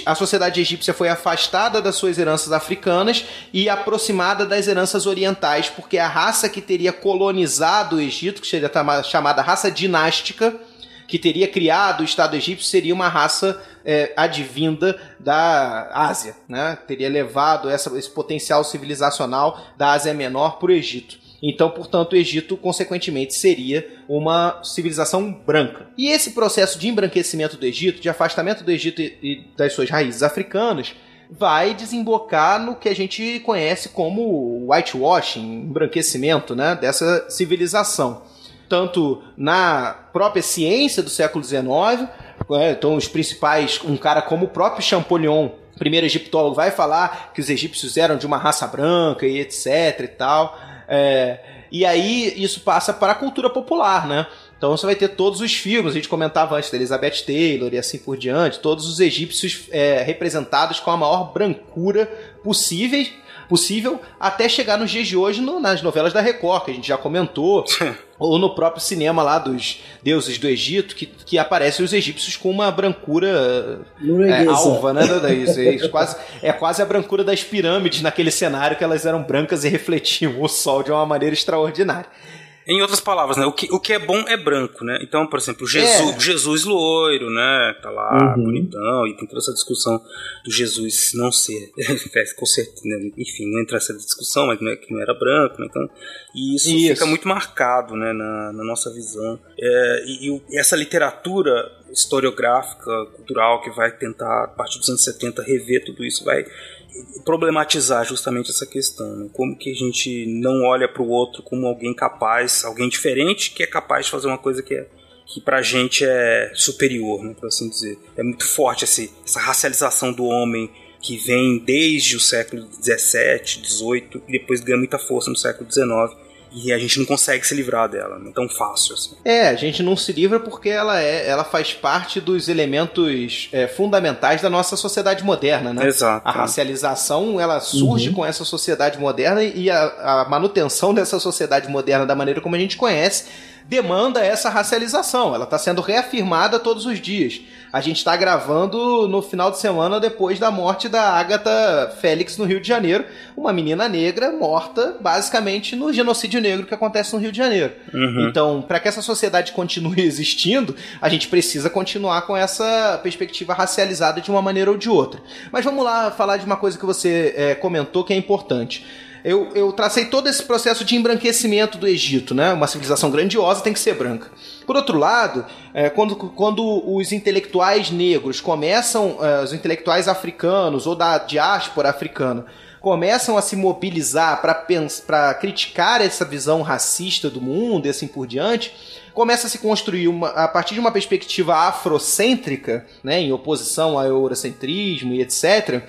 A sociedade egípcia foi afastada das suas heranças africanas e aproximada das heranças orientais, porque a raça que teria colonizado o Egito, que seria chamada raça dinástica, que teria criado o Estado egípcio, seria uma raça é, advinda da Ásia, né? Teria levado essa, esse potencial civilizacional da Ásia Menor para o Egito. Então, portanto, o Egito, consequentemente, seria uma civilização branca. E esse processo de embranquecimento do Egito, de afastamento do Egito e das suas raízes africanas, vai desembocar no que a gente conhece como whitewashing, embranquecimento né, dessa civilização. Tanto na própria ciência do século XIX, é, então, os principais, um cara como o próprio Champollion, primeiro egiptólogo, vai falar que os egípcios eram de uma raça branca e etc e tal. É, e aí isso passa para a cultura popular, né? Então você vai ter todos os filmes, a gente comentava antes da Elizabeth Taylor e assim por diante, todos os egípcios é, representados com a maior brancura possível possível até chegar nos dias de hoje no, nas novelas da Record, que a gente já comentou, ou no próprio cinema lá dos deuses do Egito, que, que aparecem os egípcios com uma brancura é, alva, né? Isso, é, quase, é quase a brancura das pirâmides naquele cenário que elas eram brancas e refletiam o sol de uma maneira extraordinária. Em outras palavras, né? O que, o que é bom é branco, né? Então, por exemplo, Jesus, é. Jesus loiro, né? Tá lá, uhum. bonitão, e tem toda essa discussão do Jesus não ser. *laughs* É, com certeza, né? enfim, não entra nessa discussão, mas não é, que não era branco, né? Então, e isso, isso, fica muito marcado, né? Na, na nossa visão. É, e, e essa literatura historiográfica, cultural, que vai tentar, a partir dos anos 70, rever tudo isso, vai problematizar justamente essa questão, né? como que a gente não olha para o outro como alguém capaz, alguém diferente que é capaz de fazer uma coisa que é que pra gente é superior, né, por assim dizer. É muito forte esse, essa racialização do homem que vem desde o século 17, 18 e depois ganha muita força no século 19 e a gente não consegue se livrar dela, não é tão fácil assim. É, a gente não se livra porque ela é, ela faz parte dos elementos é, fundamentais da nossa sociedade moderna, né? Exato. A racialização, ela surge uhum. com essa sociedade moderna e a, a manutenção dessa sociedade moderna da maneira como a gente conhece demanda essa racialização. Ela está sendo reafirmada todos os dias. A gente está gravando no final de semana depois da morte da Agatha Félix no Rio de Janeiro, uma menina negra morta basicamente no genocídio negro que acontece no Rio de Janeiro. Uhum. Então, para que essa sociedade continue *laughs* existindo, a gente precisa continuar com essa perspectiva racializada de uma maneira ou de outra. Mas vamos lá falar de uma coisa que você é, comentou que é importante eu, eu tracei todo esse processo de embranquecimento do Egito, né? Uma civilização grandiosa tem que ser branca. Por outro lado, é, quando, quando os intelectuais negros começam, é, os intelectuais africanos ou da diáspora africana, começam a se mobilizar para criticar essa visão racista do mundo e assim por diante, começa a se construir uma, a partir de uma perspectiva afrocêntrica, né, em oposição ao eurocentrismo e etc.,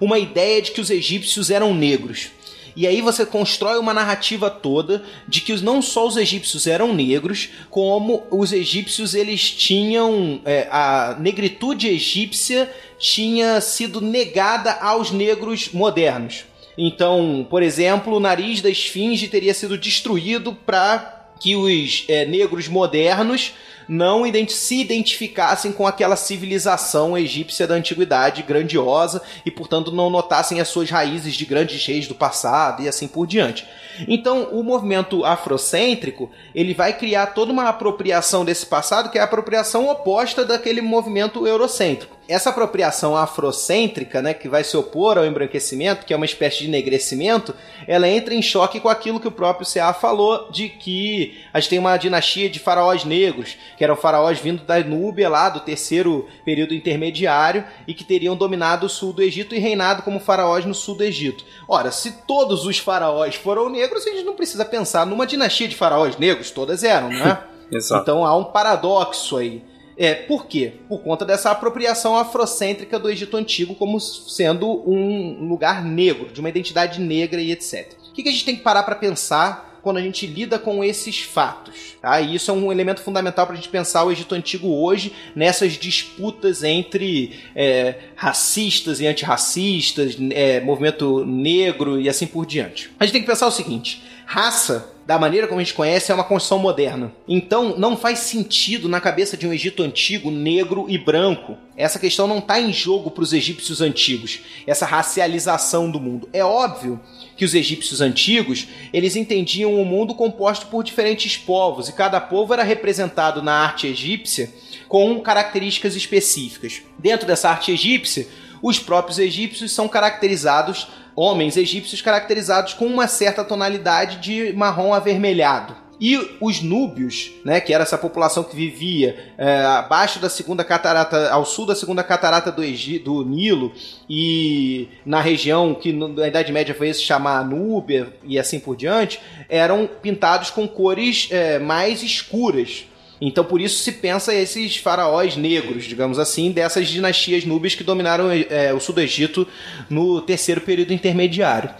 uma ideia de que os egípcios eram negros. E aí você constrói uma narrativa toda de que não só os egípcios eram negros, como os egípcios eles tinham é, a negritude egípcia tinha sido negada aos negros modernos. Então, por exemplo, o nariz da esfinge teria sido destruído para que os é, negros modernos não se identificassem com aquela civilização egípcia da antiguidade grandiosa e, portanto, não notassem as suas raízes de grandes reis do passado e assim por diante. Então, o movimento afrocêntrico, ele vai criar toda uma apropriação desse passado que é a apropriação oposta daquele movimento eurocêntrico. Essa apropriação afrocêntrica, né, que vai se opor ao embranquecimento, que é uma espécie de enegrecimento, ela entra em choque com aquilo que o próprio C.A. falou de que a gente tem uma dinastia de faraós negros, que eram faraós vindo da Núbia lá do terceiro período intermediário e que teriam dominado o sul do Egito e reinado como faraós no sul do Egito. Ora, se todos os faraós foram negros, a gente não precisa pensar numa dinastia de faraós negros, todas eram, né? *laughs* Exato. Então há um paradoxo aí. É, por quê? Por conta dessa apropriação afrocêntrica do Egito Antigo como sendo um lugar negro, de uma identidade negra e etc. O que, que a gente tem que parar para pensar quando a gente lida com esses fatos. Tá? E isso é um elemento fundamental para a gente pensar o Egito Antigo hoje nessas disputas entre é, racistas e antirracistas, é, movimento negro e assim por diante. A gente tem que pensar o seguinte: raça da maneira como a gente conhece, é uma construção moderna. Então, não faz sentido na cabeça de um Egito antigo, negro e branco. Essa questão não está em jogo para os egípcios antigos, essa racialização do mundo. É óbvio que os egípcios antigos, eles entendiam o um mundo composto por diferentes povos, e cada povo era representado na arte egípcia com características específicas. Dentro dessa arte egípcia, os próprios egípcios são caracterizados homens egípcios caracterizados com uma certa tonalidade de marrom avermelhado. E os núbios, né, que era essa população que vivia é, abaixo da segunda catarata, ao sul da segunda catarata do, Egito, do Nilo, e na região que na Idade Média foi se chamar Núbia e assim por diante, eram pintados com cores é, mais escuras. Então por isso se pensa esses faraós negros, digamos assim, dessas dinastias núbias que dominaram é, o sul do Egito no terceiro período intermediário.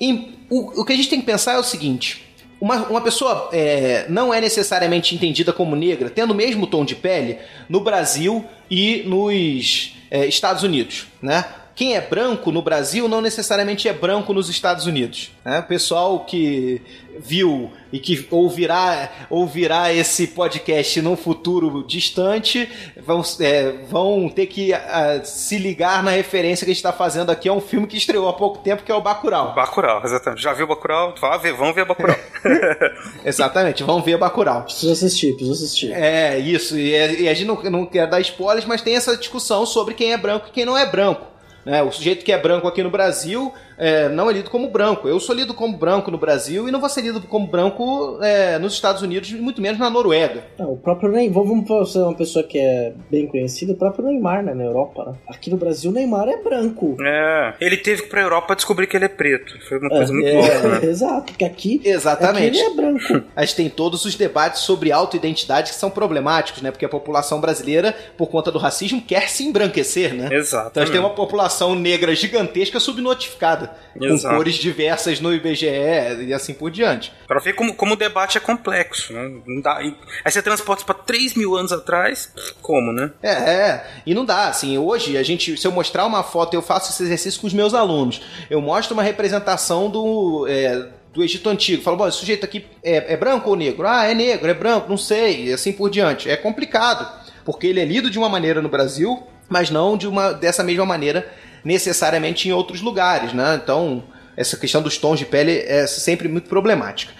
E o, o que a gente tem que pensar é o seguinte: uma, uma pessoa é, não é necessariamente entendida como negra, tendo o mesmo tom de pele no Brasil e nos é, Estados Unidos, né? Quem é branco no Brasil não necessariamente é branco nos Estados Unidos. Né? O pessoal que viu e que ouvirá, ouvirá esse podcast num futuro distante vão, é, vão ter que uh, se ligar na referência que a gente está fazendo aqui. É um filme que estreou há pouco tempo, que é o Bacurau. Bacurau, exatamente. Já viu o Bacurau? Vá ver, vamos ver Bacurau. *laughs* *laughs* exatamente, vamos ver Bacurau. Preciso assistir, preciso assistir. É, isso. E, e a gente não, não quer dar spoilers, mas tem essa discussão sobre quem é branco e quem não é branco. Né? O sujeito que é branco aqui no Brasil é, não é lido como branco. Eu sou lido como branco no Brasil e não vou ser lido como branco é, nos Estados Unidos, muito menos na Noruega. Não, o próprio Neymar, vamos ser uma pessoa que é bem conhecida, o próprio Neymar, né, na Europa. Né? Aqui no Brasil, o Neymar é branco. É, ele teve que ir pra Europa descobrir que ele é preto. Foi uma coisa é, muito é, louca. Né? *laughs* Exato, porque aqui, Exatamente. aqui ele é branco. A gente tem todos os debates sobre autoidentidade que são problemáticos, né? Porque a população brasileira, por conta do racismo, quer se embranquecer, né? Exato. Então a gente tem uma população população negra gigantesca subnotificada, Exato. com cores diversas no IBGE e assim por diante. Pra ver como, como o debate é complexo, né? Não dá, e- aí você transporta pra 3 mil anos atrás, como, né? É, é, e não dá, assim, hoje a gente, se eu mostrar uma foto, eu faço esse exercício com os meus alunos, eu mostro uma representação do, é, do Egito Antigo, falo, bom, esse sujeito aqui é, é branco ou negro? Ah, é negro, é branco, não sei, e assim por diante. É complicado, porque ele é lido de uma maneira no Brasil, mas não de uma, dessa mesma maneira necessariamente em outros lugares, né? Então, essa questão dos tons de pele é sempre muito problemática.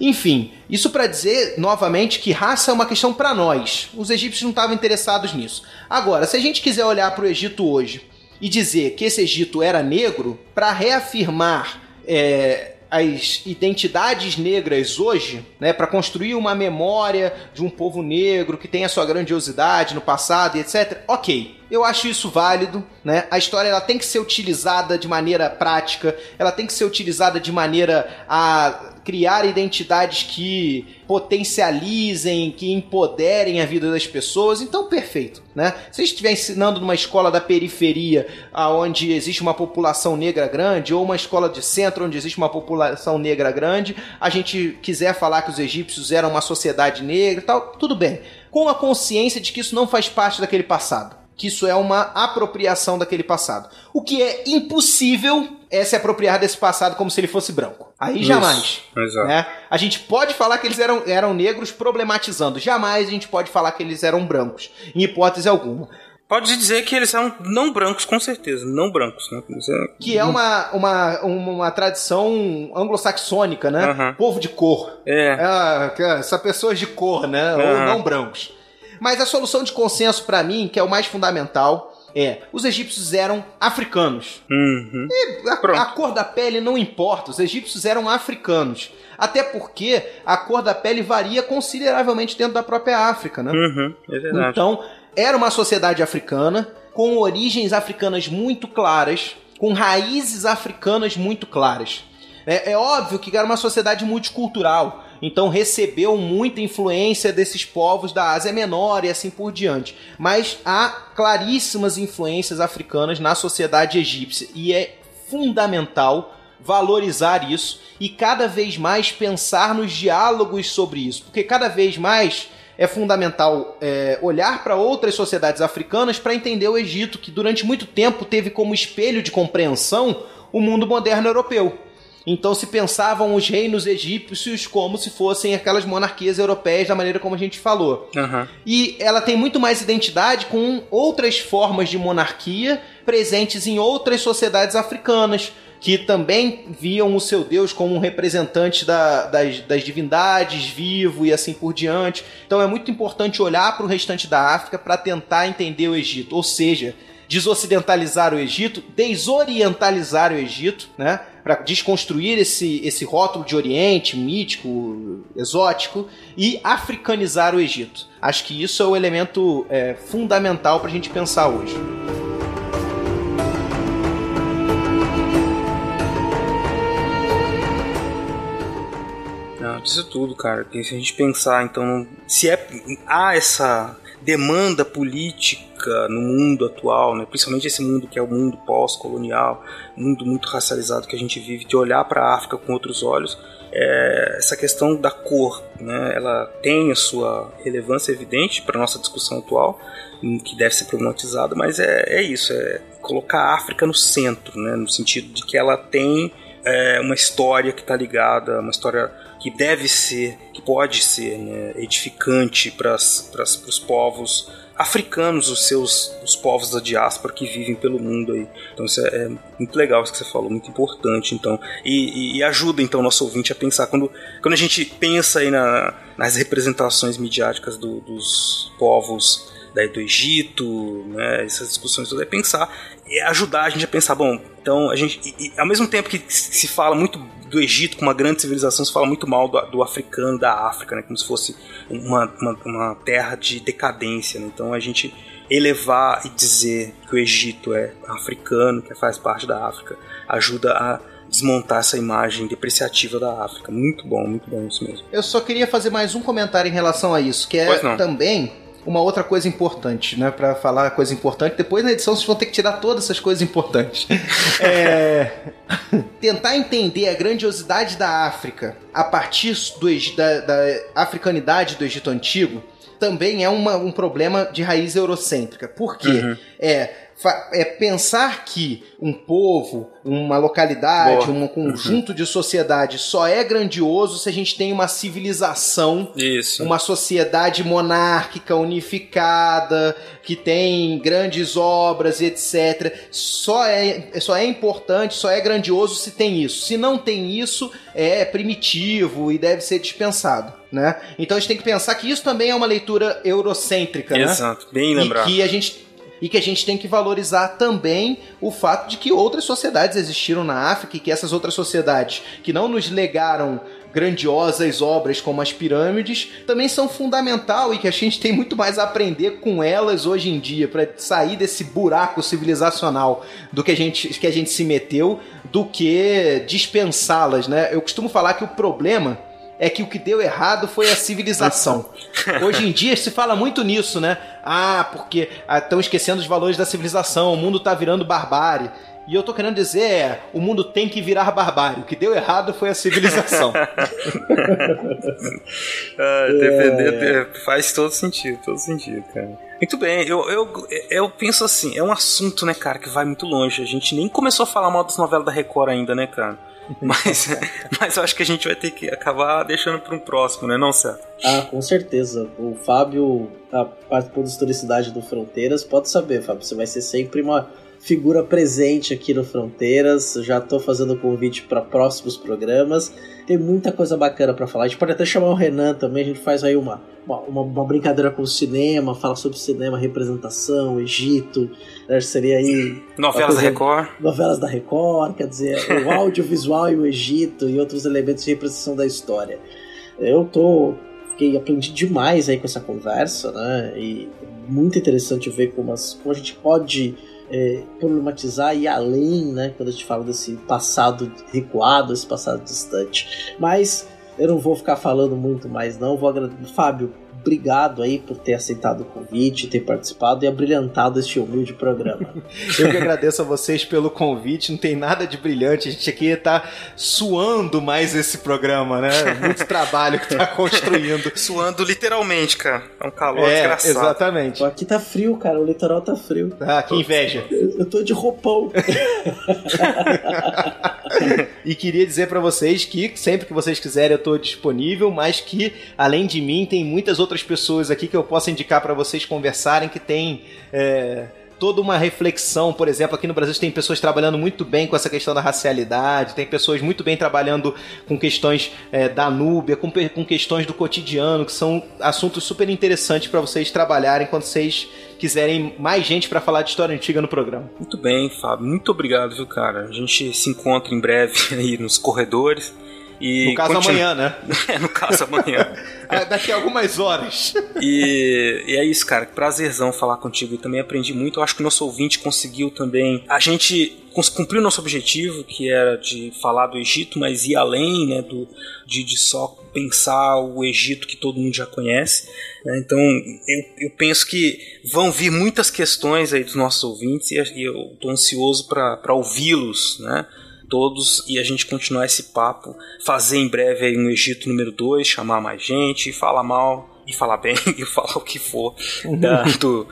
Enfim, isso para dizer novamente que raça é uma questão para nós. Os egípcios não estavam interessados nisso. Agora, se a gente quiser olhar para o Egito hoje e dizer que esse Egito era negro, para reafirmar é, as identidades negras hoje, né, para construir uma memória de um povo negro que tem a sua grandiosidade no passado e etc. Ok, eu acho isso válido, né? A história ela tem que ser utilizada de maneira prática, ela tem que ser utilizada de maneira a criar identidades que potencializem, que empoderem a vida das pessoas. Então, perfeito, né? Se estiver ensinando numa escola da periferia, onde existe uma população negra grande, ou uma escola de centro onde existe uma população negra grande, a gente quiser falar que os egípcios eram uma sociedade negra, tal, tudo bem, com a consciência de que isso não faz parte daquele passado que isso é uma apropriação daquele passado. O que é impossível é se apropriar desse passado como se ele fosse branco. Aí jamais. Exato. Né? A gente pode falar que eles eram, eram negros problematizando. Jamais a gente pode falar que eles eram brancos, em hipótese alguma. Pode dizer que eles são não brancos, com certeza, não brancos, né? É- Que é uma, uma, uma, tradição anglo-saxônica, né? Povo de cor. É. Ah, que- essa pessoas de cor, né? Ou não brancos. Mas a solução de consenso pra mim, que é o mais fundamental, é: os egípcios eram africanos. Uhum. A, Pronto. a cor da pele não importa, os egípcios eram africanos. Até porque a cor da pele varia consideravelmente dentro da própria África, né? Uhum. É. Então, era uma sociedade africana, com origens africanas muito claras, com raízes africanas muito claras. É, é óbvio que era uma sociedade multicultural, então recebeu muita influência desses povos da Ásia Menor e assim por diante. Mas há claríssimas influências africanas na sociedade egípcia e é fundamental valorizar isso e cada vez mais pensar nos diálogos sobre isso, porque cada vez mais é fundamental é, olhar para outras sociedades africanas para entender o Egito, que durante muito tempo teve como espelho de compreensão o mundo moderno europeu. Então se pensavam os reinos egípcios como se fossem aquelas monarquias europeias da maneira como a gente falou. Uhum. E ela tem muito mais identidade com outras formas de monarquia presentes em outras sociedades africanas, que também viam o seu Deus como um representante da- das, das divindades, vivo e assim por diante. Então é muito importante olhar para o restante da África para tentar entender o Egito, ou seja, desocidentalizar o Egito, desorientalizar o Egito, né? Para desconstruir esse, esse rótulo de Oriente mítico, exótico e africanizar o Egito. Acho que isso é o elemento é, fundamental para a gente pensar hoje. Não, disso tudo, cara. Se a gente pensar, então, se é há essa demanda política no mundo atual, né, principalmente esse mundo que é o mundo pós-colonial, mundo muito racializado que a gente vive, de olhar para a África com outros olhos, é, essa questão da cor, né, ela tem a sua relevância evidente para nossa discussão atual, hum, que deve ser problematizada, mas é, é isso, é colocar a África no centro, né, no sentido de que ela tem é, uma história que está ligada, uma história que deve ser, que pode ser né, edificante para os povos africanos, os seus os povos da diáspora que vivem pelo mundo aí. Então isso é, é muito legal isso que você falou, muito importante. Então e, e- e ajuda então o nosso ouvinte a pensar quando quando a gente pensa aí na, nas representações midiáticas do- dos povos daí do Egito, né, essas discussões todas, é pensar, é ajudar a gente a pensar, bom, então a gente, e- e ao mesmo tempo que se fala muito do Egito como uma grande civilização, se fala muito mal do, do africano, da África, né, como se fosse uma, uma, uma terra de decadência, né, então a gente elevar e dizer que o Egito é africano, que faz parte da África, ajuda a desmontar essa imagem depreciativa da África. Muito bom, muito bom isso mesmo. Eu só queria fazer mais um comentário em relação a isso, que é também uma outra coisa importante, né? Para falar coisa importante. Depois na edição vocês vão ter que tirar todas essas coisas importantes. *laughs* é... Tentar entender a grandiosidade da África a partir do, da, da africanidade do Egito Antigo também é uma, um problema de raiz eurocêntrica. Por quê? Uhum. É é pensar que um povo, uma localidade, Boa. um conjunto uhum. de sociedade só é grandioso se a gente tem uma civilização, Isso. uma sociedade monárquica unificada, que tem grandes obras, etc. Só é, só é importante, só é grandioso se tem isso. Se não tem isso, é primitivo e deve ser dispensado. Né? Então a gente tem que pensar que isso também é uma leitura eurocêntrica, né? Exato, né? bem lembrado. E que a gente e que a gente tem que valorizar também o fato de que outras sociedades existiram na África e que essas outras sociedades que não nos legaram grandiosas obras como as pirâmides também são fundamental e que a gente tem muito mais a aprender com elas hoje em dia para sair desse buraco civilizacional do que a gente que a gente se meteu do que dispensá-las, né? Eu costumo falar que o problema é que o que deu errado foi a civilização. *laughs* Hoje em dia se fala muito nisso, né? Ah, porque estão ah, esquecendo os valores da civilização, o mundo está virando barbárie. E eu tô querendo dizer é, o mundo tem que virar barbárie. O que deu errado foi a civilização. *laughs* ah, defender é... faz todo sentido, todo sentido, cara. Muito bem, eu, eu, eu penso assim, é um assunto, né, cara, que vai muito longe. A gente nem começou a falar mal das novelas da Record ainda, né, cara? *laughs* Mas, mas eu acho que a gente vai ter que acabar deixando para um próximo, né, não, certo? Ah, com certeza. O Fábio tá, participou da historicidade do Fronteiras. Pode saber, Fábio, você vai ser sempre uma figura presente aqui no Fronteiras. Já estou fazendo convite para próximos programas. Tem muita coisa bacana para falar. A gente pode até chamar o Renan também. A gente faz aí uma, uma, uma brincadeira com o cinema, fala sobre cinema, representação, Egito. Né? Seria aí. Novelas da Record. Novelas da Record, quer dizer, o *laughs* audiovisual e o Egito e outros elementos de representação da história. Eu tô. Fiquei, aprendi demais aí com essa conversa, né? E muito interessante ver como, as, como a gente pode é, problematizar e além, né? Quando a gente fala desse passado recuado, esse passado distante. Mas eu não vou ficar falando muito mais, não. Vou agradecer. Fábio, obrigado aí por ter aceitado o convite, ter participado e abrilhantado este humilde programa. Eu que agradeço a vocês pelo convite, não tem nada de brilhante, a gente aqui tá suando mais esse programa, né? *laughs* Muito trabalho que tá construindo. suando literalmente, cara. É um calor é, desgraçado. Exatamente. Aqui tá frio, cara, o litoral tá frio. Ah, que inveja. Eu, eu tô de roupão. *laughs* e queria dizer para vocês que sempre que vocês quiserem eu tô disponível, mas que além de mim tem muitas outras pessoas aqui que eu posso indicar para vocês conversarem que tem é, toda uma reflexão, por exemplo, aqui no Brasil tem pessoas trabalhando muito bem com essa questão da racialidade, tem pessoas muito bem trabalhando com questões é, da Núbia, com, com questões do cotidiano, que são assuntos super interessantes para vocês trabalharem quando vocês quiserem mais gente para falar de história antiga no programa. Muito bem, Fábio. Muito obrigado, viu, cara? A gente se encontra em breve *laughs* aí nos corredores. E no caso continu... amanhã, né? *laughs* é, no caso amanhã. *laughs* É, daqui a algumas horas. *laughs* e, e, é isso, cara. Prazerzão falar contigo. E também aprendi muito. Eu acho que o nosso ouvinte conseguiu também. A gente cumpriu nosso objetivo, que era de falar do Egito, mas ir além, né? Do, de, de só pensar o Egito que todo mundo já conhece. Né? Então, eu, eu penso que vão vir muitas questões aí dos nossos ouvintes e eu estou ansioso para ouvi-los, né? Todos e a gente continuar esse papo, fazer em breve aí um Egito número 2, chamar mais gente, falar mal e falar bem *laughs* e falar o que for da, do,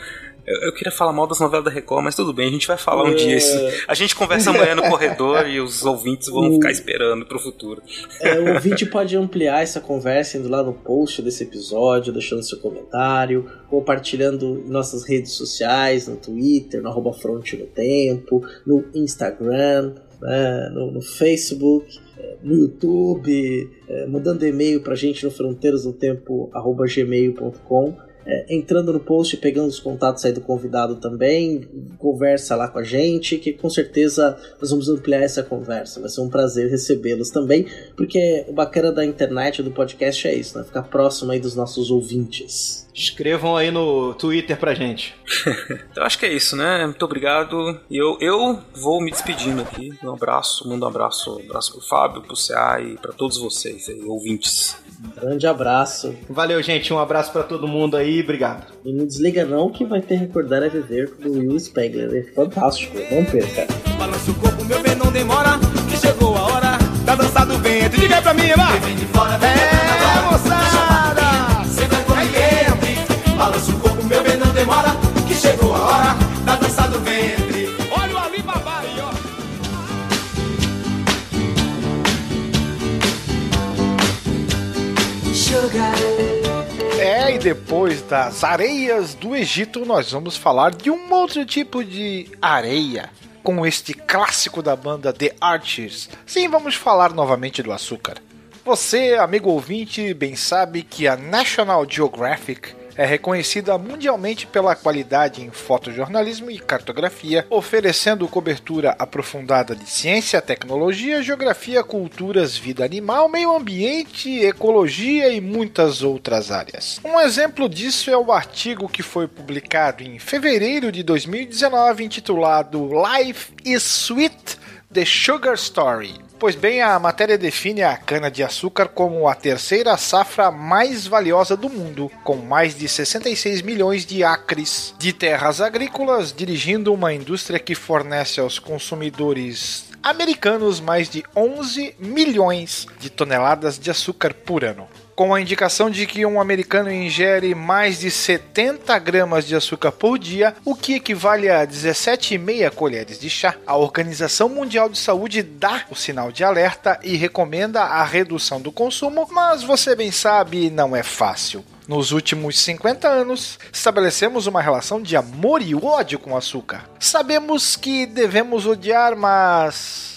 eu, eu, queria falar mal das novelas da Record, mas tudo bem, a gente vai falar um é... dia isso. A gente conversa amanhã no corredor e os ouvintes vão ficar esperando pro futuro. É, o ouvinte pode ampliar essa conversa indo lá no post desse episódio, deixando seu comentário, compartilhando em nossas redes sociais, no Twitter, no arroba fronte no tempo, no Instagram, né, no, no, Facebook, é, no YouTube, é, mandando e-mail pra gente no fronteirasnotempo.gmail.com é, entrando no post, pegando os contatos aí do convidado também, conversa lá com a gente, que com certeza nós vamos ampliar essa conversa. Vai ser um prazer recebê-los também, porque o bacana da internet, do podcast é isso, né? Ficar próximo aí dos nossos ouvintes. Escrevam aí no Twitter pra gente. *laughs* então acho que é isso, né? Muito obrigado. Eu, eu vou me despedindo aqui. Um abraço, mando um abraço, um abraço pro Fábio, pro CA e para todos vocês aí, ouvintes. Um grande abraço. Valeu, gente. Um abraço para todo mundo aí aí, obrigado. E não desliga não que vai ter Recordar é Viver do Will Spengler. É fantástico, não perca. Balança o corpo, meu bem, não demora Que chegou a hora da dança do ventre Diga pra mim, vai! Vem de fora, vem é, moçada! Balança o corpo, meu bem, não demora Que chegou a hora da dança do ventre Olha o Alibaba aí, ó! É, e depois das areias do Egito, nós vamos falar de um outro tipo de areia. Com este clássico da banda The Archers. Sim, vamos falar novamente do açúcar. Você, amigo ouvinte, bem sabe que a National Geographic é reconhecida mundialmente pela qualidade em fotojornalismo e cartografia, oferecendo cobertura aprofundada de ciência, tecnologia, geografia, culturas, vida animal, meio ambiente, ecologia e muitas outras áreas. Um exemplo disso é o artigo que foi publicado em fevereiro de 2019 intitulado Life is Sweet: The Sugar Story. Pois bem, a matéria define a cana-de-açúcar como a terceira safra mais valiosa do mundo, com mais de 66 milhões de acres de terras agrícolas, dirigindo uma indústria que fornece aos consumidores americanos mais de 11 milhões de toneladas de açúcar por ano com a indicação de que um americano ingere mais de 70 gramas de açúcar por dia, o que equivale a 17,5 colheres de chá. A Organização Mundial de Saúde dá o sinal de alerta e recomenda a redução do consumo, mas você bem sabe, não é fácil. Nos últimos 50 anos, estabelecemos uma relação de amor e ódio com o açúcar. Sabemos que devemos odiar, mas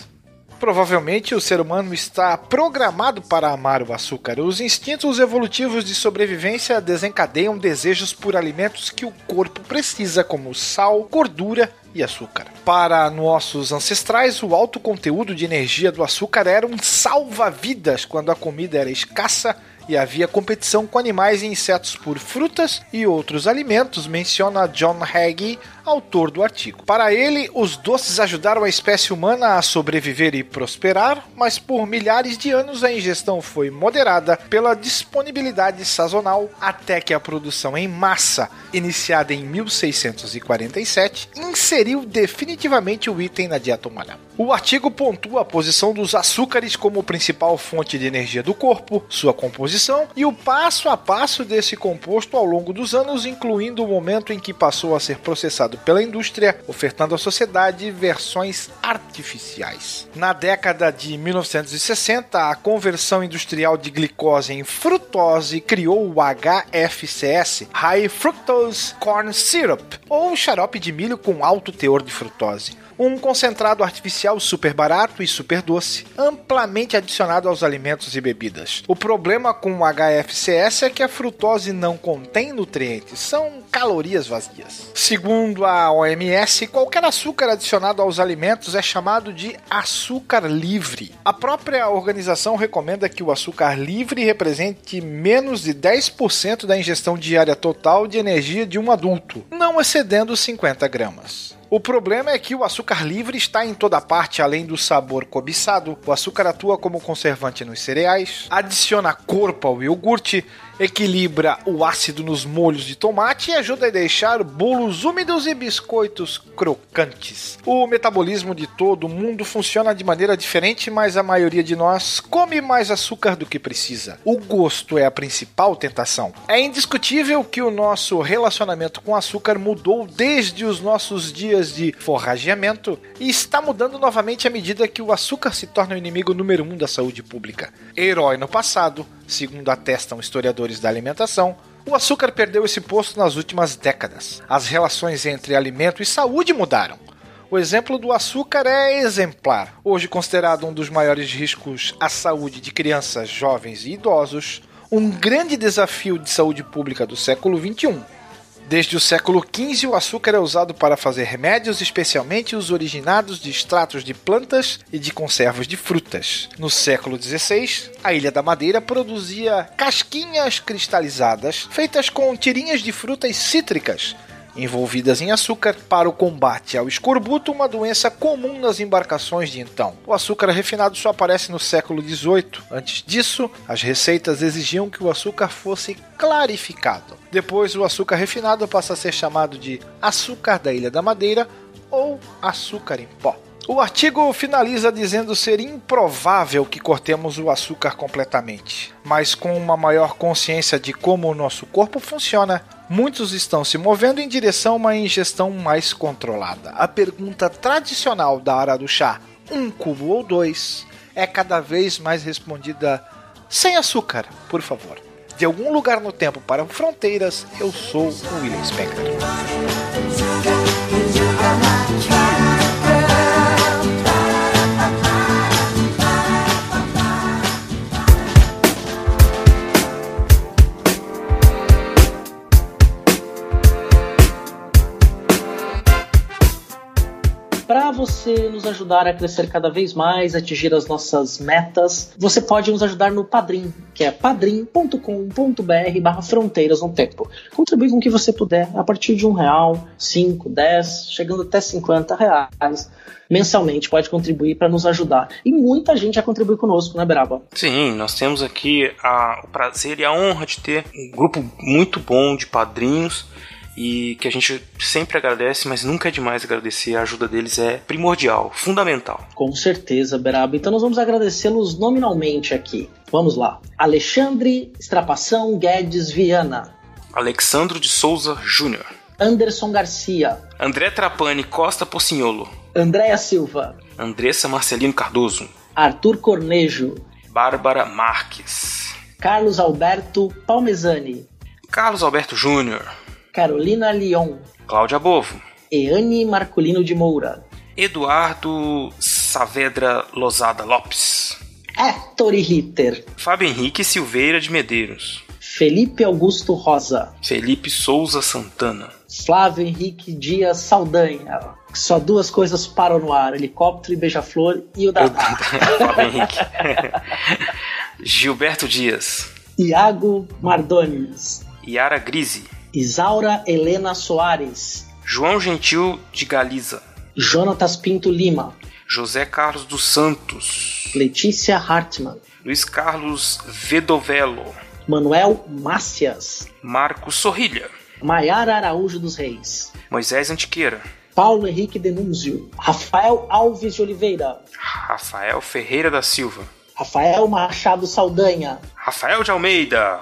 Provavelmente o ser humano está programado para amar o açúcar. Os instintos evolutivos de sobrevivência desencadeiam desejos por alimentos que o corpo precisa, como sal, gordura e açúcar. Para nossos ancestrais, o alto conteúdo de energia do açúcar era um salva-vidas quando a comida era escassa e havia competição com animais e insetos por frutas e outros alimentos, menciona John Hagee, autor do artigo. Para ele, os doces ajudaram a espécie humana a sobreviver e prosperar, mas por milhares de anos a ingestão foi moderada pela disponibilidade sazonal até que a produção em massa, iniciada em 1647, inseriu definitivamente o item na dieta humana. O artigo pontua a posição dos açúcares como principal fonte de energia do corpo, sua composição e o passo a passo desse composto ao longo dos anos, incluindo o momento em que passou a ser processado pela indústria, ofertando à sociedade versões artificiais. Na década de 1960, a conversão industrial de glicose em frutose criou o HFCS, High Fructose Corn Syrup, ou xarope de milho com alto teor de frutose um concentrado artificial super barato e super doce, amplamente adicionado aos alimentos e bebidas. O problema com o HFCS é que a frutose não contém nutrientes, são calorias vazias. Segundo a OMS, qualquer açúcar adicionado aos alimentos é chamado de açúcar livre. A própria organização recomenda que o açúcar livre represente menos de 10% da ingestão diária total de energia de um adulto, não excedendo 50 gramas. O problema é que o açúcar livre está em toda parte, além do sabor cobiçado. O açúcar atua como conservante nos cereais, adiciona corpo ao iogurte, equilibra o ácido nos molhos de tomate e ajuda a deixar bolos úmidos e biscoitos crocantes. O metabolismo de todo mundo funciona de maneira diferente, mas a maioria de nós come mais açúcar do que precisa. O gosto é a principal tentação. É indiscutível que o nosso relacionamento com açúcar mudou desde os nossos dias de forrageamento e está mudando novamente à medida que o açúcar se torna o inimigo número um da saúde pública. Herói no passado, segundo atestam historiadores da alimentação, o açúcar perdeu esse posto nas últimas décadas. As relações entre alimento e saúde mudaram. O exemplo do açúcar é exemplar. Hoje considerado um dos maiores riscos à saúde de crianças, jovens e idosos, um grande desafio de saúde pública do século XXI. Desde o século XV, o açúcar é usado para fazer remédios, especialmente os originados de extratos de plantas e de conservas de frutas. No século XVI, a Ilha da Madeira produzia casquinhas cristalizadas feitas com tirinhas de frutas cítricas envolvidas em açúcar para o combate ao escorbuto, uma doença comum nas embarcações de então. O açúcar refinado só aparece no século XVIII. Antes disso, as receitas exigiam que o açúcar fosse clarificado. Depois, o açúcar refinado passa a ser chamado de açúcar da Ilha da Madeira ou açúcar em pó. O artigo finaliza dizendo ser improvável que cortemos o açúcar completamente, mas com uma maior consciência de como o nosso corpo funciona, muitos estão se movendo em direção a uma ingestão mais controlada. A pergunta tradicional da hora do chá, um cubo ou dois, é cada vez mais respondida sem açúcar, por favor. De algum lugar no tempo para fronteiras, eu sou o William Spector. Você nos ajudar a crescer cada vez mais, atingir as nossas metas, você pode nos ajudar no Padrim, que é padrim.com.br barra fronteiras no tempo. Contribui com o que você puder, a partir de um real, cinco, dez, chegando até 50 reais mensalmente pode contribuir para nos ajudar. E muita gente já contribui conosco, né, Beraba? Sim, nós temos aqui a, o prazer e a honra de ter um grupo muito bom de padrinhos e que a gente sempre agradece, mas nunca é demais agradecer. A ajuda deles é primordial, fundamental. Com certeza, Beraba. Então nós vamos agradecê-los nominalmente aqui. Vamos lá. Alexandre Estrapação Guedes Viana. Alexandro de Souza Júnior. Anderson Garcia. André Trapani Costa Pocinholo. Andréa Silva. Andressa Marcelino Cardoso. Arthur Cornejo. Bárbara Marques. Carlos Alberto Palmezani. Carlos Alberto Júnior. Carolina Leon. Cláudia Bovo. Eane Marcolino de Moura. Eduardo Saavedra Lozada Lopes. Héctor Ritter. Fábio Henrique Silveira de Medeiros. Felipe Augusto Rosa. Felipe Souza Santana. Flávio Henrique Dias Saldanha. Só duas coisas param no ar: helicóptero e beija-flor e o Dadá. *laughs* Fábio Henrique. *laughs* Gilberto Dias. Iago Mardones. Yara Grise. Isaura Helena Soares. João Gentil de Galiza. Jonatas Pinto Lima. José Carlos dos Santos. Letícia Hartmann. Luiz Carlos Vedovelo. Manuel Mácias. Marcos Sorrilha. Maiara Araújo dos Reis. Moisés Antiqueira. Paulo Henrique Denúncio. Rafael Alves de Oliveira. Rafael Ferreira da Silva. Rafael Machado Saldanha. Rafael de Almeida.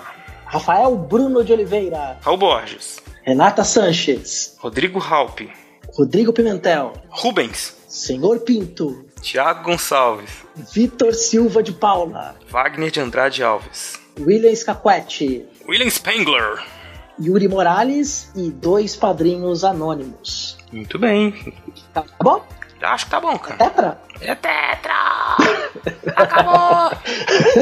Rafael Bruno de Oliveira. Raul Borges. Renata Sanches. Rodrigo Halpe. Rodrigo Pimentel. Rubens. Senhor Pinto. Tiago Gonçalves. Vitor Silva de Paula. Wagner de Andrade Alves. William Scaquetti. William Spengler. Yuri Morales e dois padrinhos anônimos. Muito bem. Tá bom? Acho que tá bom, cara. Tetra? É tetra! Acabou!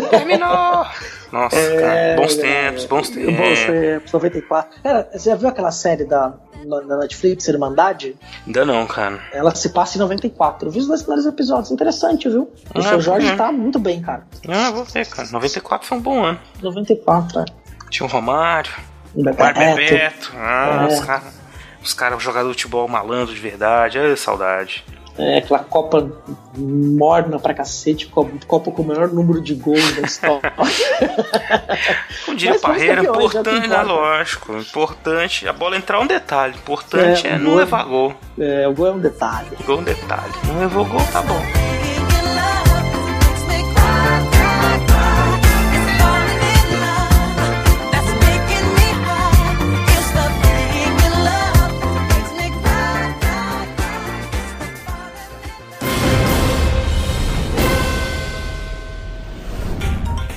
Terminou! *laughs* Nossa, É, cara. Bons tempos, bons tempos. Bons tempos, 94. Cara, você já viu aquela série da, na, Netflix, Irmandade? Ainda não, cara. Ela se passa em 94. Eu vi os dois primeiros episódios. Interessante, viu? O Ah, seu Jorge é. tá muito bem, cara. Ah, vou ver, cara. 94 foi um bom ano. 94, é. Tinha o Romário, Bebeto. Mário Bebeto. Ah, É. os caras. Os jogador de futebol malandro de verdade. Ai, saudade. É, aquela Copa morna pra cacete, Copa, com o maior número de gols da história. *laughs* Como diria o Parreira, é o que importante, importa. né? Lógico. Importante. A bola entrar é um detalhe. Importante É, é, não gol. levar gol. é, o gol é um detalhe. Gol é um detalhe. Não levou gol, tá bom.